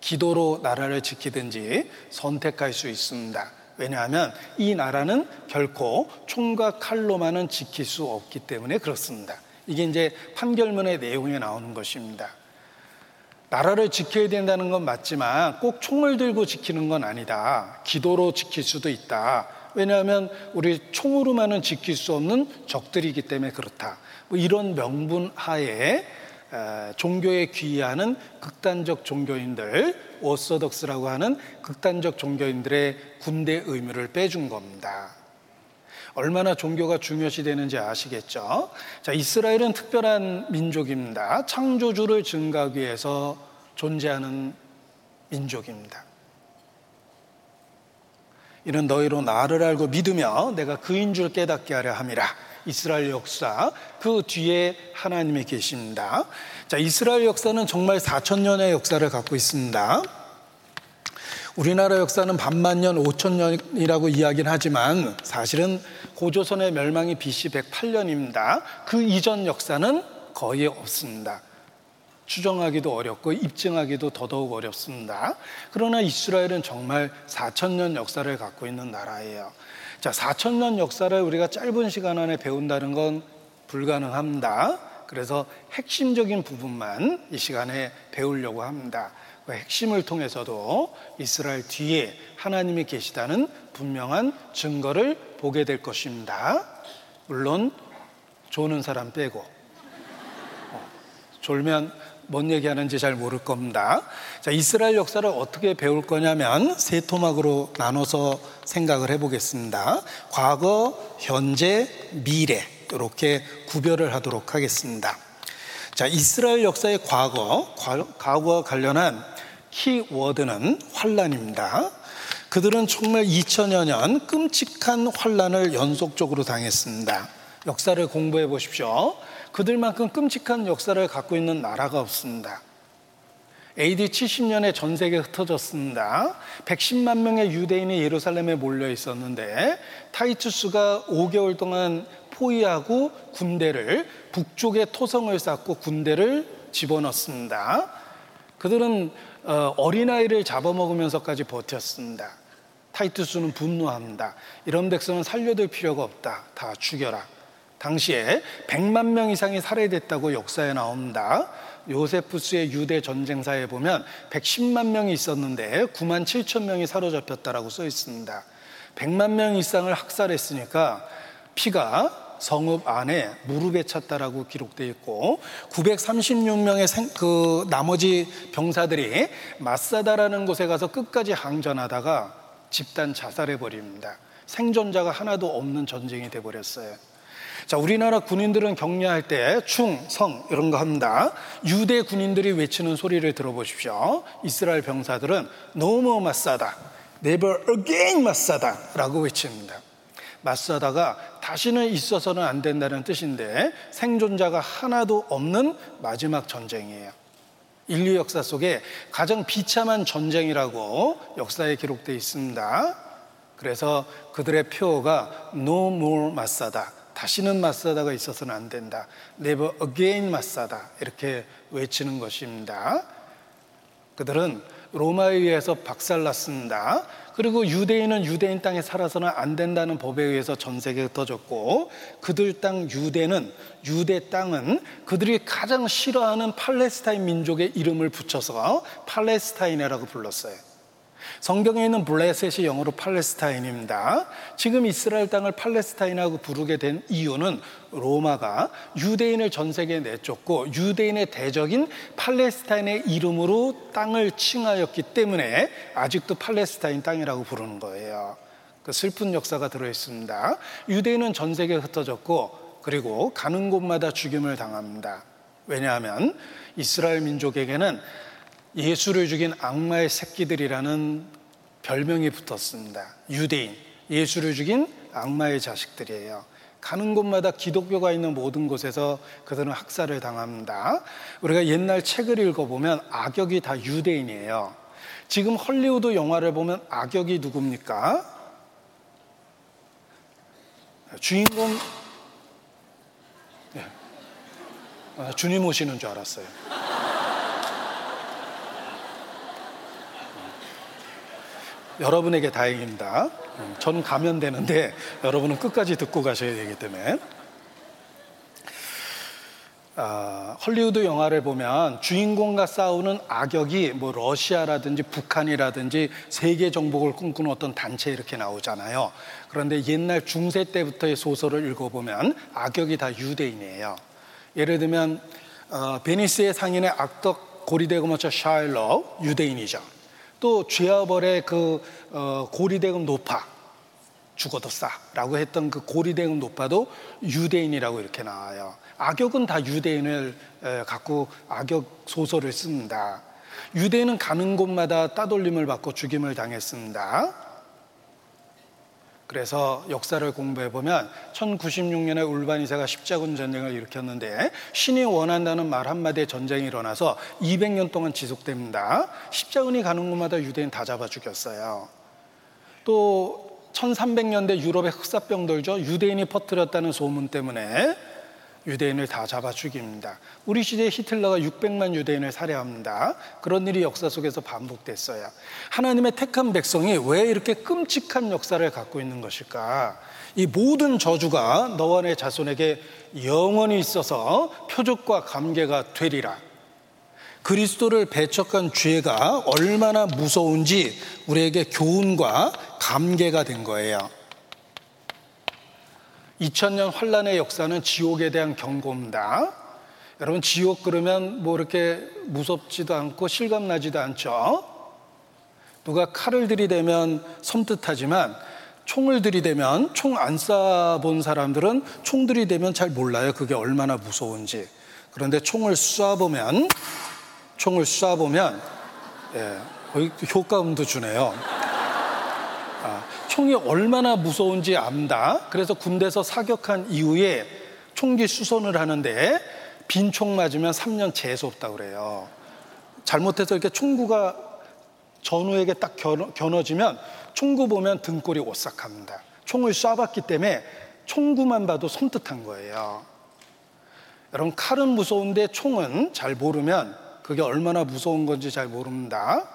기도로 나라를 지키든지 선택할 수 있습니다. 왜냐하면 이 나라는 결코 총과 칼로만은 지킬 수 없기 때문에 그렇습니다. 이게 이제 판결문의 내용에 나오는 것입니다. 나라를 지켜야 된다는 건 맞지만 꼭 총을 들고 지키는 건 아니다. 기도로 지킬 수도 있다. 왜냐하면 우리 총으로만은 지킬 수 없는 적들이기 때문에 그렇다. 뭐 이런 명분 하에 종교에 귀의하는 극단적 종교인들, 오소독스라고 하는 극단적 종교인들의 군대 의무를 빼준 겁니다. 얼마나 종교가 중요시 되는지 아시겠죠? 자, 이스라엘은 특별한 민족입니다. 창조주를 증가하기 위해서 존재하는 민족입니다. 이는 너희로 나를 알고 믿으며 내가 그인 줄 깨닫게 하려 함이라. 이스라엘 역사 그 뒤에 하나님이 계십니다. 자, 이스라엘 역사는 정말 4천 년의 역사를 갖고 있습니다. 우리나라 역사는 반만 년, 5천 년이라고 이야기는 하지만 사실은 고조선의 멸망이 BC 108년입니다. 그 이전 역사는 거의 없습니다. 추정하기도 어렵고 입증하기도 더더욱 어렵습니다. 그러나 이스라엘은 정말 4천 년 역사를 갖고 있는 나라예요. 자, 4천 년 역사를 우리가 짧은 시간 안에 배운다는 건 불가능합니다. 그래서 핵심적인 부분만 이 시간에 배우려고 합니다. 그 핵심을 통해서도 이스라엘 뒤에 하나님이 계시다는 분명한 증거를 보게 될 것입니다. 물론 조는 사람 빼고 어, 졸면 뭔 얘기하는지 잘 모를 겁니다. 자, 이스라엘 역사를 어떻게 배울 거냐면 세 토막으로 나눠서 생각을 해보겠습니다. 과거, 현재, 미래 이렇게 구별을 하도록 하겠습니다. 자, 이스라엘 역사의 과거, 과거와 관련한 키워드는 환란입니다. 그들은 정말 2000여 년 끔찍한 환란을 연속적으로 당했습니다. 역사를 공부해 보십시오. 그들만큼 끔찍한 역사를 갖고 있는 나라가 없습니다. AD 70년에 전 세계에 흩어졌습니다. 110만 명의 유대인이 예루살렘에 몰려 있었는데 타이투스가 5개월 동안 포위하고 군대를 북쪽에 토성을 쌓고 군대를 집어넣습니다. 그들은 어, 어린아이를 잡아먹으면서까지 버텼습니다. 타이투스는 분노합니다. 이런 백성은 살려둘 필요가 없다. 다 죽여라. 당시에 100만 명 이상이 살해됐다고 역사에 나옵니다. 요세푸스의 유대 전쟁사에 보면 110만 명이 있었는데 9만 7천 명이 사로잡혔다라고 써 있습니다. 100만 명 이상을 학살했으니까 피가 성읍 안에 무릎에 찼다라고 기록되어 있고 936명의 생, 그 나머지 병사들이 마사다라는 곳에 가서 끝까지 항전하다가 집단 자살해 버립니다. 생존자가 하나도 없는 전쟁이 돼 버렸어요. 자, 우리나라 군인들은 격려할 때 충, 성 이런 거 합니다. 유대 군인들이 외치는 소리를 들어보십시오. 이스라엘 병사들은 너무 마사다, never again 마사다라고 외칩니다. 마사다가 다시는 있어서는 안 된다는 뜻인데 생존자가 하나도 없는 마지막 전쟁이에요. 인류 역사 속에 가장 비참한 전쟁이라고 역사에 기록되어 있습니다. 그래서 그들의 표어가 No more 마사 다. 다시는 마사다가 있어서는 안 된다. Never again 마사다. 이렇게 외치는 것입니다. 그들은 로마에 의해서 박살났습니다. 그리고 유대인은 유대인 땅에 살아서는 안 된다는 법에 의해서 전 세계에 흩어졌고 그들 땅 유대는 유대 땅은 그들이 가장 싫어하는 팔레스타인 민족의 이름을 붙여서 팔레스타인이라고 불렀어요. 성경에 있는 블레셋이 영어로 팔레스타인입니다. 지금 이스라엘 땅을 팔레스타인하고 부르게 된 이유는 로마가 유대인을 전 세계에 내쫓고 유대인의 대적인 팔레스타인의 이름으로 땅을 칭하였기 때문에 아직도 팔레스타인 땅이라고 부르는 거예요. 그 슬픈 역사가 들어 있습니다. 유대인은 전 세계에 흩어졌고 그리고 가는 곳마다 죽임을 당합니다. 왜냐하면 이스라엘 민족에게는 예수를 죽인 악마의 새끼들이라는 별명이 붙었습니다. 유대인, 예수를 죽인 악마의 자식들이에요. 가는 곳마다 기독교가 있는 모든 곳에서 그들은 학살을 당합니다. 우리가 옛날 책을 읽어보면 악역이 다 유대인이에요. 지금 헐리우드 영화를 보면 악역이 누굽니까? 주인공, 네. 아, 주님 오시는 줄 알았어요. 여러분에게 다행입니다. 전 가면 되는데 여러분은 끝까지 듣고 가셔야 되기 때문에. 아, 헐리우드 영화를 보면 주인공과 싸우는 악역이 뭐 러시아라든지 북한이라든지 세계 정복을 꿈꾸는 어떤 단체 이렇게 나오잖아요. 그런데 옛날 중세 때부터의 소설을 읽어보면 악역이 다 유대인이에요. 예를 들면 어, 베니스의 상인의 악덕 고리대금어처 샤일러 유대인이죠. 또 죄와 벌의 그 어, 고리대금 노파 죽어도 싸라고 했던 그 고리대금 노파도 유대인이라고 이렇게 나와요. 악역은 다 유대인을 갖고 악역 소설을 씁니다. 유대인은 가는 곳마다 따돌림을 받고 죽임을 당했습니다. 그래서 역사를 공부해 보면 1096년에 울바니사가 십자군 전쟁을 일으켰는데 신이 원한다는 말 한마디에 전쟁이 일어나서 200년 동안 지속됩니다. 십자군이 가는 곳마다 유대인 다 잡아 죽였어요. 또 1300년대 유럽의 흑사병 들죠. 유대인이 퍼뜨렸다는 소문 때문에 유대인을 다 잡아 죽입니다. 우리 시대에 히틀러가 600만 유대인을 살해합니다. 그런 일이 역사 속에서 반복됐어요. 하나님의 택한 백성이 왜 이렇게 끔찍한 역사를 갖고 있는 것일까? 이 모든 저주가 너와 내 자손에게 영원히 있어서 표적과 감개가 되리라. 그리스도를 배척한 죄가 얼마나 무서운지 우리에게 교훈과 감개가 된 거예요. 2000년 환란의 역사는 지옥에 대한 경고입니다. 여러분 지옥 그러면 뭐 이렇게 무섭지도 않고 실감나지도 않죠. 누가 칼을 들이대면 섬뜩하지만 총을 들이대면 총 안 쏴본 사람들은 총 들이대면 잘 몰라요. 그게 얼마나 무서운지. 그런데 총을 쏴보면 총을 쏴보면 예, 효과음도 주네요. 아, 총이 얼마나 무서운지 안다. 그래서 군대에서 사격한 이후에 총기 수선을 하는데 빈 총 맞으면 3년 재수 없다 그래요. 잘못해서 이렇게 총구가 전우에게 딱 겨눠 지면 총구 보면 등골이 오싹합니다. 총을 쏴봤기 때문에 총구만 봐도 섬뜩한 거예요. 여러분 칼은 무서운데 총은 잘 모르면 그게 얼마나 무서운 건지 잘 모릅니다.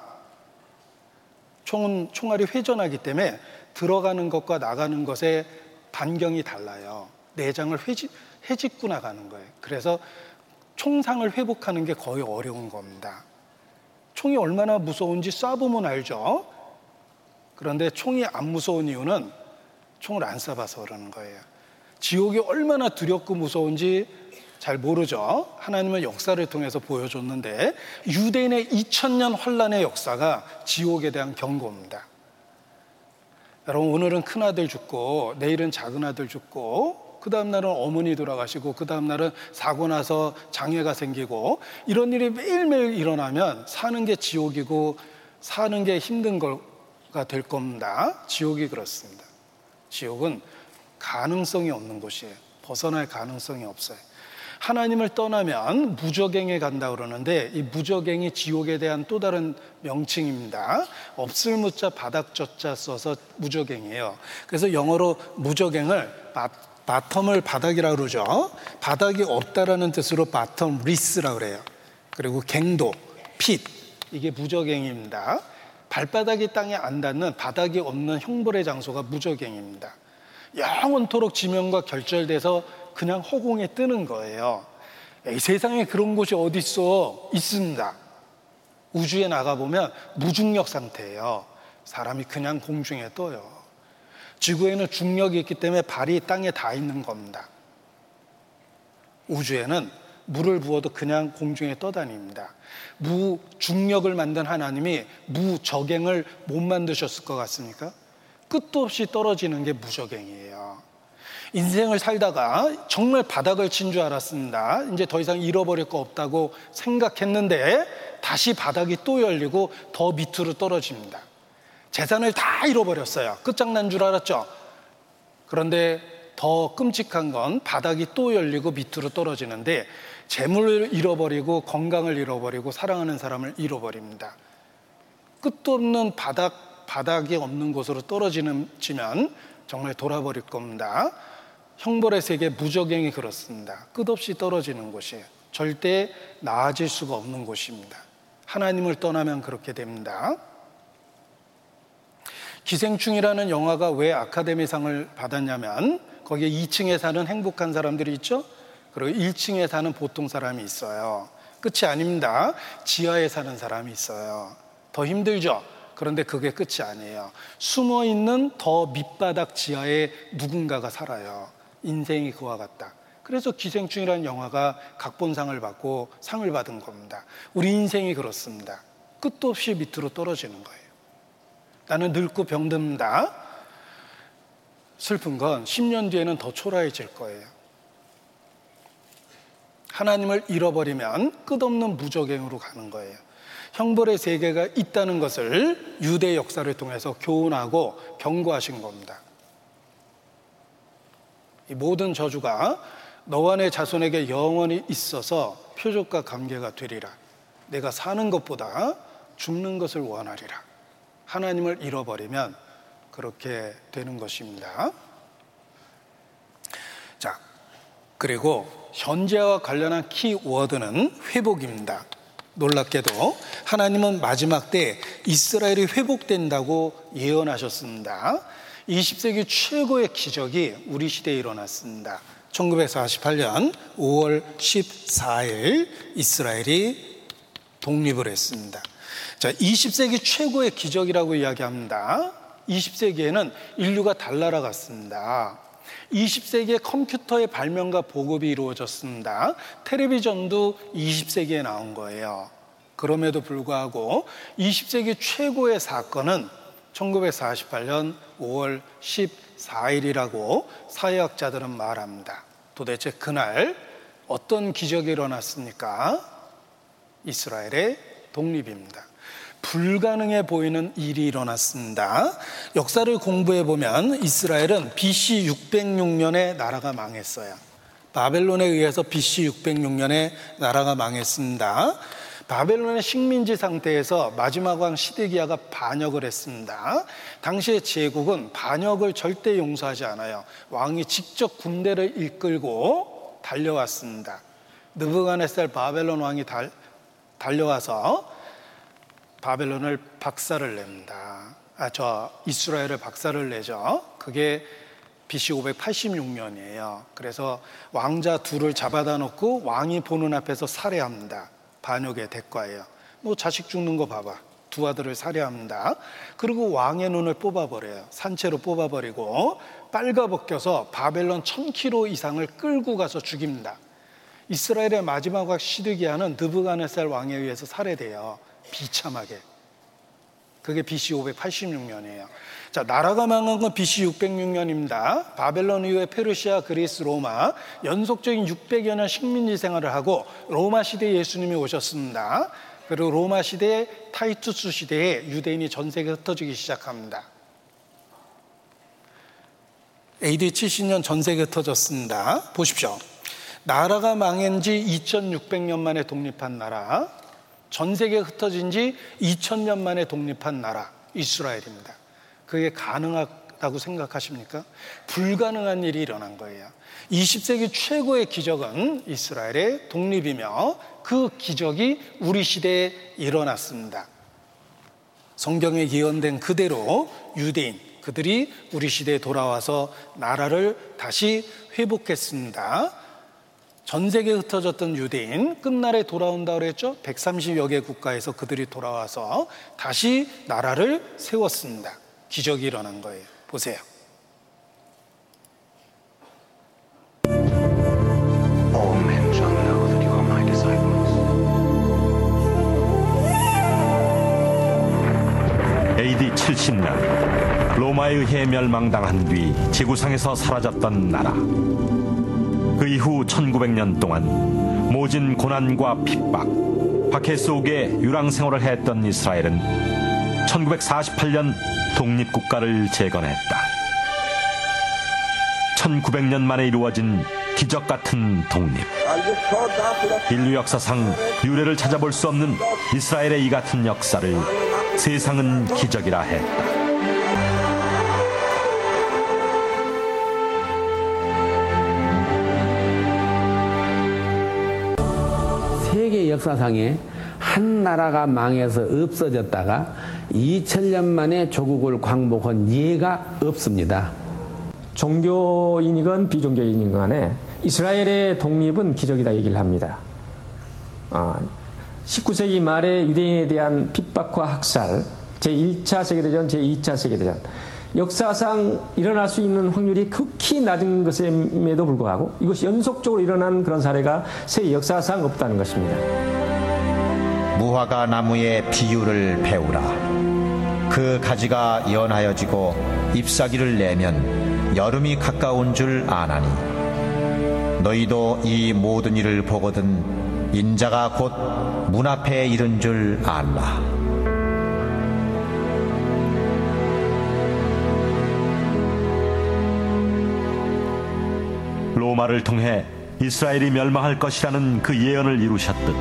총은 총알이 회전하기 때문에 들어가는 것과 나가는 것의 반경이 달라요. 내장을 회지, 해집고 나가는 거예요. 그래서 총상을 회복하는 게 거의 어려운 겁니다. 총이 얼마나 무서운지 쏴보면 알죠. 그런데 총이 안 무서운 이유는 총을 안 쏴봐서 그러는 거예요. 지옥이 얼마나 두렵고 무서운지 잘 모르죠. 하나님은 역사를 통해서 보여줬는데 유대인의 2000년 환란의 역사가 지옥에 대한 경고입니다. 여러분 오늘은 큰 아들 죽고 내일은 작은 아들 죽고 그 다음 날은 어머니 돌아가시고 그 다음 날은 사고 나서 장애가 생기고 이런 일이 매일매일 일어나면 사는 게 지옥이고 사는 게 힘든 거가 될 겁니다. 지옥이 그렇습니다. 지옥은 가능성이 없는 곳이에요. 벗어날 가능성이 없어요. 하나님을 떠나면 무적행에 간다 그러는데 이 무적행이 지옥에 대한 또 다른 명칭입니다. 없을 무자 바닥저자 써서 무저갱이에요. 그래서 영어로 무저갱을 bottom을 바닥이라 그러죠. 바닥이 없다라는 뜻으로 bottomless라 그래요. 그리고 갱도, pit, 이게 무저갱입니다. 발바닥이 땅에 안 닿는 바닥이 없는 형벌의 장소가 무저갱입니다. 영원토록 지면과 격절돼서 그냥 허공에 뜨는 거예요. 이 세상에 그런 곳이 어디 있어? 있습니다. 우주에 나가보면 무중력 상태예요. 사람이 그냥 공중에 떠요. 지구에는 중력이 있기 때문에 발이 땅에 닿아 있는 겁니다. 우주에는 물을 부어도 그냥 공중에 떠다닙니다. 무중력을 만든 하나님이 무적행을 못 만드셨을 것 같습니까? 끝도 없이 떨어지는 게 무적행이에요. 인생을 살다가 정말 바닥을 친 줄 알았습니다. 이제 더 이상 잃어버릴 거 없다고 생각했는데 다시 바닥이 또 열리고 더 밑으로 떨어집니다. 재산을 다 잃어버렸어요. 끝장난 줄 알았죠? 그런데 더 끔찍한 건 바닥이 또 열리고 밑으로 떨어지는데 재물을 잃어버리고 건강을 잃어버리고 사랑하는 사람을 잃어버립니다. 끝도 없는 바닥, 바닥이 없는 곳으로 떨어지면 정말 돌아버릴 겁니다. 형벌의 세계 무적행이 그렇습니다. 끝없이 떨어지는 곳이에요. 절대 나아질 수가 없는 곳입니다. 하나님을 떠나면 그렇게 됩니다. 기생충이라는 영화가 왜 아카데미상을 받았냐면 거기에 2층에 사는 행복한 사람들이 있죠. 그리고 1층에 사는 보통 사람이 있어요. 끝이 아닙니다. 지하에 사는 사람이 있어요. 더 힘들죠. 그런데 그게 끝이 아니에요. 숨어 있는 더 밑바닥 지하에 누군가가 살아요. 인생이 그와 같다. 그래서 기생충이라는 영화가 각본상을 받고 상을 받은 겁니다. 우리 인생이 그렇습니다. 끝도 없이 밑으로 떨어지는 거예요. 나는 늙고 병든다. 슬픈 건 10년 뒤에는 더 초라해질 거예요. 하나님을 잃어버리면 끝없는 무적행으로 가는 거예요. 형벌의 세계가 있다는 것을 유대 역사를 통해서 교훈하고 경고하신 겁니다. 이 모든 저주가 너와 내 자손에게 영원히 있어서 표적과 관계가 되리라. 내가 사는 것보다 죽는 것을 원하리라. 하나님을 잃어버리면 그렇게 되는 것입니다. 자, 그리고 현재와 관련한 키워드는 회복입니다. 놀랍게도 하나님은 마지막 때 이스라엘이 회복된다고 예언하셨습니다. 20세기 최고의 기적이 우리 시대에 일어났습니다. 1948년 5월 14일 이스라엘이 독립을 했습니다. 자, 20세기 최고의 기적이라고 이야기합니다. 20세기에는 인류가 달나라갔습니다. 20세기에 컴퓨터의 발명과 보급이 이루어졌습니다. 텔레비전도 20세기에 나온 거예요. 그럼에도 불구하고 20세기 최고의 사건은 1948년 5월 14일이라고 사회학자들은 말합니다. 도대체 그날 어떤 기적이 일어났습니까? 이스라엘의 독립입니다. 불가능해 보이는 일이 일어났습니다. 역사를 공부해 보면 이스라엘은 BC 606년에 나라가 망했어요. 바벨론에 의해서 BC 606년에 나라가 망했습니다. 바벨론의 식민지 상태에서 마지막 왕 시드기야가 반역을 했습니다. 당시의 제국은 반역을 절대 용서하지 않아요. 왕이 직접 군대를 이끌고 달려왔습니다. 느부갓네살 바벨론 왕이 달, 달려와서 바벨론을 박살을 냅니다. 아, 저 이스라엘을 박살을 내죠. 그게 BC 586년이에요. 그래서 왕자 둘을 잡아다 놓고 왕이 보는 앞에서 살해합니다. 반역의 대가예요. 뭐 자식 죽는 거 봐봐. 두 아들을 살해합니다. 그리고 왕의 눈을 뽑아버려요. 산채로 뽑아버리고 빨가벗겨서 바벨론 1000km 이상을 끌고 가서 죽입니다. 이스라엘의 마지막 왕 시드기야는 느부갓네살 왕에 의해서 살해돼요. 비참하게. 그게 BC 586년이에요. 자, 나라가 망한 건 BC 606년입니다. 바벨론 이후에 페르시아, 그리스, 로마 연속적인 600여 년 식민지 생활을 하고 로마 시대에 예수님이 오셨습니다. 그리고 로마 시대에 타이투스 시대에 유대인이 전 세계에 흩어지기 시작합니다. AD 70년 전 세계에 흩어졌습니다. 보십시오. 나라가 망한 지 2600년 만에 독립한 나라, 전 세계에 흩어진 지 2000년 만에 독립한 나라, 이스라엘입니다. 그게 가능하, 일어났다고 생각하십니까? 불가능한 일이 일어난 거예요. 20세기 최고의 기적은 이스라엘의 독립이며 그 기적이 우리 시대에 일어났습니다. 성경에 예언된 그대로 유대인, 그들이 우리 시대에 돌아와서 나라를 다시 회복했습니다. 전 세계에 흩어졌던 유대인 끝날에 돌아온다 그랬죠? 130여 개 국가에서 그들이 돌아와서 다시 나라를 세웠습니다. 기적이 일어난 거예요. 보세요. AD 70년 로마에 의해 멸망당한 뒤 지구상에서 사라졌던 나라. 그 이후 1900년 동안 모진 고난과 핍박, 박해 속에 유랑 생활을 했던 이스라엘은 1948년 독립국가를 재건했다. 1900년 만에 이루어진 기적 같은 독립. 인류 역사상 유례를 찾아볼 수 없는 이스라엘의 이 같은 역사를 세상은 기적이라 했다. 역사상에 한 나라가 망해서 없어졌다가 2000년 만에 조국을 광복한 예가 없습니다. 종교인이건 비종교인이건 간에 이스라엘의 독립은 기적이다 얘기를 합니다. 아, 19세기 말에 유대인에 대한 핍박과 학살, 제1차 세계대전, 제2차 세계대전, 역사상 일어날 수 있는 확률이 극히 낮은 것임에도 불구하고 이것이 연속적으로 일어난 그런 사례가 세계 역사상 없다는 것입니다. 무화과 나무의 비유를 배우라. 그 가지가 연하여지고 잎사귀를 내면 여름이 가까운 줄 아나니. 너희도 이 모든 일을 보거든 인자가 곧 문 앞에 이른 줄 알라. 로마를 통해 이스라엘이 멸망할 것이라는 그 예언을 이루셨듯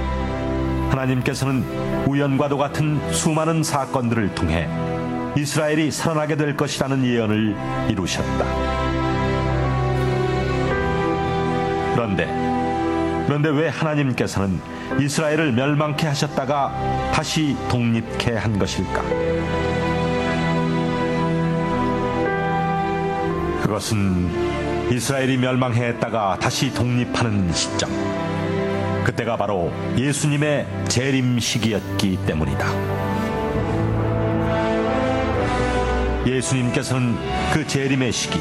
하나님께서는 우연과도 같은 수많은 사건들을 통해 이스라엘이 살아나게 될 것이라는 예언을 이루셨다. 그런데 그런데 왜 하나님께서는 이스라엘을 멸망케 하셨다가 다시 독립케 한 것일까? 그것은 이스라엘이 멸망했다가 다시 독립하는 시점. 그때가 바로 예수님의 재림 시기였기 때문이다. 예수님께서는 그 재림의 시기,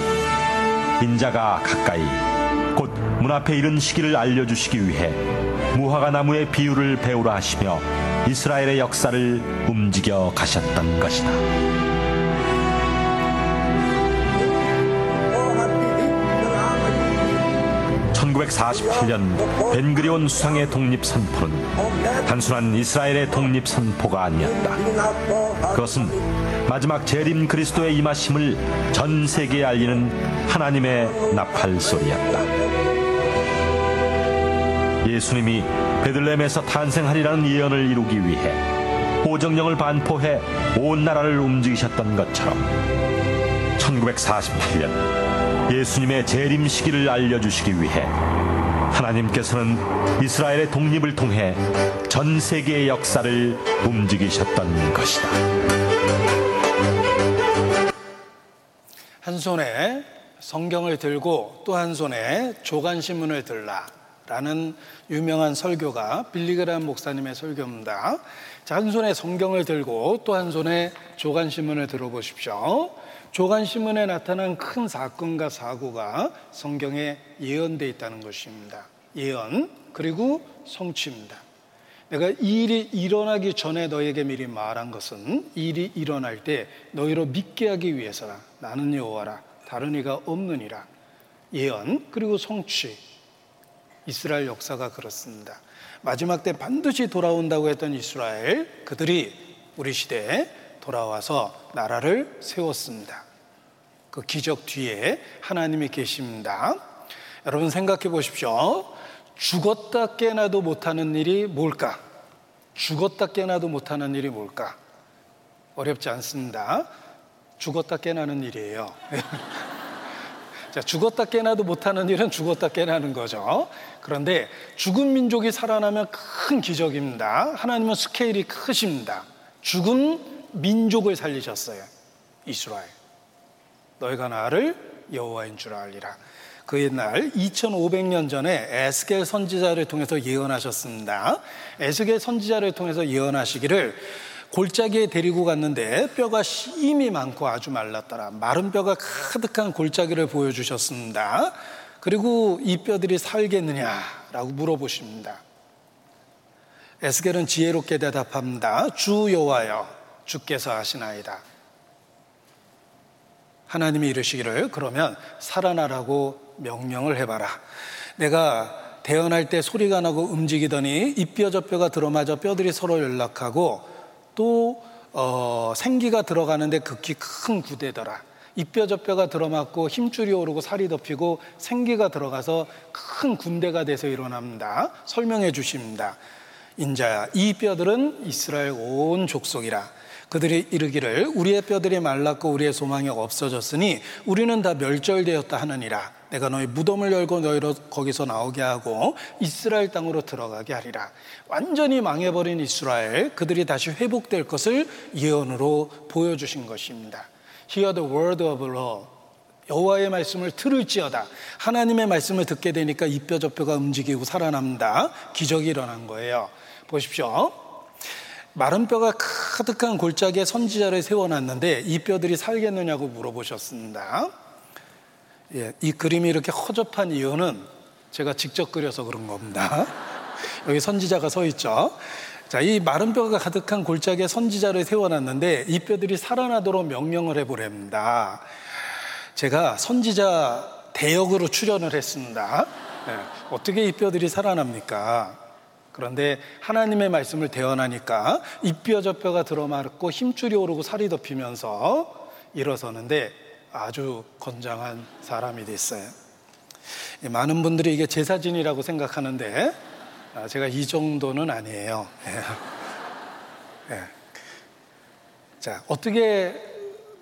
인자가 가까이 곧 문 앞에 이른 시기를 알려주시기 위해 무화과 나무의 비유를 배우라 하시며 이스라엘의 역사를 움직여 가셨던 것이다. 1948년 벤그리온 수상의 독립 선포는 단순한 이스라엘의 독립 선포가 아니었다. 그것은 마지막 재림 그리스도의 임하심을 전 세계에 알리는 하나님의 나팔 소리였다. 예수님이 베들레헴에서 탄생하리라는 예언을 이루기 위해 호정령을 반포해 온 나라를 움직이셨던 것처럼 1948년 예수님의 재림 시기를 알려주시기 위해 하나님께서는 이스라엘의 독립을 통해 전 세계의 역사를 움직이셨던 것이다. 한 손에 성경을 들고 또 한 손에 조간신문을 들라 라는 유명한 설교가 빌리그람 목사님의 설교입니다. 자, 한 손에 성경을 들고 또 한 손에 조간신문을 들어보십시오. 조간신문에 나타난 큰 사건과 사고가 성경에 예언되어 있다는 것입니다. 예언 그리고 성취입니다. 내가 이 일이 일어나기 전에 너에게 미리 말한 것은 이 일이 일어날 때 너희로 믿게 하기 위해서라. 나는 여호와라. 다른 이가 없느니라. 예언 그리고 성취. 이스라엘 역사가 그렇습니다. 마지막 때 반드시 돌아온다고 했던 이스라엘 그들이 우리 시대에 돌아와서 나라를 세웠습니다. 그 기적 뒤에 하나님이 계십니다. 여러분 생각해 보십시오. 죽었다 깨나도 못하는 일이 뭘까? 죽었다 깨나도 못하는 일이 뭘까? 어렵지 않습니다. 죽었다 깨나는 일이에요. 자, 죽었다 깨나도 못하는 일은 죽었다 깨나는 거죠. 그런데 죽은 민족이 살아나면 큰 기적입니다. 하나님은 스케일이 크십니다. 죽은 민족을 살리셨어요. 이스라엘. 너희가 나를 여호와인 줄 알리라. 그 옛날 2500년 전에 에스겔 선지자를 통해서 예언하셨습니다. 에스겔 선지자를 통해서 예언하시기를 골짜기에 데리고 갔는데 뼈가 심이 많고 아주 말랐더라. 마른 뼈가 가득한 골짜기를 보여주셨습니다. 그리고 이 뼈들이 살겠느냐라고 물어보십니다. 에스겔은 지혜롭게 대답합니다. 주 여호와여 주께서 하시나이다. 하나님이 이르시기를 그러면 살아나라고 명령을 해봐라. 내가 태어날 때 소리가 나고 움직이더니 이뼈 저 뼈가 들어맞아 뼈들이 서로 연락하고 또 어, 생기가 들어가는데 극히 큰 구대더라. 이뼈 저 뼈가 들어맞고 힘줄이 오르고 살이 덮이고 생기가 들어가서 큰 군대가 돼서 일어납니다. 설명해 주십니다. 인자야, 이 뼈들은 이스라엘 온 족속이라. 그들이 이르기를 우리의 뼈들이 말랐고 우리의 소망이 없어졌으니 우리는 다 멸절되었다 하느니라. 내가 너희 무덤을 열고 너희로 거기서 나오게 하고 이스라엘 땅으로 들어가게 하리라. 완전히 망해버린 이스라엘 그들이 다시 회복될 것을 예언으로 보여주신 것입니다. Hear the word of the Lord. 여호와의 말씀을 들을지어다. 하나님의 말씀을 듣게 되니까 이 뼈저 뼈가 움직이고 살아납니다. 기적이 일어난 거예요. 보십시오. 마른 뼈가 가득한 골짜기에 선지자를 세워놨는데 이 뼈들이 살겠느냐고 물어보셨습니다. 예, 이 그림이 이렇게 허접한 이유는 제가 직접 그려서 그런 겁니다. 여기 선지자가 서 있죠. 자, 이 마른 뼈가 가득한 골짜기에 선지자를 세워놨는데 이 뼈들이 살아나도록 명령을 해보랍니다. 제가 선지자 대역으로 출연을 했습니다. 네, 어떻게 이 뼈들이 살아납니까? 그런데 하나님의 말씀을 대언하니까 이뼈저 뼈가 들어맞고 힘줄이 오르고 살이 덮이면서 일어서는데 아주 건장한 사람이 됐어요. 많은 분들이 이게 제사진이라고 생각하는데 아, 제가 이 정도는 아니에요. 예. 예. 자, 어떻게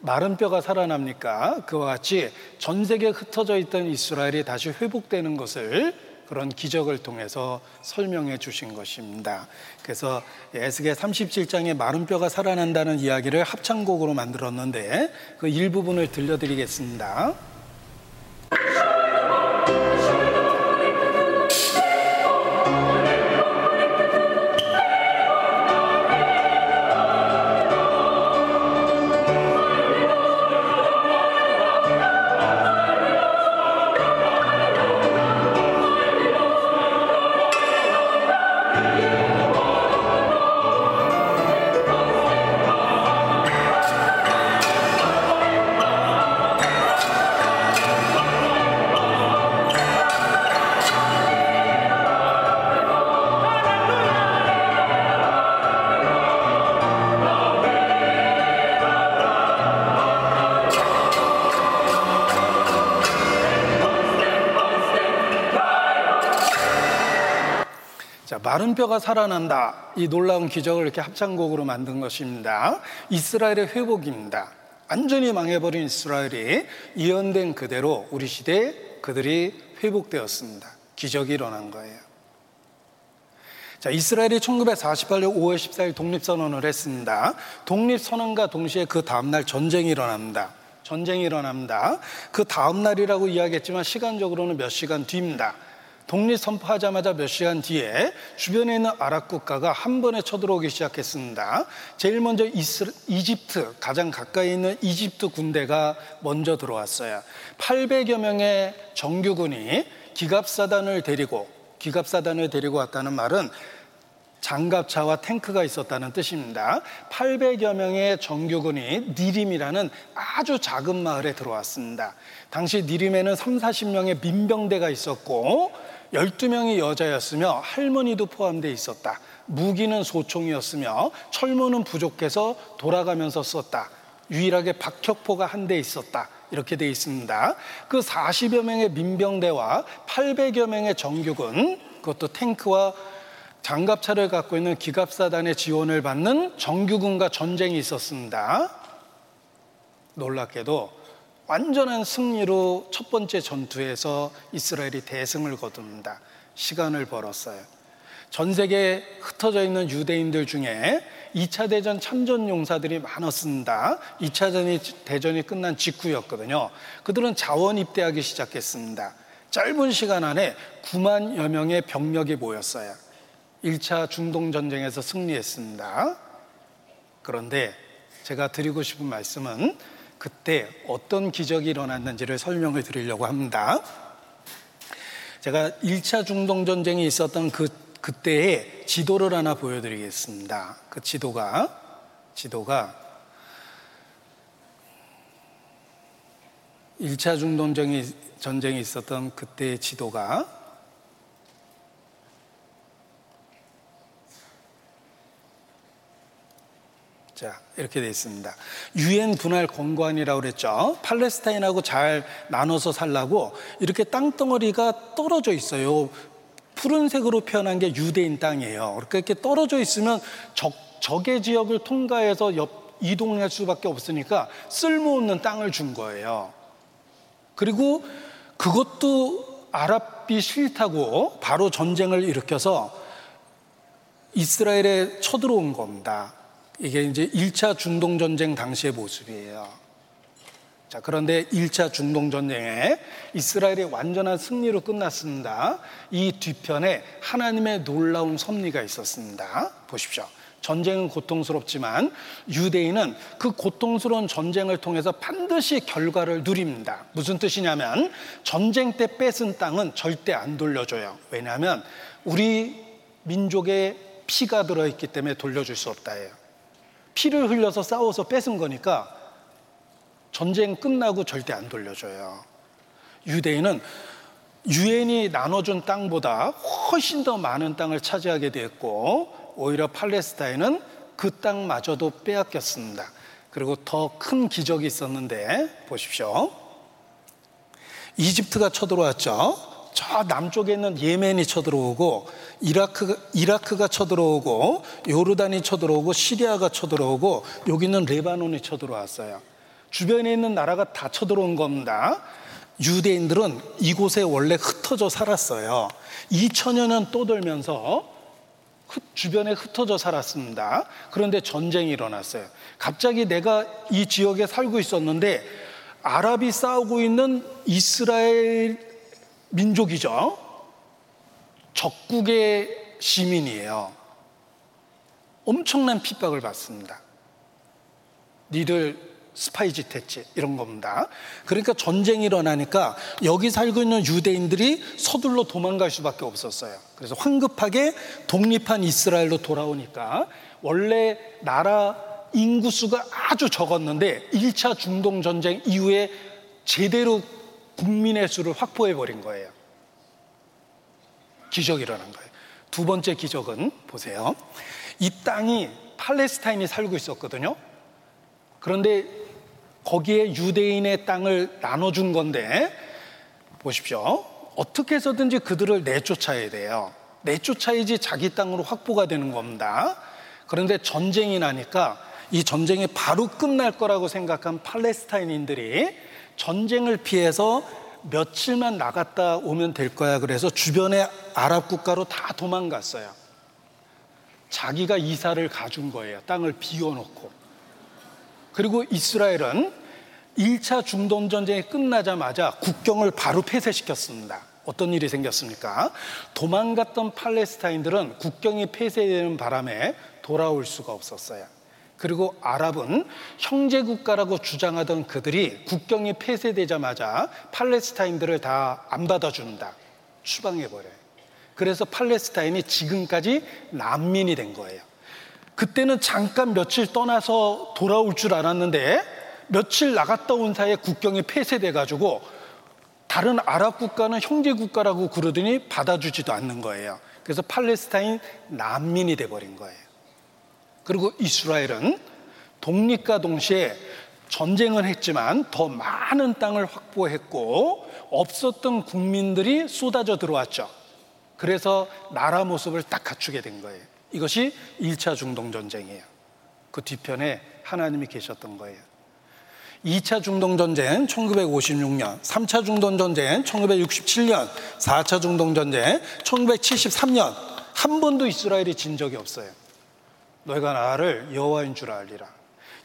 마른 뼈가 살아납니까? 그와 같이 전 세계에 흩어져 있던 이스라엘이 다시 회복되는 것을 그런 기적을 통해서 설명해 주신 것입니다. 그래서 에스겔 37장에 마른 뼈가 살아난다는 이야기를 합창곡으로 만들었는데 그 일부분을 들려드리겠습니다. 뼈가 살아난다. 이 놀라운 기적을 이렇게 합창곡으로 만든 것입니다. 이스라엘의 회복입니다. 완전히 망해버린 이스라엘이 예언된 그대로 우리 시대에 그들이 회복되었습니다. 기적이 일어난 거예요. 자, 이스라엘이 1948년 5월 14일 독립선언을 했습니다. 독립선언과 동시에 그 다음날 전쟁이 일어납니다. 전쟁이 일어납니다. 그 다음날이라고 이야기했지만 시간적으로는 몇 시간 뒤입니다. 독립 선포하자마자 몇 시간 뒤에 주변에 있는 아랍 국가가 한 번에 쳐들어오기 시작했습니다. 제일 먼저 이스, 이집트, 가장 가까이 있는 이집트 군대가 먼저 들어왔어요. 800여 명의 정규군이 기갑사단을 데리고, 기갑사단을 데리고 왔다는 말은 장갑차와 탱크가 있었다는 뜻입니다. 800여 명의 정규군이 니림이라는 아주 작은 마을에 들어왔습니다. 당시 니림에는 3, 40명의 민병대가 있었고 12명이 여자였으며 할머니도 포함되어 있었다. 무기는 소총이었으며 철문은 부족해서 돌아가면서 썼다. 유일하게 박격포가 한 대 있었다. 이렇게 되어 있습니다. 그 40여 명의 민병대와 800여 명의 정규군, 그것도 탱크와 장갑차를 갖고 있는 기갑사단의 지원을 받는 정규군과 전쟁이 있었습니다. 놀랍게도 완전한 승리로 첫 번째 전투에서 이스라엘이 대승을 거둡니다. 시간을 벌었어요. 전 세계에 흩어져 있는 유대인들 중에 2차 대전 참전 용사들이 많았습니다. 2차 대전이 끝난 직후였거든요. 그들은 자원 입대하기 시작했습니다. 짧은 시간 안에 9만여 명의 병력이 모였어요. 1차 중동 전쟁에서 승리했습니다. 그런데 제가 드리고 싶은 말씀은 그때 어떤 기적이 일어났는지를 설명을 드리려고 합니다. 제가 1차 중동 전쟁이 있었던 그 그때의 지도를 하나 보여드리겠습니다. 그 지도가 지도가 1차 중동 전쟁이 있었던 그때의 지도가 자, 이렇게 되어 있습니다. 유엔 분할 공간이라고 그랬죠. 팔레스타인하고 잘 나눠서 살라고 이렇게 땅덩어리가 떨어져 있어요. 푸른색으로 표현한 게 유대인 땅이에요. 그러니까 이렇게 떨어져 있으면 적, 적의 지역을 통과해서 옆, 이동할 수밖에 없으니까 쓸모없는 땅을 준 거예요. 그리고 그것도 아랍이 싫다고 바로 전쟁을 일으켜서 이스라엘에 쳐들어온 겁니다. 이게 이제 1차 중동 전쟁 당시의 모습이에요. 자, 그런데 1차 중동 전쟁에 이스라엘이 완전한 승리로 끝났습니다. 이 뒤편에 하나님의 놀라운 섭리가 있었습니다. 보십시오. 전쟁은 고통스럽지만 유대인은 그 고통스러운 전쟁을 통해서 반드시 결과를 누립니다. 무슨 뜻이냐면 전쟁 때 뺏은 땅은 절대 안 돌려줘요. 왜냐하면 우리 민족의 피가 들어있기 때문에 돌려줄 수 없다예요. 피를 흘려서 싸워서 뺏은 거니까 전쟁 끝나고 절대 안 돌려줘요. 유대인은 유엔이 나눠준 땅보다 훨씬 더 많은 땅을 차지하게 됐고 오히려 팔레스타인은 그 땅마저도 빼앗겼습니다. 그리고 더 큰 기적이 있었는데 보십시오. 이집트가 쳐들어왔죠. 저 남쪽에 있는 예멘이 쳐들어오고 이라크, 이라크가 쳐들어오고 요르단이 쳐들어오고 시리아가 쳐들어오고 여기는 레바논이 쳐들어왔어요. 주변에 있는 나라가 다 쳐들어온 겁니다. 유대인들은 이곳에 원래 흩어져 살았어요. 2000여 년 떠돌면서 주변에 흩어져 살았습니다. 그런데 전쟁이 일어났어요. 갑자기 내가 이 지역에 살고 있었는데 아랍이 싸우고 있는 이스라엘 민족이죠. 적국의 시민이에요. 엄청난 핍박을 받습니다. 니들 스파이 짓 했지 이런 겁니다. 그러니까 전쟁이 일어나니까 여기 살고 있는 유대인들이 서둘러 도망갈 수밖에 없었어요. 그래서 황급하게 독립한 이스라엘로 돌아오니까 원래 나라 인구수가 아주 적었는데 1차 중동 전쟁 이후에 제대로 국민의 수를 확보해 버린 거예요. 기적이 일어난 거예요. 두 번째 기적은 보세요. 이 땅이 팔레스타인이 살고 있었거든요. 그런데 거기에 유대인의 땅을 나눠준 건데 보십시오. 어떻게 해서든지 그들을 내쫓아야 돼요. 내쫓아야지 자기 땅으로 확보가 되는 겁니다. 그런데 전쟁이 나니까 이 전쟁이 바로 끝날 거라고 생각한 팔레스타인인들이 전쟁을 피해서 며칠만 나갔다 오면 될 거야. 그래서 주변의 아랍 국가로 다 도망갔어요. 자기가 이사를 가준 거예요. 땅을 비워놓고. 그리고 이스라엘은 1차 중동 전쟁이 끝나자마자 국경을 바로 폐쇄시켰습니다. 어떤 일이 생겼습니까? 도망갔던 팔레스타인들은 국경이 폐쇄되는 바람에 돌아올 수가 없었어요. 그리고 아랍은 형제 국가라고 주장하던 그들이 국경이 폐쇄되자마자 팔레스타인들을 다 안 받아준다. 추방해 버려요. 그래서 팔레스타인이 지금까지 난민이 된 거예요. 그때는 잠깐 며칠 떠나서 돌아올 줄 알았는데 며칠 나갔다 온 사이에 국경이 폐쇄돼 가지고 다른 아랍 국가는 형제 국가라고 그러더니 받아주지도 않는 거예요. 그래서 팔레스타인 난민이 돼 버린 거예요. 그리고 이스라엘은 독립과 동시에 전쟁을 했지만 더 많은 땅을 확보했고 없었던 국민들이 쏟아져 들어왔죠. 그래서 나라 모습을 딱 갖추게 된 거예요. 이것이 1차 중동 전쟁이에요. 그 뒤편에 하나님이 계셨던 거예요. 2차 중동 전쟁 1956년, 3차 중동 전쟁 1967년, 4차 중동 전쟁 1973년 한 번도 이스라엘이 진 적이 없어요. 너희가 나를 여호와인 줄 알리라.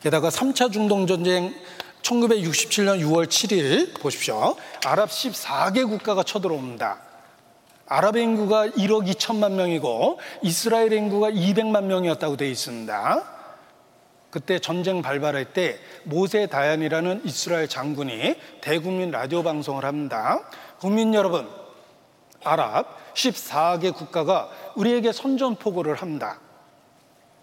게다가 3차 중동 전쟁 1967년 6월 7일 보십시오. 아랍 14개 국가가 쳐들어옵니다. 아랍 인구가 1억 2천만 명이고 이스라엘 인구가 200만 명이었다고 되어 있습니다. 그때 전쟁 발발할 때 모세 다얀이라는 이스라엘 장군이 대국민 라디오 방송을 합니다. 국민 여러분, 아랍 14개 국가가 우리에게 선전포고를 합니다.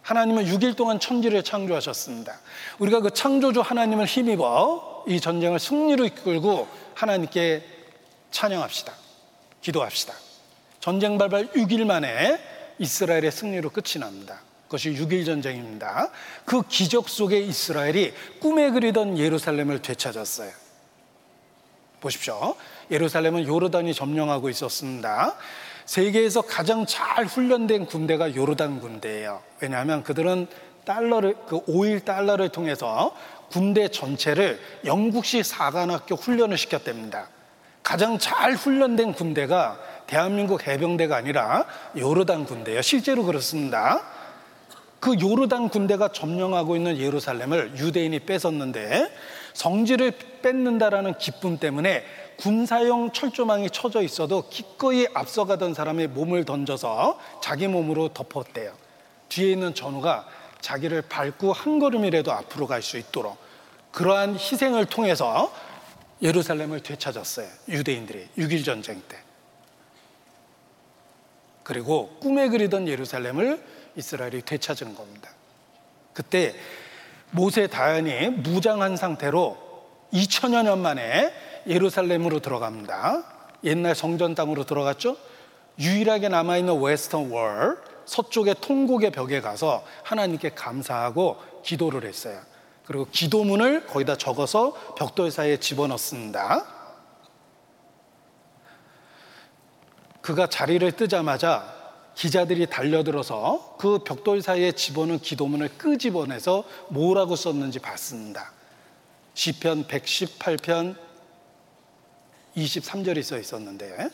하나님은 6일 동안 천지를 창조하셨습니다. 우리가 그 창조주 하나님을 힘입어 이 전쟁을 승리로 이끌고 하나님께 찬양합시다. 기도합시다. 전쟁 발발 6일 만에 이스라엘의 승리로 끝이 납니다. 그것이 6일 전쟁입니다. 그 기적 속에 이스라엘이 꿈에 그리던 예루살렘을 되찾았어요. 보십시오. 예루살렘은 요르단이 점령하고 있었습니다. 세계에서 가장 잘 훈련된 군대가 요르단 군대예요. 왜냐하면 그들은 달러를 그 5일 달러를 통해서 군대 전체를 영국식 사관학교 훈련을 시켰답니다. 가장 잘 훈련된 군대가 대한민국 해병대가 아니라 요르단 군대예요. 실제로 그렇습니다. 그 요르단 군대가 점령하고 있는 예루살렘을 유대인이 뺏었는데 성지를 뺏는다라는 기쁨 때문에 군사용 철조망이 쳐져 있어도 기꺼이 앞서가던 사람의 몸을 던져서 자기 몸으로 덮었대요. 뒤에 있는 전우가 자기를 밟고 한 걸음이라도 앞으로 갈 수 있도록 그러한 희생을 통해서 예루살렘을 되찾았어요. 유대인들이 6.1 전쟁 때. 그리고 꿈에 그리던 예루살렘을 이스라엘이 되찾은 겁니다. 그때 모세 다연이 무장한 상태로 2000여 년 만에 예루살렘으로 들어갑니다. 옛날 성전 땅으로 들어갔죠? 유일하게 남아있는 웨스턴 월, 서쪽의 통곡의 벽에 가서 하나님께 감사하고 기도를 했어요. 그리고 기도문을 거기다 적어서 벽돌 사이에 집어넣습니다. 그가 자리를 뜨자마자 기자들이 달려들어서 그 벽돌 사이에 집어넣은 기도문을 끄집어내서 뭐라고 썼는지 봤습니다. 시편 118편 23절이 써 있었는데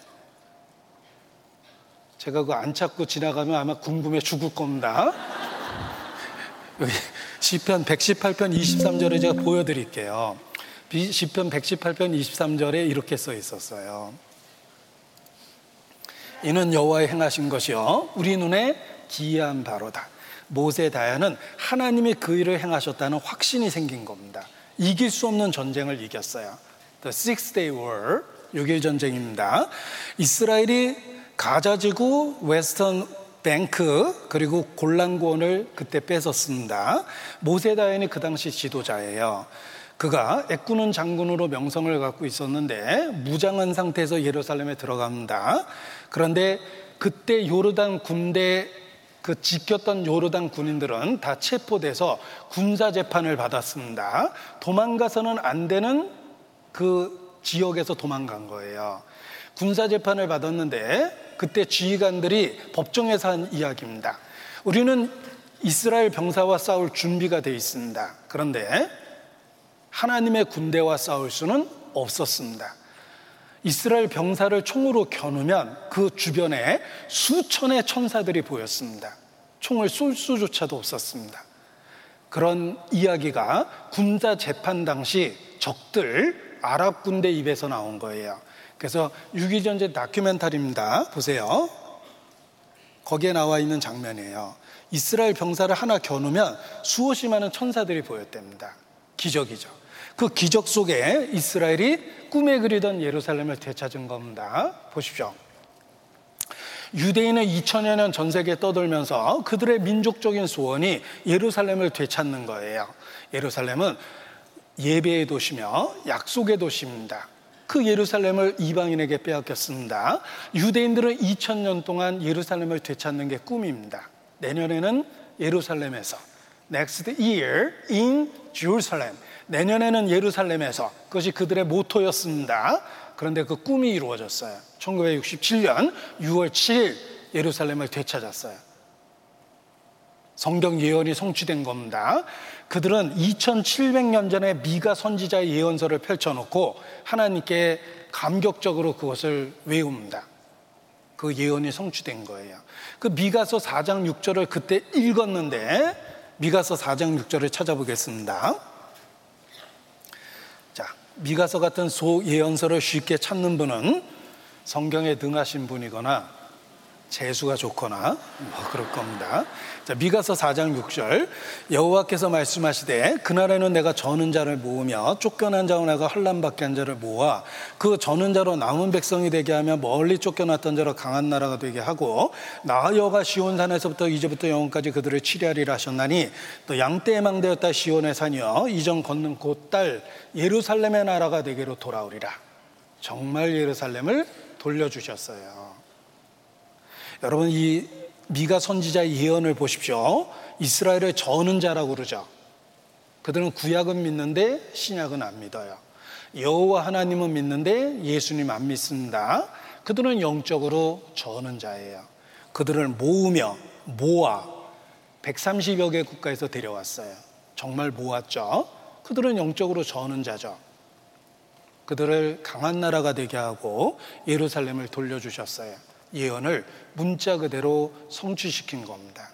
제가 그거 안 찾고 지나가면 아마 궁금해 죽을 겁니다. 여기 시편 118편 23절에 제가 보여드릴게요. 시편 118편 23절에 이렇게 써 있었어요. 이는 여호와의 행하신 것이요 우리 눈에 기이한 바로다. 모세 다야는 하나님이 그 일을 행하셨다는 확신이 생긴 겁니다. 이길 수 없는 전쟁을 이겼어요. The Six Day War, 6일 전쟁입니다. 이스라엘이 가자지구, 웨스턴 뱅크 그리고 골란고원을 그때 뺏었습니다. 모세 다연이 그 당시 지도자예요. 그가 애꾸는 장군으로 명성을 갖고 있었는데 무장한 상태에서 예루살렘에 들어갑니다. 그런데 그때 요르단 군대 그 지켰던 요르단 군인들은 다 체포돼서 군사 재판을 받았습니다. 도망가서는 안 되는 그 지역에서 도망간 거예요. 군사 재판을 받았는데 그때 지휘관들이 법정에서 한 이야기입니다. 우리는 이스라엘 병사와 싸울 준비가 돼 있습니다. 그런데 하나님의 군대와 싸울 수는 없었습니다. 이스라엘 병사를 총으로 겨누면 그 주변에 수천의 천사들이 보였습니다. 총을 쏠 수조차도 없었습니다. 그런 이야기가 군사 재판 당시 적들 아랍 군대 입에서 나온 거예요. 그래서 유기전제 다큐멘터리입니다. 보세요. 거기에 나와 있는 장면이에요. 이스라엘 병사를 하나 겨누면 수없이 많은 천사들이 보였답니다. 기적이죠. 그 기적 속에 이스라엘이 꿈에 그리던 예루살렘을 되찾은 겁니다. 보십시오. 유대인은 2000여 년 전 세계에 떠돌면서 그들의 민족적인 소원이 예루살렘을 되찾는 거예요. 예루살렘은 예배의 도시며 약속의 도시입니다. 그 예루살렘을 이방인에게 빼앗겼습니다. 유대인들은 2000년 동안 예루살렘을 되찾는 게 꿈입니다. 내년에는 예루살렘에서 next year in Jerusalem 내년에는 예루살렘에서 그것이 그들의 모토였습니다. 그런데 그 꿈이 이루어졌어요. 1967년 6월 7일 예루살렘을 되찾았어요. 성경 예언이 성취된 겁니다. 그들은 2700년 전에 미가 선지자의 예언서를 펼쳐놓고 하나님께 감격적으로 그것을 외웁니다. 그 예언이 성취된 거예요. 그 미가서 4장 6절을 그때 읽었는데 미가서 4장 6절을 찾아보겠습니다. 자, 미가서 같은 소 예언서를 쉽게 찾는 분은 성경에 능하신 분이거나 재수가 좋거나 뭐 그럴 겁니다. 자, 미가서 4장 6절 여호와께서 말씀하시되 그날에는 내가 저는 자를 모으며 쫓겨난 자와 내가 환란받게 한 자를 모아 그 저는 자로 남은 백성이 되게 하며 멀리 쫓겨났던 자로 강한 나라가 되게 하고 나 여호가 시온 산에서부터 이제부터 영원까지 그들을 치리하리라 하셨나니 또 양떼의 망대였다 시온의 산이여 이전 걷는 곧딸 예루살렘의 나라가 되기로 돌아오리라 정말 예루살렘을 돌려주셨어요. 여러분 이 미가 선지자의 예언을 보십시오. 이스라엘의 저는 자라고 그러죠. 그들은 구약은 믿는데 신약은 안 믿어요. 여호와 하나님은 믿는데 예수님 안 믿습니다. 그들은 영적으로 저는 자예요. 그들을 모으며 모아 130여 개 국가에서 데려왔어요. 정말 모았죠. 그들은 영적으로 저는 자죠. 그들을 강한 나라가 되게 하고 예루살렘을 돌려주셨어요. 예언을 문자 그대로 성취시킨 겁니다.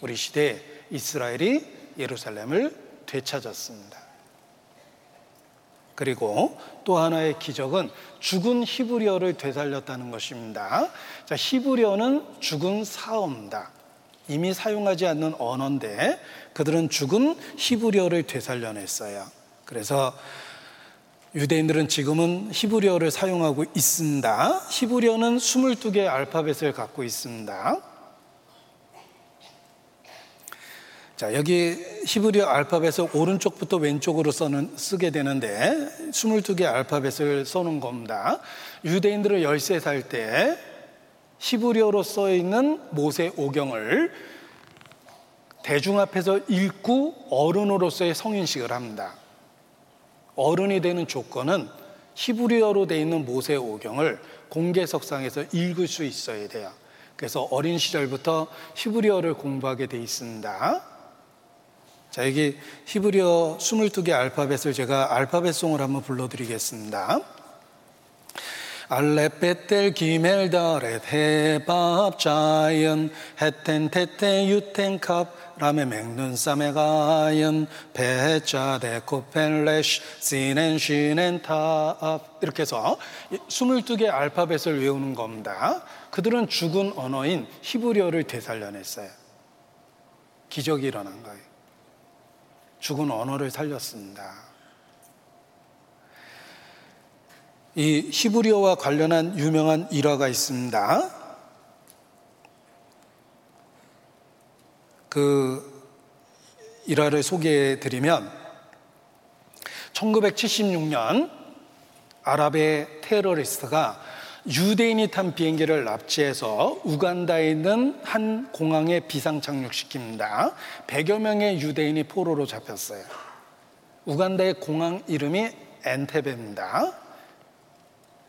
우리 시대 이스라엘이 예루살렘을 되찾았습니다. 그리고 또 하나의 기적은 죽은 히브리어를 되살렸다는 것입니다. 자, 히브리어는 죽은 사어입니다. 이미 사용하지 않는 언어인데 그들은 죽은 히브리어를 되살려냈어요. 그래서 유대인들은 지금은 히브리어를 사용하고 있습니다. 히브리어는 22개의 알파벳을 갖고 있습니다. 자, 여기 히브리어 알파벳을 오른쪽부터 왼쪽으로 써는, 쓰게 되는데 22개 알파벳을 써는 겁니다. 유대인들은 13살 때 히브리어로 써 있는 모세 오경을 대중 앞에서 읽고 어른으로서의 성인식을 합니다. 어른이 되는 조건은 히브리어로 되어 있는 모세 오경을 공개석상에서 읽을 수 있어야 돼요. 그래서 어린 시절부터 히브리어를 공부하게 돼 있습니다. 자, 여기 히브리어 22개 알파벳을 제가 알파벳송을 한번 불러드리겠습니다. 알레 베텔 기멜 다렛 헤밥 자연 헤텐 테테 유텐 캅 라메 맹눈 사메 가연 베자 데코 펜레시 시넨 시넨 타압 이렇게 해서 22개 알파벳을 외우는 겁니다. 그들은 죽은 언어인 히브리어를 되살려냈어요. 기적이 일어난 거예요. 죽은 언어를 살렸습니다. 이 히브리어와 관련한 유명한 일화가 있습니다. 그 일화를 소개해 드리면 1976년 아랍의 테러리스트가 유대인이 탄 비행기를 납치해서 우간다에 있는 한 공항에 비상 착륙시킵니다. 100여 명의 유대인이 포로로 잡혔어요. 우간다의 공항 이름이 엔테베입니다.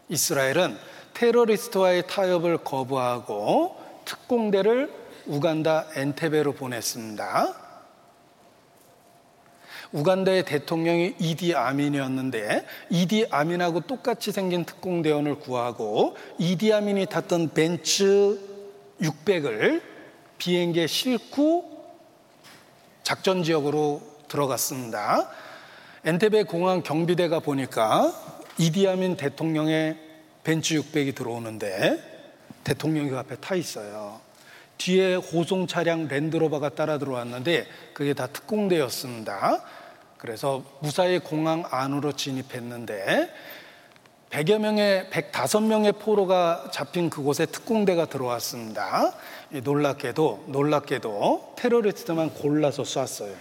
이스라엘은 테러리스트와의 타협을 거부하고 특공대를 우간다 엔테베로 보냈습니다. 우간다의 대통령이 이디 아민이었는데 이디 아민하고 똑같이 생긴 특공대원을 구하고 이디 아민이 탔던 벤츠 600을 비행기에 싣고 작전 지역으로 들어갔습니다. 엔테베 공항 경비대가 보니까 이디 아민 대통령의 벤츠 600이 들어오는데 대통령이 그 앞에 타 있어요. 뒤에 호송 차량 랜드로버가 따라 들어왔는데 그게 다 특공대였습니다. 그래서 무사히 공항 안으로 진입했는데 100여 명의 105명의 포로가 잡힌 그곳에 특공대가 들어왔습니다. 놀랍게도 놀랍게도 테러리스트만 골라서 쐈어요.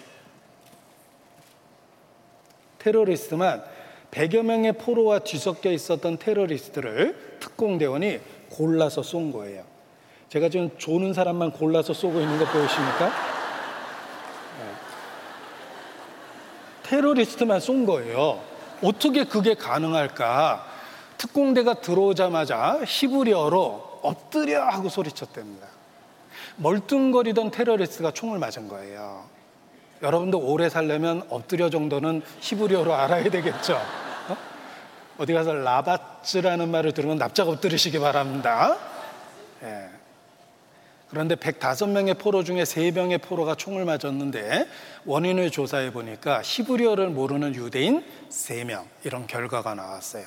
테러리스트만 100여 명의 포로와 뒤섞여 있었던 테러리스트를 특공대원이 골라서 쏜 거예요. 제가 지금 조는 사람만 골라서 쏘고 있는 거 보이십니까? 네. 테러리스트만 쏜 거예요. 어떻게 그게 가능할까? 특공대가 들어오자마자 히브리어로 엎드려 하고 소리쳤답니다. 멀뚱거리던 테러리스트가 총을 맞은 거예요. 여러분도 오래 살려면 엎드려 정도는 히브리어로 알아야 되겠죠. 어? 디 가서 라바츠라는 말을 들으면 납작 엎드리시기 바랍니다. 예. 그런데 105명의 포로 중에 3명의 포로가 총을 맞았는데 원인을 조사해 보니까 히브리어를 모르는 유대인 3명 이런 결과가 나왔어요.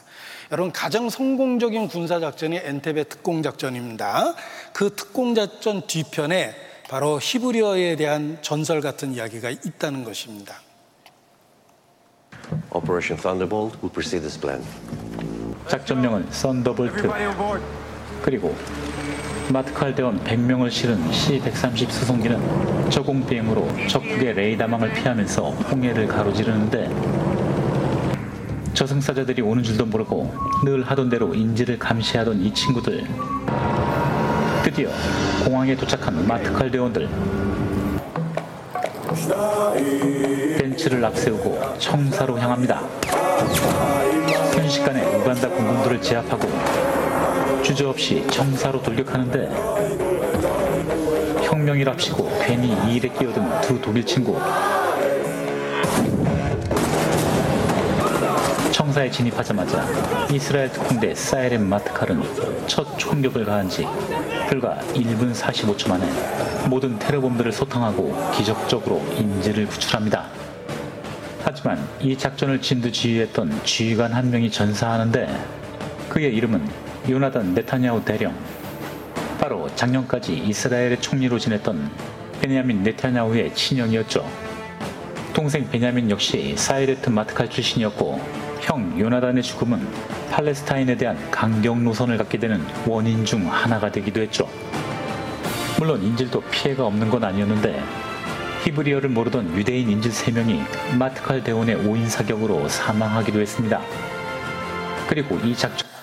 여러분 가장 성공적인 군사 작전이 엔테베 특공 작전입니다. 그 특공 작전 뒤편에 바로 히브리어에 대한 전설 같은 이야기가 있다는 것입니다. Operation Thunderbolt will proceed as planned. 작전명은 썬더볼트 그리고 마트칼대원 100명을 실은 C-130 수송기는 저공 비행으로 적국의 레이더망을 피하면서 홍해를 가로지르는데 저승사자들이 오는 줄도 모르고 늘 하던 대로 인지를 감시하던 이 친구들 드디어 공항에 도착한 마트칼대원들 벤츠를 앞세우고 청사로 향합니다. 순식간에 우간다 공군들을 제압하고 주저없이 청사로 돌격하는데 혁명이랍시고 괜히 이 일에 끼어든 두 독일 친구 청사에 진입하자마자 이스라엘 특공대 사이렌 마트칼은 첫 총격을 가한 지 불과 1분 45초 만에 모든 테러범들을 소탕하고 기적적으로 인지를 구출합니다. 하지만 이 작전을 진두 지휘했던 지휘관 한 명이 전사하는데 그의 이름은 요나단 네타냐후 대령 바로 작년까지 이스라엘의 총리로 지냈던 베냐민 네타냐후의 친형이었죠. 동생 베냐민 역시 사이레트 마트칼 출신이었고 형 요나단의 죽음은 팔레스타인에 대한 강경 노선을 갖게 되는 원인 중 하나가 되기도 했죠. 물론 인질도 피해가 없는 건 아니었는데 히브리어를 모르던 유대인 인질 3명이 마트칼 대원의 오인 사격으로 사망하기도 했습니다. 그리고 이 작전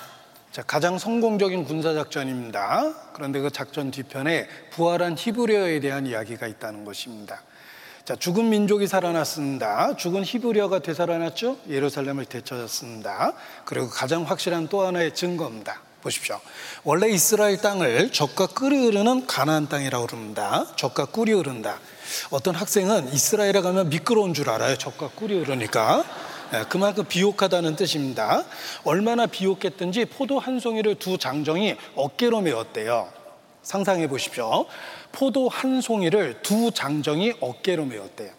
자, 가장 성공적인 군사 작전입니다. 그런데 그 작전 뒤편에 부활한 히브리어에 대한 이야기가 있다는 것입니다. 자, 죽은 민족이 살아났습니다. 죽은 히브리어가 되살아났죠? 예루살렘을 되찾았습니다. 그리고 가장 확실한 또 하나의 증거입니다. 보십시오. 원래 이스라엘 땅을 적과 꿀이 흐르는 가나안 땅이라고 그럽니다. 적과 꿀이 흐른다. 어떤 학생은 이스라엘에 가면 미끄러운 줄 알아요. 적과 꿀이 흐르니까. 예, 그만큼 비옥하다는 뜻입니다. 얼마나 비옥했든지 포도 한 송이를 두 장정이 어깨로 메었대요. 상상해 보십시오. 포도 한 송이를 두 장정이 어깨로 메었대요.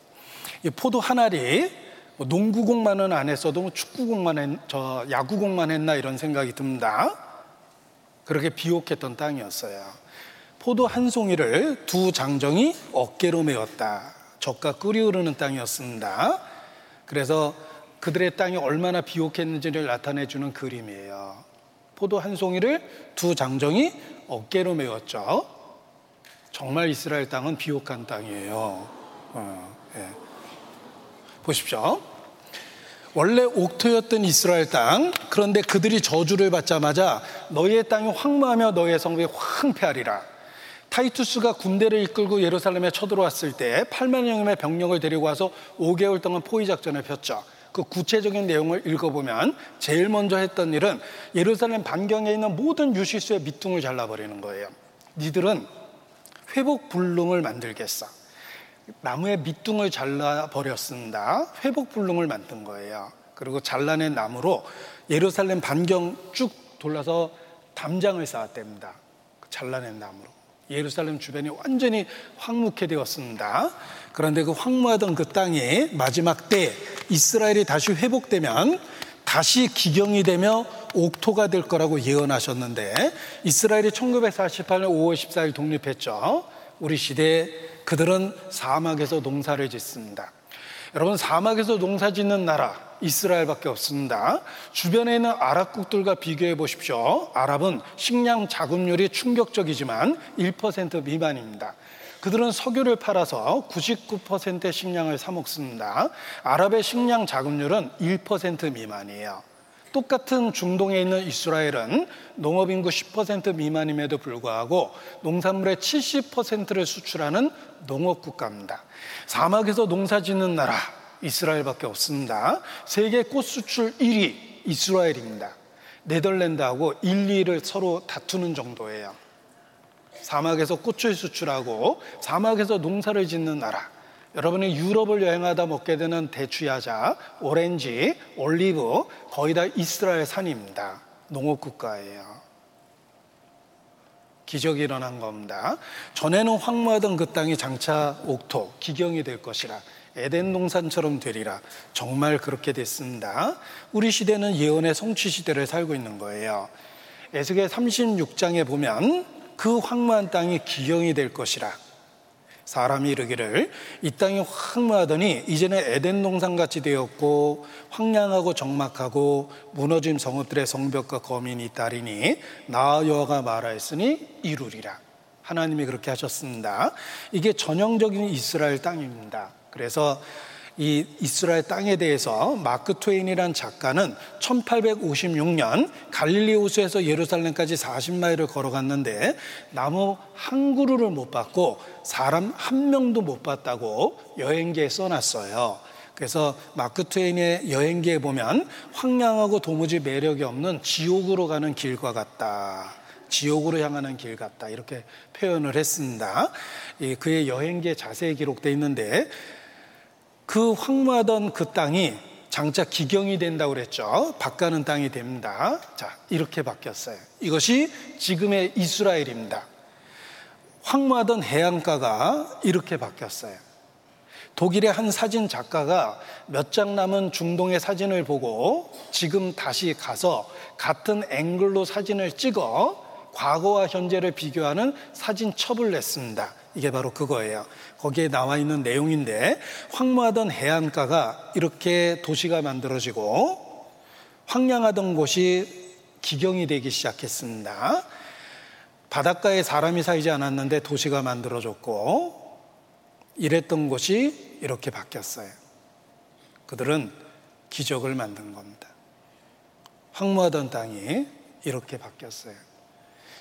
이 포도 한 알이 뭐 농구공만은 안 했어도 뭐 축구공만 했, 저 야구공만 했나 이런 생각이 듭니다. 그렇게 비옥했던 땅이었어요. 포도 한 송이를 두 장정이 어깨로 메었다. 적과 끓이 흐르는 땅이었습니다. 그래서 그들의 땅이 얼마나 비옥했는지를 나타내 주는 그림이에요. 포도 한 송이를 두 장정이 어깨로 메웠죠. 정말 이스라엘 땅은 비옥한 땅이에요. 어, 예. 보십시오. 원래 옥토였던 이스라엘 땅, 그런데 그들이 저주를 받자마자 너희의 땅이 황무하며 너희의 성벽이 황폐하리라. 타이투스가 군대를 이끌고 예루살렘에 쳐들어왔을 때 8만여 명의 병력을 데리고 와서 5개월 동안 포위 작전을 폈죠. 그 구체적인 내용을 읽어보면 제일 먼저 했던 일은 예루살렘 반경에 있는 모든 유실수의 밑둥을 잘라버리는 거예요. 니들은 회복 불능을 만들겠어. 나무의 밑둥을 잘라버렸습니다. 회복 불능을 만든 거예요. 그리고 잘라낸 나무로 예루살렘 반경 쭉 돌려서 담장을 쌓았답니다. 그 잘라낸 나무로. 예루살렘 주변이 완전히 황무케 되었습니다. 그런데 그 황무하던 그 땅이 마지막 때 이스라엘이 다시 회복되면 다시 기경이 되며 옥토가 될 거라고 예언하셨는데 이스라엘이 1948년 5월 14일 독립했죠. 우리 시대에 그들은 사막에서 농사를 짓습니다. 여러분 사막에서 농사 짓는 나라 이스라엘밖에 없습니다. 주변에 있는 아랍국들과 비교해 보십시오. 아랍은 식량 자급률이 충격적이지만 1% 미만입니다. 그들은 석유를 팔아서 99%의 식량을 사 먹습니다. 아랍의 식량 자급률은 1% 미만이에요. 똑같은 중동에 있는 이스라엘은 농업 인구 10% 미만임에도 불구하고 농산물의 70%를 수출하는 농업 국가입니다. 사막에서 농사 짓는 나라, 이스라엘밖에 없습니다. 세계 꽃 수출 1위, 이스라엘입니다. 네덜란드하고 1, 2를 서로 다투는 정도예요. 사막에서 꽃을 수출하고 사막에서 농사를 짓는 나라. 여러분이 유럽을 여행하다 먹게 되는 대추야자, 오렌지, 올리브 거의 다 이스라엘 산입니다. 농업 국가예요. 기적이 일어난 겁니다. 전에는 황무하던 그 땅이 장차 옥토, 기경이 될 것이라. 에덴 동산처럼 되리라. 정말 그렇게 됐습니다. 우리 시대는 예언의 성취 시대를 살고 있는 거예요. 에스겔 36장에 보면 그 황무한 땅이 기경이 될 것이라. 사람이 이르기를 이 땅이 황무하더니 이제는 에덴 동산 같이 되었고 황량하고 적막하고 무너진 성읍들의 성벽과 거민이 따리니 나 여호와가 말하였으니 이루리라. 하나님이 그렇게 하셨습니다. 이게 전형적인 이스라엘 땅입니다. 그래서 이 이스라엘 땅에 대해서 마크 트웨인이란 작가는 1856년 갈릴리 호수에서 예루살렘까지 40마일을 걸어갔는데 나무 한 그루를 못 받고 사람 한 명도 못 봤다고 여행기에 써놨어요. 그래서 마크 트웨인의 여행기에 보면 황량하고 도무지 매력이 없는 지옥으로 가는 길과 같다. 지옥으로 향하는 길 같다. 이렇게 표현을 했습니다. 그의 여행기에 자세히 기록되어 있는데 그 황무하던 그 땅이 장차 기경이 된다고 그랬죠. 바가는 땅이 됩니다. 자, 이렇게 바뀌었어요. 이것이 지금의 이스라엘입니다. 황무하던 해안가가 이렇게 바뀌었어요. 독일의 한 사진 작가가 몇 장 남은 중동의 사진을 보고 지금 다시 가서 같은 앵글로 사진을 찍어 과거와 현재를 비교하는 사진첩을 냈습니다. 이게 바로 그거예요. 거기에 나와 있는 내용인데 황무하던 해안가가 이렇게 도시가 만들어지고 황량하던 곳이 기경이 되기 시작했습니다. 바닷가에 사람이 살지 않았는데 도시가 만들어졌고 이랬던 곳이 이렇게 바뀌었어요. 그들은 기적을 만든 겁니다. 황무하던 땅이 이렇게 바뀌었어요.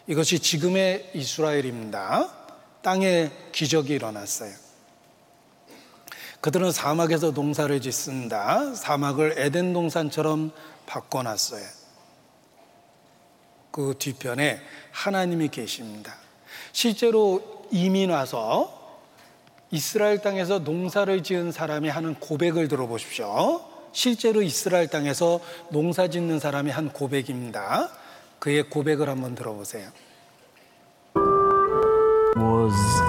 이것이 지금의 이스라엘입니다. 땅에 기적이 일어났어요. 그들은 사막에서 농사를 짓습니다. 사막을 에덴 동산처럼 바꿔놨어요. 그 뒤편에 하나님이 계십니다. 실제로 이민 와서 이스라엘 땅에서 농사를 지은 사람이 하는 고백을 들어보십시오. 실제로 이스라엘 땅에서 농사 짓는 사람이 한 고백입니다. 그의 고백을 한번 들어보세요.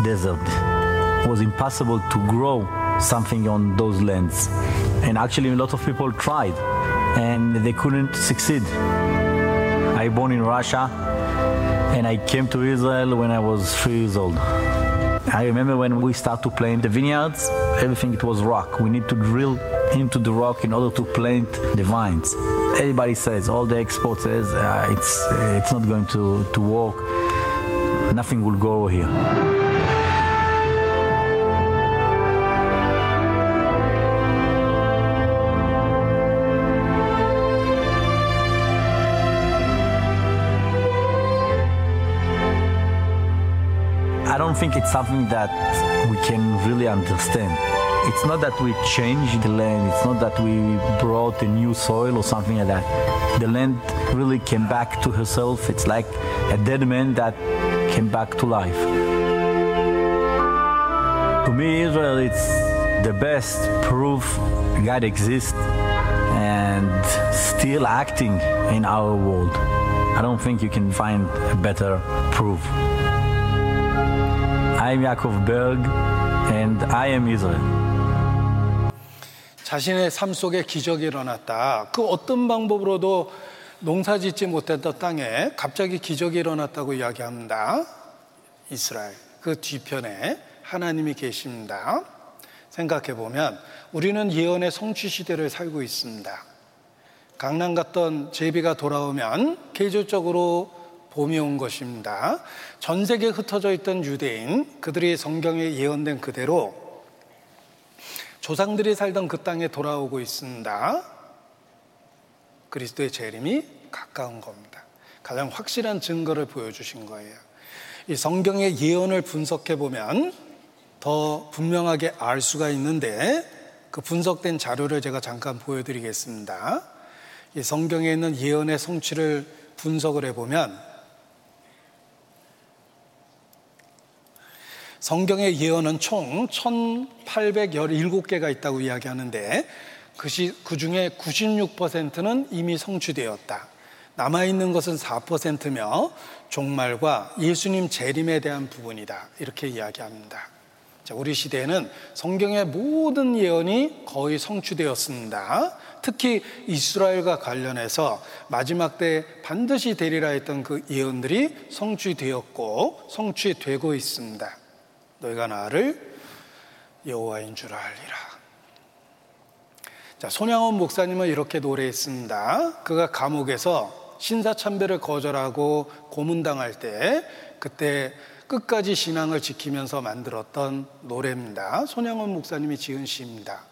Desert. It was impossible to grow something on those lands. And actually a lot of people tried and they couldn't succeed. I born in Russia and I came to Israel when I was three years old. I remember when we start to plant the vineyards, everything it was rock. We need to drill into the rock in order to plant the vines. Everybody says, all the experts says, uh, it's, it's not going to, to work nothing will go here. I don't think it's something that we can really understand. It's not that we changed the land, it's not that we brought a new soil or something like that. The land really came back to herself. It's like a dead man that came back to life. To me, Israel is the best proof God exists and still acting in our world. I don't think you can find a better proof. I'm Yaakov Berg and I am Israel. 자신의 삶 속에 기적이 일어났다. 그 어떤 방법으로도 농사 짓지 못했던 땅에 갑자기 기적이 일어났다고 이야기합니다. 이스라엘. 그 뒤편에 하나님이 계십니다. 생각해 보면 우리는 예언의 성취 시대를 살고 있습니다. 강남 갔던 제비가 돌아오면 계절적으로 봄이 온 것입니다. 전 세계에 흩어져 있던 유대인, 그들이 성경에 예언된 그대로 조상들이 살던 그 땅에 돌아오고 있습니다. 그리스도의 재림이 가까운 겁니다. 가장 확실한 증거를 보여주신 거예요. 이 성경의 예언을 분석해 보면 더 분명하게 알 수가 있는데 그 분석된 자료를 제가 잠깐 보여드리겠습니다. 이 성경에 있는 예언의 성취를 분석을 해보면 성경의 예언은 총 1817개가 있다고 이야기하는데 그 중에 96%는 이미 성취되었다. 남아있는 것은 4%며 종말과 예수님 재림에 대한 부분이다. 이렇게 이야기합니다. 자, 우리 시대에는 성경의 모든 예언이 거의 성취되었습니다. 특히 이스라엘과 관련해서 마지막 때 반드시 되리라 했던 그 예언들이 성취되었고 성취되고 있습니다. 너희가 나를 여호와인 줄 알리라. 자, 손양원 목사님은 이렇게 노래했습니다. 그가 감옥에서 신사참배를 거절하고 고문당할 때 그때 끝까지 신앙을 지키면서 만들었던 노래입니다. 손양원 목사님이 지은 시입니다.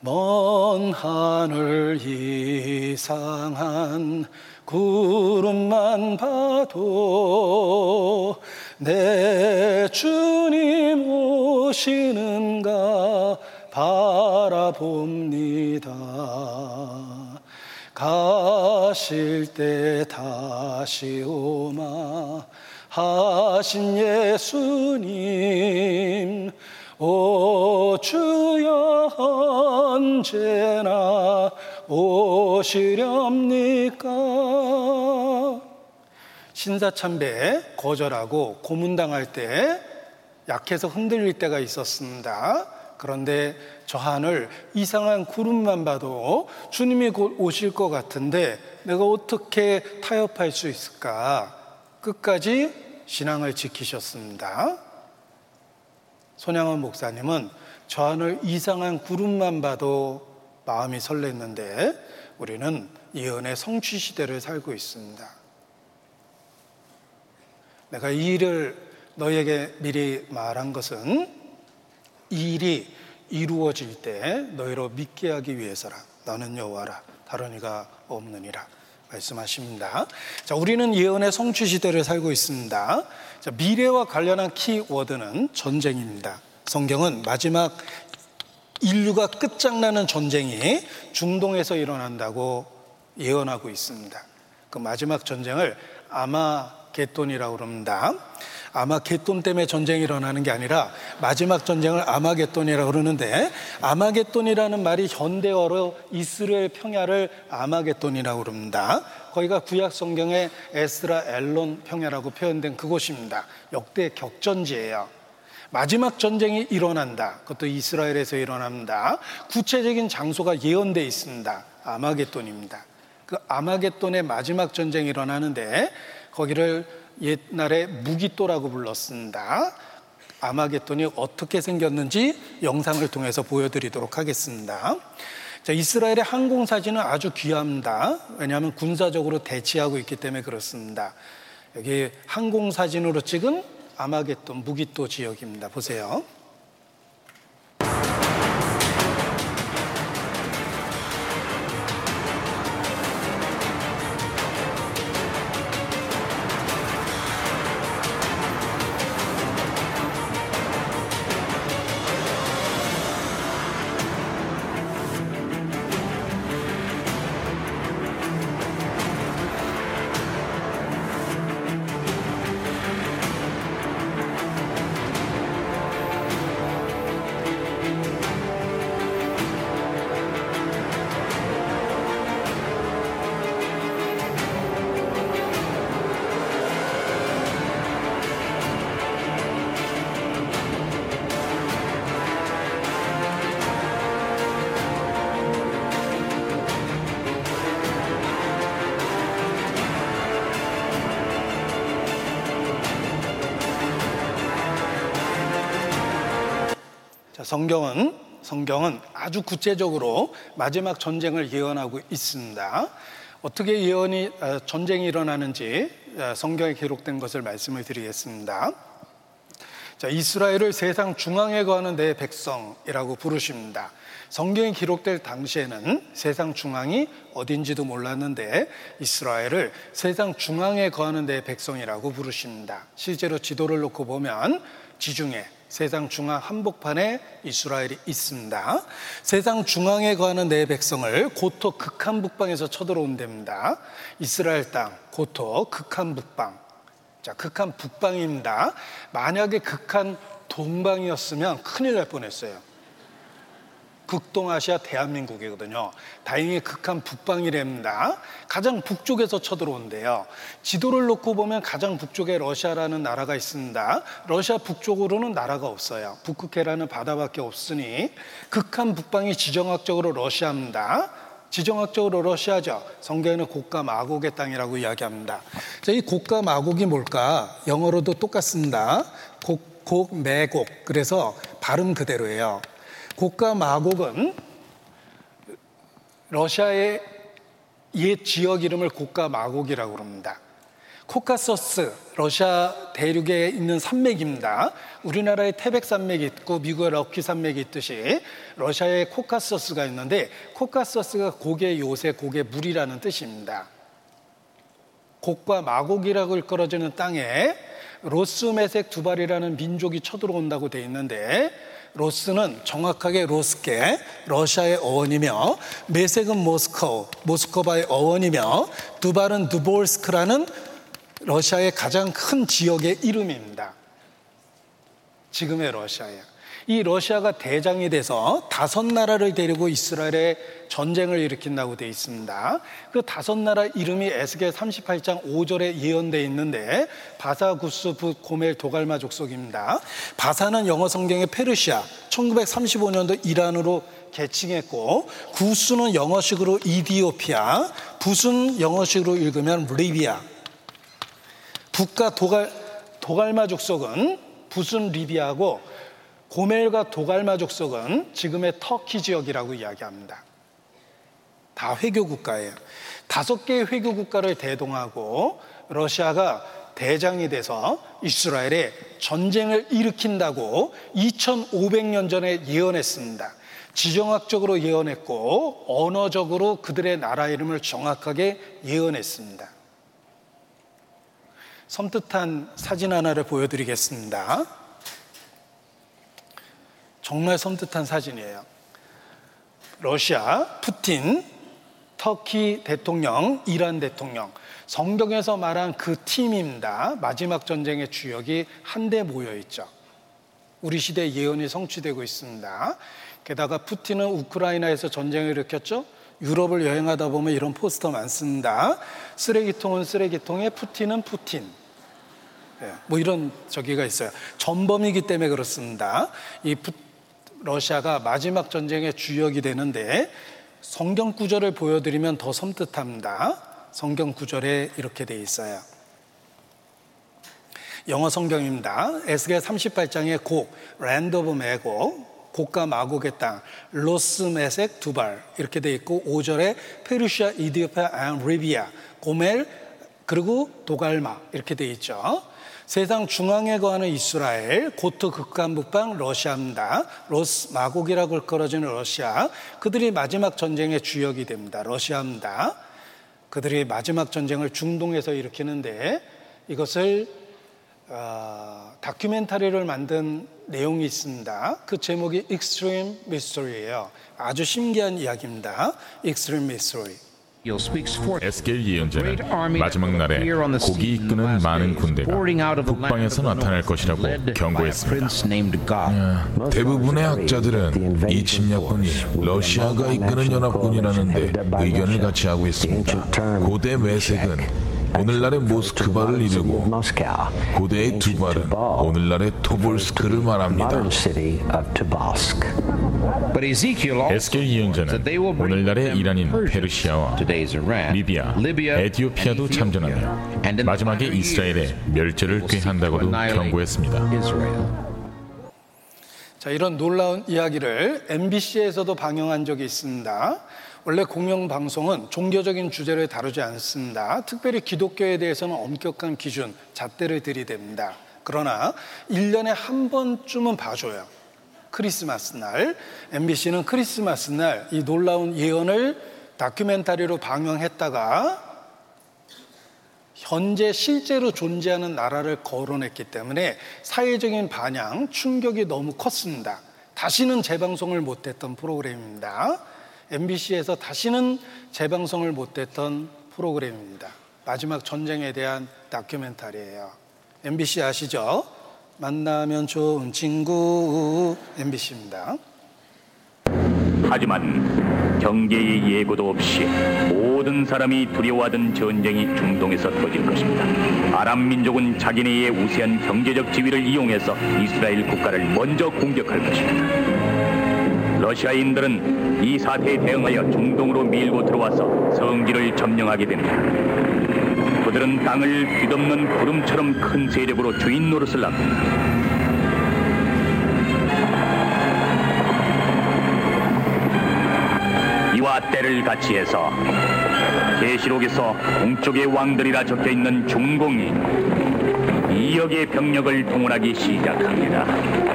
먼 하늘 이상한 구름만 봐도 내 주님 오시는가 바라봅니다. 가실 때 다시 오마 하신 예수님 오 주여 언제나 오시렵니까 신사참배 거절하고 고문당할 때 약해서 흔들릴 때가 있었습니다. 그런데 저 하늘 이상한 구름만 봐도 주님이 곧 오실 것 같은데 내가 어떻게 타협할 수 있을까? 끝까지 신앙을 지키셨습니다. 손양원 목사님은 저 하늘 이상한 구름만 봐도 마음이 설렜는데 우리는 예언의 성취 시대를 살고 있습니다. 내가 이 일을 너에게 미리 말한 것은 이 일이 이루어질 때 너희로 믿게 하기 위해서라. 너는 여호와라. 다른 이가 없느니라. 말씀하십니다. 자, 우리는 예언의 성취 시대를 살고 있습니다. 자, 미래와 관련한 키워드는 전쟁입니다. 성경은 마지막 인류가 끝장나는 전쟁이 중동에서 일어난다고 예언하고 있습니다. 그 마지막 전쟁을 아마 겟돈이라고 그럽니다. 아마겟돈 때문에 전쟁이 일어나는 게 아니라 마지막 전쟁을 아마겟돈이라고 그러는데 아마겟돈이라는 말이 현대어로 이스라엘 평야를 아마겟돈이라고 그럽니다. 거기가 구약 성경의 에스라 엘론 평야라고 표현된 그곳입니다. 역대 격전지예요. 마지막 전쟁이 일어난다. 그것도 이스라엘에서 일어납니다. 구체적인 장소가 예언되어 있습니다. 아마겟돈입니다. 그 아마겟돈의 마지막 전쟁이 일어나는데 거기를 옛날에 무기또라고 불렀습니다. 아마겟돈이 어떻게 생겼는지 영상을 통해서 보여드리도록 하겠습니다. 자, 이스라엘의 항공 사진은 아주 귀합니다. 왜냐하면 군사적으로 대치하고 있기 때문에 그렇습니다. 여기 항공 사진으로 찍은 아마겟돈 무기또 지역입니다. 보세요. 성경은 성경은 아주 구체적으로 마지막 전쟁을 예언하고 있습니다. 어떻게 예언이 어, 전쟁이 일어나는지 어, 성경에 기록된 것을 말씀을 드리겠습니다. 자, 이스라엘을 세상 중앙에 거하는 내 백성이라고 부르십니다. 성경이 기록될 당시에는 세상 중앙이 어딘지도 몰랐는데 이스라엘을 세상 중앙에 거하는 내 백성이라고 부르십니다. 실제로 지도를 놓고 보면 지중해 세상 중앙 한복판에 이스라엘이 있습니다. 세상 중앙에 거하는 내 백성을 고토 극한 북방에서 쳐들어온 데입니다. 이스라엘 땅 고토 극한 북방 자, 극한 북방입니다. 만약에 극한 동방이었으면 큰일 날 뻔했어요. 극동아시아 대한민국이거든요. 다행히 극한 북방이랍니다. 가장 북쪽에서 쳐들어온대요. 지도를 놓고 보면 가장 북쪽에 러시아라는 나라가 있습니다. 러시아 북쪽으로는 나라가 없어요. 북극해라는 바다밖에 없으니 극한 북방이 지정학적으로 러시아입니다. 지정학적으로 러시아죠. 성경에는 고가 마곡의 땅이라고 이야기합니다. 자, 이 고가 마곡이 뭘까? 영어로도 똑같습니다. 곡, 곡, 매곡. 그래서 발음 그대로예요. 고가 마곡은 러시아의 옛 지역 이름을 곡과 마곡이라고 합니다. 코카서스, 러시아 대륙에 있는 산맥입니다. 우리나라에 태백 산맥이 있고 미국의 로키 산맥이 있듯이 러시아에 코카서스가 있는데 코카서스가 곡의 요새 곡의 문이라는 뜻입니다. 곡과 마곡이라고 일컬어지는 땅에 로스 메섹 두발이라는 민족이 쳐들어온다고 돼 있는데 로스는 정확하게 로스케, 러시아의 어원이며 메색은 모스코, 모스코바의 어원이며 두발은 두볼스크라는 러시아의 가장 큰 지역의 이름입니다. 지금의 러시아예요. 이 러시아가 대장이 돼서 다섯 나라를 데리고 이스라엘에 전쟁을 일으킨다고 되어 있습니다. 그 다섯 나라 이름이 에스겔 38장 5절에 예언되어 있는데 바사, 구스, 붓, 고멜, 도갈마 족속입니다. 바사는 영어 성경의 페르시아 1935년도 이란으로 개칭했고 구스는 영어식으로 이디오피아, 붓은 영어식으로 읽으면 리비아. 북과 도갈, 도갈마 족속은 붓은 리비아고 고멜과 도갈마 족 속은 지금의 터키 지역이라고 이야기합니다. 다 회교 국가예요. 다섯 개의 회교 국가를 대동하고 러시아가 대장이 돼서 이스라엘에 전쟁을 일으킨다고 2500년 전에 예언했습니다. 지정학적으로 예언했고 언어적으로 그들의 나라 이름을 정확하게 예언했습니다. 섬뜩한 사진 하나를 보여드리겠습니다. 정말 섬뜩한 사진이에요. 러시아, 푸틴, 터키 대통령, 이란 대통령. 성경에서 말한 그 팀입니다. 마지막 전쟁의 주역이 한데 모여 있죠. 우리 시대 예언이 성취되고 있습니다. 게다가 푸틴은 우크라이나에서 전쟁을 일으켰죠. 유럽을 여행하다 보면 이런 포스터 많습니다. 쓰레기통은 쓰레기통에 푸틴은 푸틴. 네, 뭐 이런 저기가 있어요. 전범이기 때문에 그렇습니다. 이 푸, 러시아가 마지막 전쟁의 주역이 되는데 성경 구절을 보여드리면 더 섬뜩합니다. 성경 구절에 이렇게 돼 있어요. 영어 성경입니다. 에스겔 38장의 곡, land of Magog, 곡과 마곡의 땅, 로스 메섹 두발 이렇게 돼 있고 5절에 페르시아, 이디오피아, and 리비아, 고멜 그리고 도갈마 이렇게 돼 있죠. 세상 중앙에 거하는 이스라엘, 고토 극간북방 러시아입니다. 로스 마곡이라고 일컬어지는 러시아. 그들이 마지막 전쟁의 주역이 됩니다. 러시아입니다. 그들이 마지막 전쟁을 중동에서 일으키는데 이것을 어, 다큐멘터리를 만든 내용이 있습니다. 그 제목이 Extreme Mystery예요. 아주 신기한 이야기입니다. Extreme Mystery. 에스겔 예언자는 마지막 날에 고기 이끄는 많은 군대가 북방에서 나타날 것이라고 경고했습니다. 대부분의 학자들은 이 침략군이 러시아가 이끄는 연합군이라는데 의견을 같이 하고 있습니다. 고대 매색은 오늘날의 모스크바를 이르고 고대의 두발은 오늘날의 토볼스크를 말합니다. 에스겔 예언자는 오늘날의 이란인 페르시아와 리비아, 에티오피아도 참전하며 마지막에 이스라엘의 멸절을 꾀한다고도 경고했습니다. 자, 이런 놀라운 이야기를 MBC에서도 방영한 적이 있습니다. 원래 공영방송은 종교적인 주제를 다루지 않습니다. 특별히 기독교에 대해서는 엄격한 기준, 잣대를 들이댑니다. 그러나 1년에 한 번쯤은 봐줘요. 크리스마스 날. MBC는 크리스마스 날 이 놀라운 예언을 다큐멘터리로 방영했다가 현재 실제로 존재하는 나라를 거론했기 때문에 사회적인 반향, 충격이 너무 컸습니다. 다시는 재방송을 못했던 프로그램입니다. MBC에서 다시는 재방송을 못했던 프로그램입니다. 마지막 전쟁에 대한 다큐멘터리예요. MBC 아시죠? 만나면 좋은 친구 MBC입니다. 하지만 경계의 예고도 없이 모든 사람이 두려워하던 전쟁이 중동에서 터질 것입니다. 아랍 민족은 자기네의 우세한 경제적 지위를 이용해서 이스라엘 국가를 먼저 공격할 것입니다. 러시아인들은 이 사태에 대응하여 중동으로 밀고 들어와서 성지를 점령하게 됩니다. 그들은 땅을 뒤덮는 구름처럼 큰 세력으로 주인 노릇을 합니다. 이와 때를 같이 해서 계시록에서 동쪽의 왕들이라 적혀 있는 중공이 이역의 병력을 동원하기 시작합니다.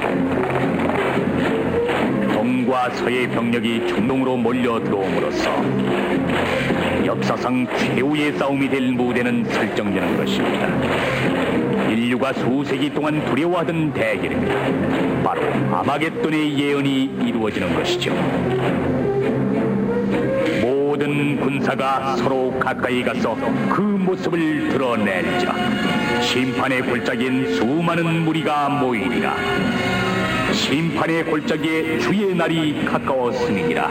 동과 서의 병력이 중동으로 몰려 들어옴으로써 역사상 최후의 싸움이 될 무대는 설정되는 것입니다. 인류가 수세기 동안 두려워하던 대결입니다. 바로 아마겟돈의 예언이 이루어지는 것이죠. 모든 군사가 서로 가까이 가서 그 모습을 드러낼지라 심판의 골짜기엔 수많은 무리가 모이리라 심판의 골짜기에 주의 날이 가까웠음이니라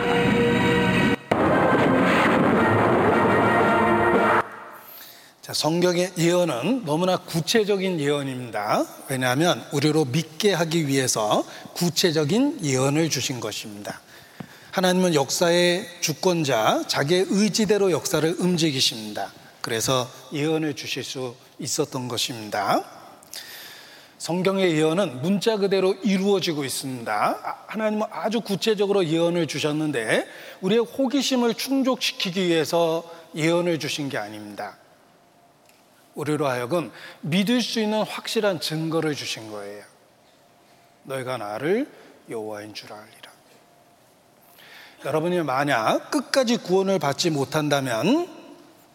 자, 성경의 예언은 너무나 구체적인 예언입니다. 왜냐하면 우리로 믿게 하기 위해서 구체적인 예언을 주신 것입니다. 하나님은 역사의 주권자, 자기의 의지대로 역사를 움직이십니다. 그래서 예언을 주실 수 있었던 것입니다. 성경의 예언은 문자 그대로 이루어지고 있습니다. 하나님은 아주 구체적으로 예언을 주셨는데 우리의 호기심을 충족시키기 위해서 예언을 주신 게 아닙니다. 우리로 하여금 믿을 수 있는 확실한 증거를 주신 거예요. 너희가 나를 여호와인 줄 알리라. 여러분이 만약 끝까지 구원을 받지 못한다면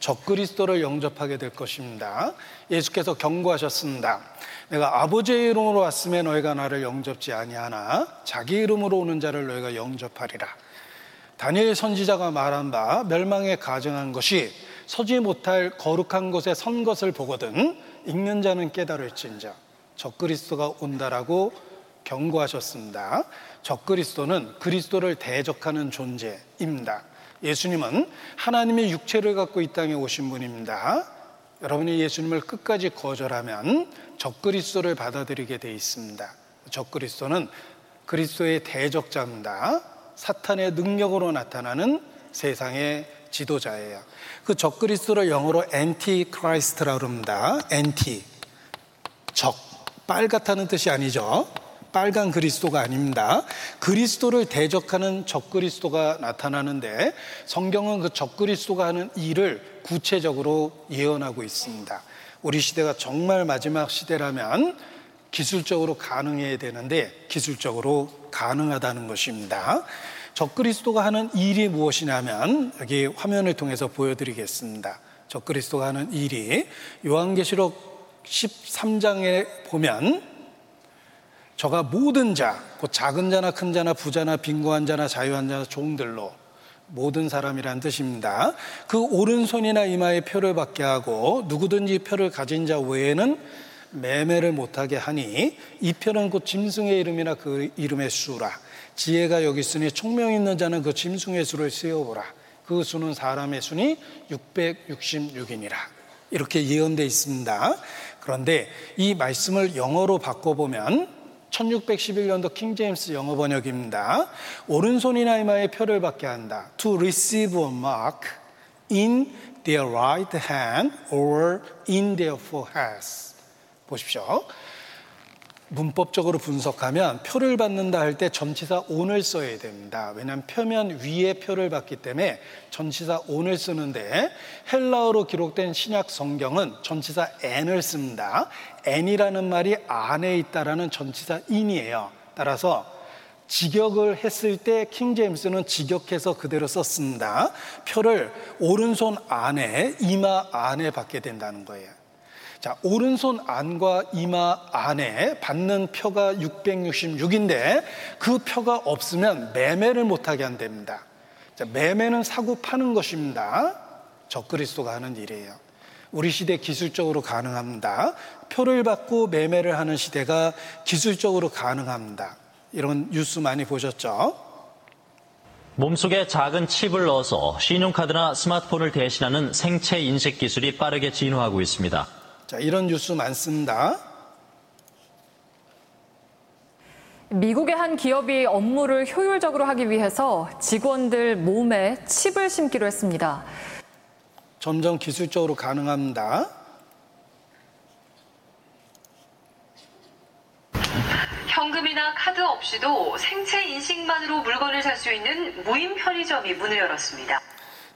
적그리스도를 영접하게 될 것입니다. 예수께서 경고하셨습니다. 내가 아버지의 이름으로 왔으면 너희가 나를 영접지 아니하나 자기 이름으로 오는 자를 너희가 영접하리라. 다니엘 선지자가 말한 바 멸망에 가정한 것이 서지 못할 거룩한 곳에 선 것을 보거든 읽는 자는 깨달을진자 적그리스도가 온다라고 경고하셨습니다. 적그리스도는 그리스도를 대적하는 존재입니다. 예수님은 하나님의 육체를 갖고 이 땅에 오신 분입니다. 여러분이 예수님을 끝까지 거절하면 적그리스도를 받아들이게 돼 있습니다. 적그리스도는 그리스도의 대적자입니다. 사탄의 능력으로 나타나는 세상의 지도자예요. 그 적그리스도를 영어로 Antichrist라고 합니다. 엔티. 적. 빨갛다는 뜻이 아니죠. 빨간 그리스도가 아닙니다. 그리스도를 대적하는 적그리스도가 나타나는데 성경은 그 적그리스도가 하는 일을 구체적으로 예언하고 있습니다. 우리 시대가 정말 마지막 시대라면 기술적으로 가능해야 되는데 기술적으로 가능하다는 것입니다. 적그리스도가 하는 일이 무엇이냐면 여기 화면을 통해서 보여드리겠습니다. 적그리스도가 하는 일이 요한계시록 13장에 보면 저가 모든 자, 곧 작은 자나 큰 자나 부자나 빈곤한 자나 자유한 자나 종들로 모든 사람이란 뜻입니다. 그 오른손이나 이마에 표를 받게 하고 누구든지 표를 가진 자 외에는 매매를 못하게 하니 이 표는 곧 짐승의 이름이나 그 이름의 수라. 지혜가 여기 있으니 총명 있는 자는 그 짐승의 수를 세어보라. 그 수는 사람의 수니 666이니라. 이렇게 예언되어 있습니다. 그런데 이 말씀을 영어로 바꿔보면 1611년도 킹제임스 영어 번역입니다. 오른손이나 이마에 표를 받게 한다. To receive a mark in their right hand or in their foreheads. 보십시오. 문법적으로 분석하면 표를 받는다 할 때 전치사 on을 써야 됩니다. 왜냐하면 표면 위에 표를 받기 때문에 전치사 on을 쓰는데 헬라어로 기록된 신약 성경은 전치사 n을 씁니다. N이라는 말이 안에 있다라는 전치사 in이에요. 따라서 직역을 했을 때 킹제임스는 직역해서 그대로 썼습니다. 표를 오른손 안에 이마 안에 받게 된다는 거예요. 자, 오른손 안과 이마 안에 받는 표가 666인데 그 표가 없으면 매매를 못하게 한답니다. 자, 매매는 사고 파는 것입니다. 적그리스도가 하는 일이에요. 우리 시대 기술적으로 가능합니다. 표를 받고 매매를 하는 시대가 기술적으로 가능합니다. 이런 뉴스 많이 보셨죠? 몸속에 작은 칩을 넣어서 신용카드나 스마트폰을 대신하는 생체 인식 기술이 빠르게 진화하고 있습니다. 자, 이런 뉴스 많습니다. 미국의 한 기업이 업무를 효율적으로 하기 위해서 직원들 몸에 칩을 심기로 했습니다. 점점 기술적으로 가능합니다. 현금이나 카드 없이도 생체 인식만으로 물건을 살 수 있는 무인 편의점이 문을 열었습니다.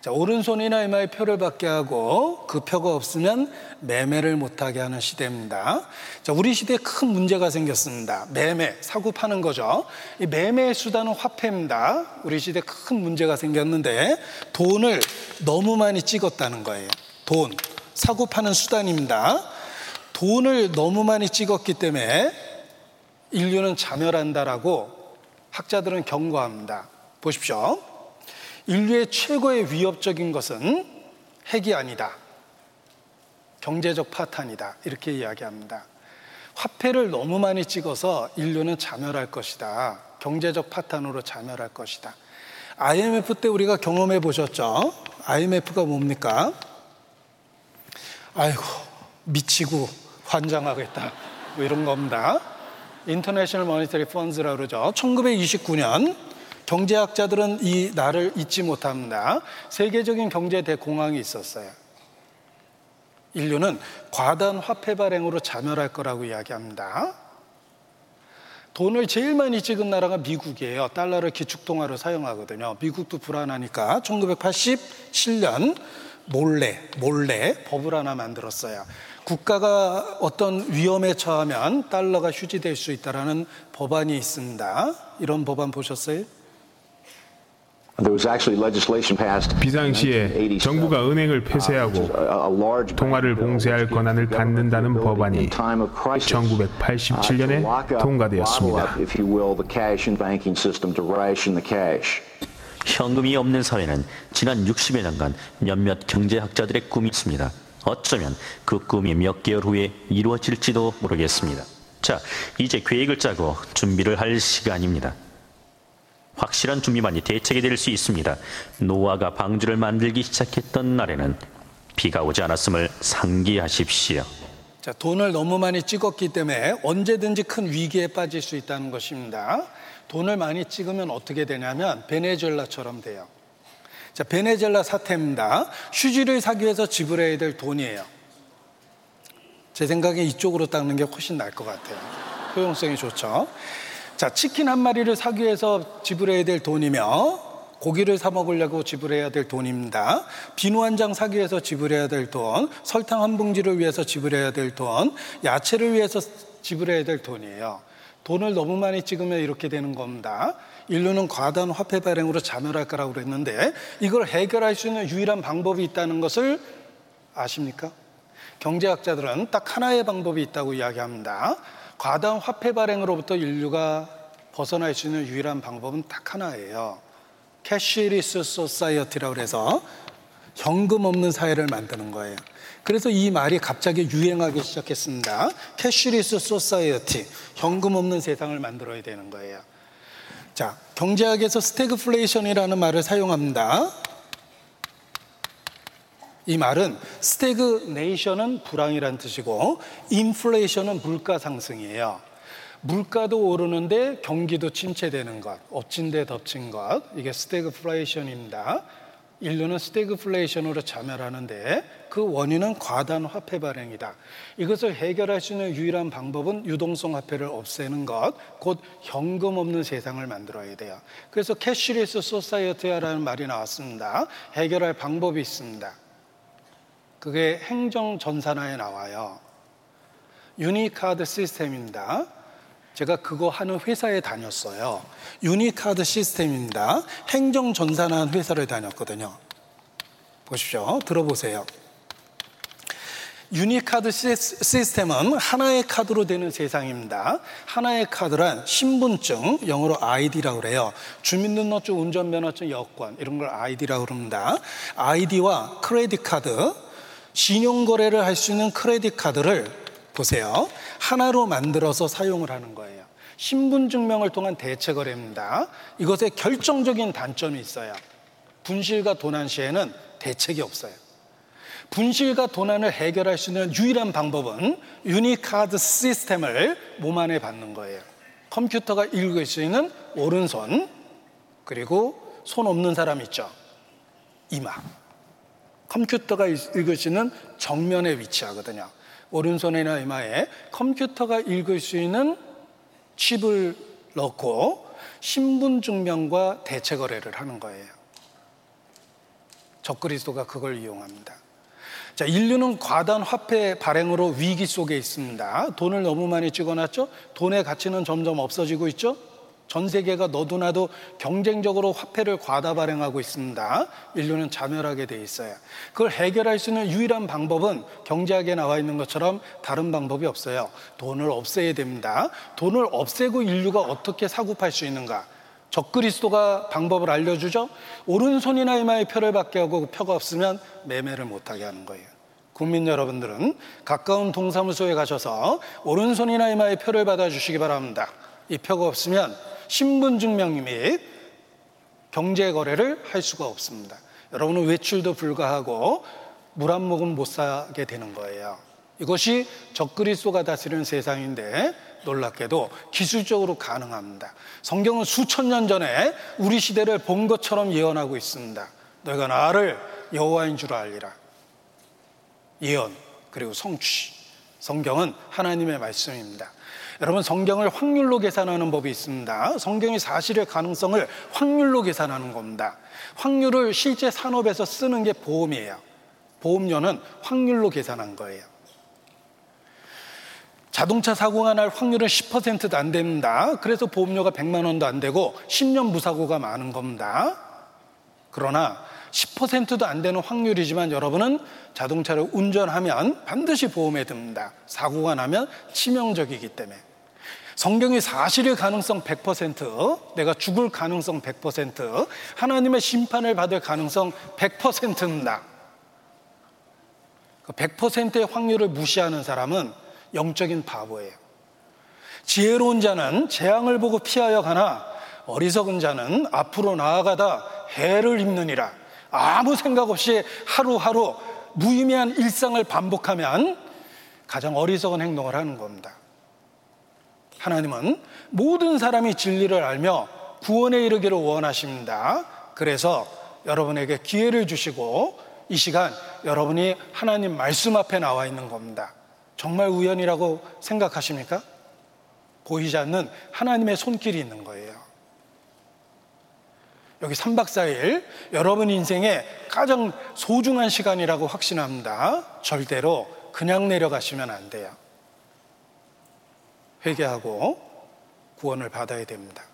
자, 오른손이나 이마에 표를 받게 하고 그 표가 없으면 매매를 못하게 하는 시대입니다. 자, 우리 시대에 큰 문제가 생겼습니다. 매매, 사고 파는 거죠. 이 매매의 수단은 화폐입니다. 우리 시대에 큰 문제가 생겼는데 돈을 너무 많이 찍었다는 거예요. 돈, 사고 파는 수단입니다. 돈을 너무 많이 찍었기 때문에 인류는 자멸한다라고 학자들은 경고합니다. 보십시오. 인류의 최고의 위협적인 것은 핵이 아니다. 경제적 파탄이다. 이렇게 이야기합니다. 화폐를 너무 많이 찍어서 인류는 자멸할 것이다. 경제적 파탄으로 자멸할 것이다. IMF 때 우리가 경험해 보셨죠? IMF가 뭡니까? 아이고, 미치고 환장하겠다. 뭐 이런 겁니다. 인터내셔널 모니터리 펀즈라고 그러죠. 1929년 경제학자들은 이 날을 잊지 못합니다. 세계적인 경제 대공황이 있었어요. 인류는 과다한 화폐 발행으로 자멸할 거라고 이야기합니다. 돈을 제일 많이 찍은 나라가 미국이에요. 달러를 기축통화로 사용하거든요. 미국도 불안하니까 1987년 몰래, 몰래 법을 하나 만들었어요. 국가가 어떤 위험에 처하면 달러가 휴지될 수 있다라는 법안이 있습니다. 이런 법안 보셨어요? 비상시에 정부가 은행을 폐쇄하고 통화를 봉쇄할 권한을 갖는다는 법안이 1987년에 통과되었습니다. 현금이 없는 사회는 지난 60여 년간 몇몇 경제학자들의 꿈이었습니다. 어쩌면 그 꿈이 몇 개월 후에 이루어질지도 모르겠습니다. 자, 이제 계획을 짜고 준비를 할 시간입니다. 확실한 준비만이 대책이 될 수 있습니다. 노아가 방주를 만들기 시작했던 날에는 비가 오지 않았음을 상기하십시오. 자, 돈을 너무 많이 찍었기 때문에 언제든지 큰 위기에 빠질 수 있다는 것입니다. 돈을 많이 찍으면 어떻게 되냐면 베네수엘라처럼 돼요. 자, 베네젤라 사태입니다. 휴지를 사기 위해서 지불해야 될 돈이에요. 제 생각에 이쪽으로 닦는 게 훨씬 나을 것 같아요. 효용성이 좋죠. 자, 치킨 한 마리를 사기 위해서 지불해야 될 돈이며 고기를 사 먹으려고 지불해야 될 돈입니다. 비누 한 장 사기 위해서 지불해야 될 돈, 설탕 한 봉지를 위해서 지불해야 될 돈, 야채를 위해서 지불해야 될 돈이에요. 돈을 너무 많이 찍으면 이렇게 되는 겁니다. 인류는 과다한 화폐 발행으로 자멸할 거라고 그랬는데 이걸 해결할 수 있는 유일한 방법이 있다는 것을 아십니까? 경제학자들은 딱 하나의 방법이 있다고 이야기합니다. 과다한 화폐 발행으로부터 인류가 벗어날 수 있는 유일한 방법은 딱 하나예요. cashless society라고 해서 현금 없는 사회를 만드는 거예요. 그래서 이 말이 갑자기 유행하기 시작했습니다. cashless society, 현금 없는 세상을 만들어야 되는 거예요. 자, 경제학에서 스태그플레이션이라는 말을 사용합니다. 이 말은 stagnation은 불황이란 뜻이고 인플레이션은 물가 상승이에요. 물가도 오르는데 경기도 침체되는 것, 엎친 데 덮친 것, 이게 스태그플레이션입니다. 인류는 스태그플레이션으로 자멸하는데 그 원인은 과다한 화폐 발행이다. 이것을 해결할 수 있는 유일한 방법은 유동성 화폐를 없애는 것, 곧 현금 없는 세상을 만들어야 돼요. 그래서 cashless society라는 말이 나왔습니다. 해결할 방법이 있습니다. 그게 행정 전산화에 나와요. unicard 시스템입니다. 제가 그거 하는 회사에 다녔어요. unicard 시스템입니다. 행정 전산화 회사를 다녔거든요. 보십시오. 들어보세요. unicard 시스템은 하나의 카드로 되는 세상입니다. 하나의 카드란 신분증, 영어로 ID라고 그래요. 주민등록증, 운전면허증, 여권 이런 걸 ID라고 그럽니다. ID와 credit card, 신용거래를 할 수 있는 credit card를 보세요. 하나로 만들어서 사용을 하는 거예요. 신분증명을 통한 대체거래입니다. 이것에 결정적인 단점이 있어요. 분실과 도난 시에는 대책이 없어요. 분실과 도난을 해결할 수 있는 유일한 방법은 유니카드 시스템을 몸 안에 받는 거예요. 컴퓨터가 읽을 수 있는 오른손, 그리고 손 없는 사람 있죠. 이마. 컴퓨터가 있는 정면에 위치하거든요. 오른손이나 이마에 컴퓨터가 읽을 수 있는 칩을 넣고 신분증명과 대체 거래를 하는 거예요. 적그리스도가 그걸 이용합니다. 자, 인류는 과단 화폐 발행으로 위기 속에 있습니다. 돈을 너무 많이 찍어놨죠? 돈의 가치는 점점 없어지고 있죠? 전 세계가 너도나도 경쟁적으로 화폐를 과다 발행하고 있습니다. 인류는 자멸하게 돼 있어요. 그걸 해결할 수 있는 유일한 방법은 경제학에 나와 있는 것처럼 다른 방법이 없어요. 돈을 없애야 됩니다. 돈을 없애고 인류가 어떻게 사고팔 수 있는가? 적그리스도가 방법을 알려주죠. 오른손이나 이마에 표를 받게 하고 그 표가 없으면 매매를 못하게 하는 거예요. 국민 여러분들은 가까운 동사무소에 가셔서 오른손이나 이마에 표를 받아주시기 바랍니다. 이 표가 없으면 신분증명 및 경제 거래를 할 수가 없습니다. 여러분은 외출도 불가하고 물 한 모금 못 사게 되는 거예요. 이것이 적그리스도가 다스리는 세상인데 놀랍게도 기술적으로 가능합니다. 성경은 수천 년 전에 우리 시대를 본 것처럼 예언하고 있습니다. 너희가 나를 여호와인 줄 알리라. 예언 그리고 성취. 성경은 하나님의 말씀입니다. 여러분 성경을 확률로 계산하는 법이 있습니다. 성경이 사실의 가능성을 확률로 계산하는 겁니다. 확률을 실제 산업에서 쓰는 게 보험이에요. 보험료는 확률로 계산한 거예요. 자동차 사고가 날 확률은 10%도 안 됩니다. 그래서 보험료가 100만 원도 안 되고 10년 무사고가 많은 겁니다. 그러나 10%도 안 되는 확률이지만 여러분은 자동차를 운전하면 반드시 보험에 듭니다. 사고가 나면 치명적이기 때문에. 성경이 사실의 가능성 100%, 내가 죽을 가능성 100%, 하나님의 심판을 받을 가능성 100%입니다. 100%의 그 확률을 무시하는 사람은 영적인 바보예요. 지혜로운 자는 재앙을 보고 피하여 가나 어리석은 자는 앞으로 나아가다 해를 입느니라. 아무 생각 없이 하루하루 무의미한 일상을 반복하면 가장 어리석은 행동을 하는 겁니다. 하나님은 모든 사람이 진리를 알며 구원에 이르기를 원하십니다. 그래서 여러분에게 기회를 주시고 이 시간 여러분이 하나님 말씀 앞에 나와 있는 겁니다. 정말 우연이라고 생각하십니까? 보이지 않는 하나님의 손길이 있는 거예요. 여기 3박 4일 여러분 인생의 가장 소중한 시간이라고 확신합니다. 절대로 그냥 내려가시면 안 돼요. 회개하고 구원을 받아야 됩니다.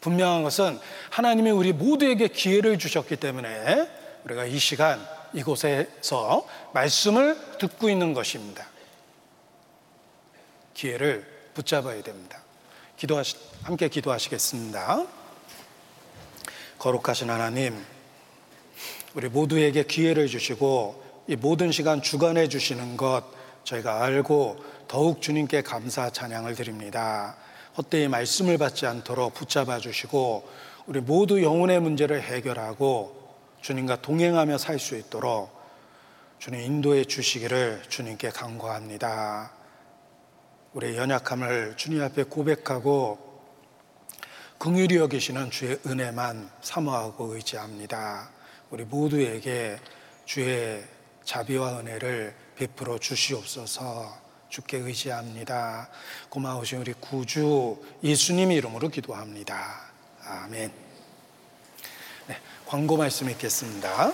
분명한 것은 하나님이 우리 모두에게 기회를 주셨기 때문에 우리가 이 시간 이곳에서 말씀을 듣고 있는 것입니다. 기회를 붙잡아야 됩니다. 기도하시, 함께 기도하시겠습니다. 거룩하신 하나님, 우리 모두에게 기회를 주시고 이 모든 시간 주관해 주시는 것 저희가 알고 더욱 주님께 감사 찬양을 드립니다. 헛되이 말씀을 받지 않도록 붙잡아 주시고 우리 모두 영혼의 문제를 해결하고 주님과 동행하며 살 수 있도록 주님 인도해 주시기를 주님께 간구합니다. 우리의 연약함을 주님 앞에 고백하고 긍휼히 여기시는 주의 은혜만 사모하고 의지합니다. 우리 모두에게 주의 자비와 은혜를 베풀어 주시옵소서 주께 의지합니다. 고마우신 우리 구주 예수님 이름으로 기도합니다. 아멘. 네, 광고 말씀 읽겠습니다.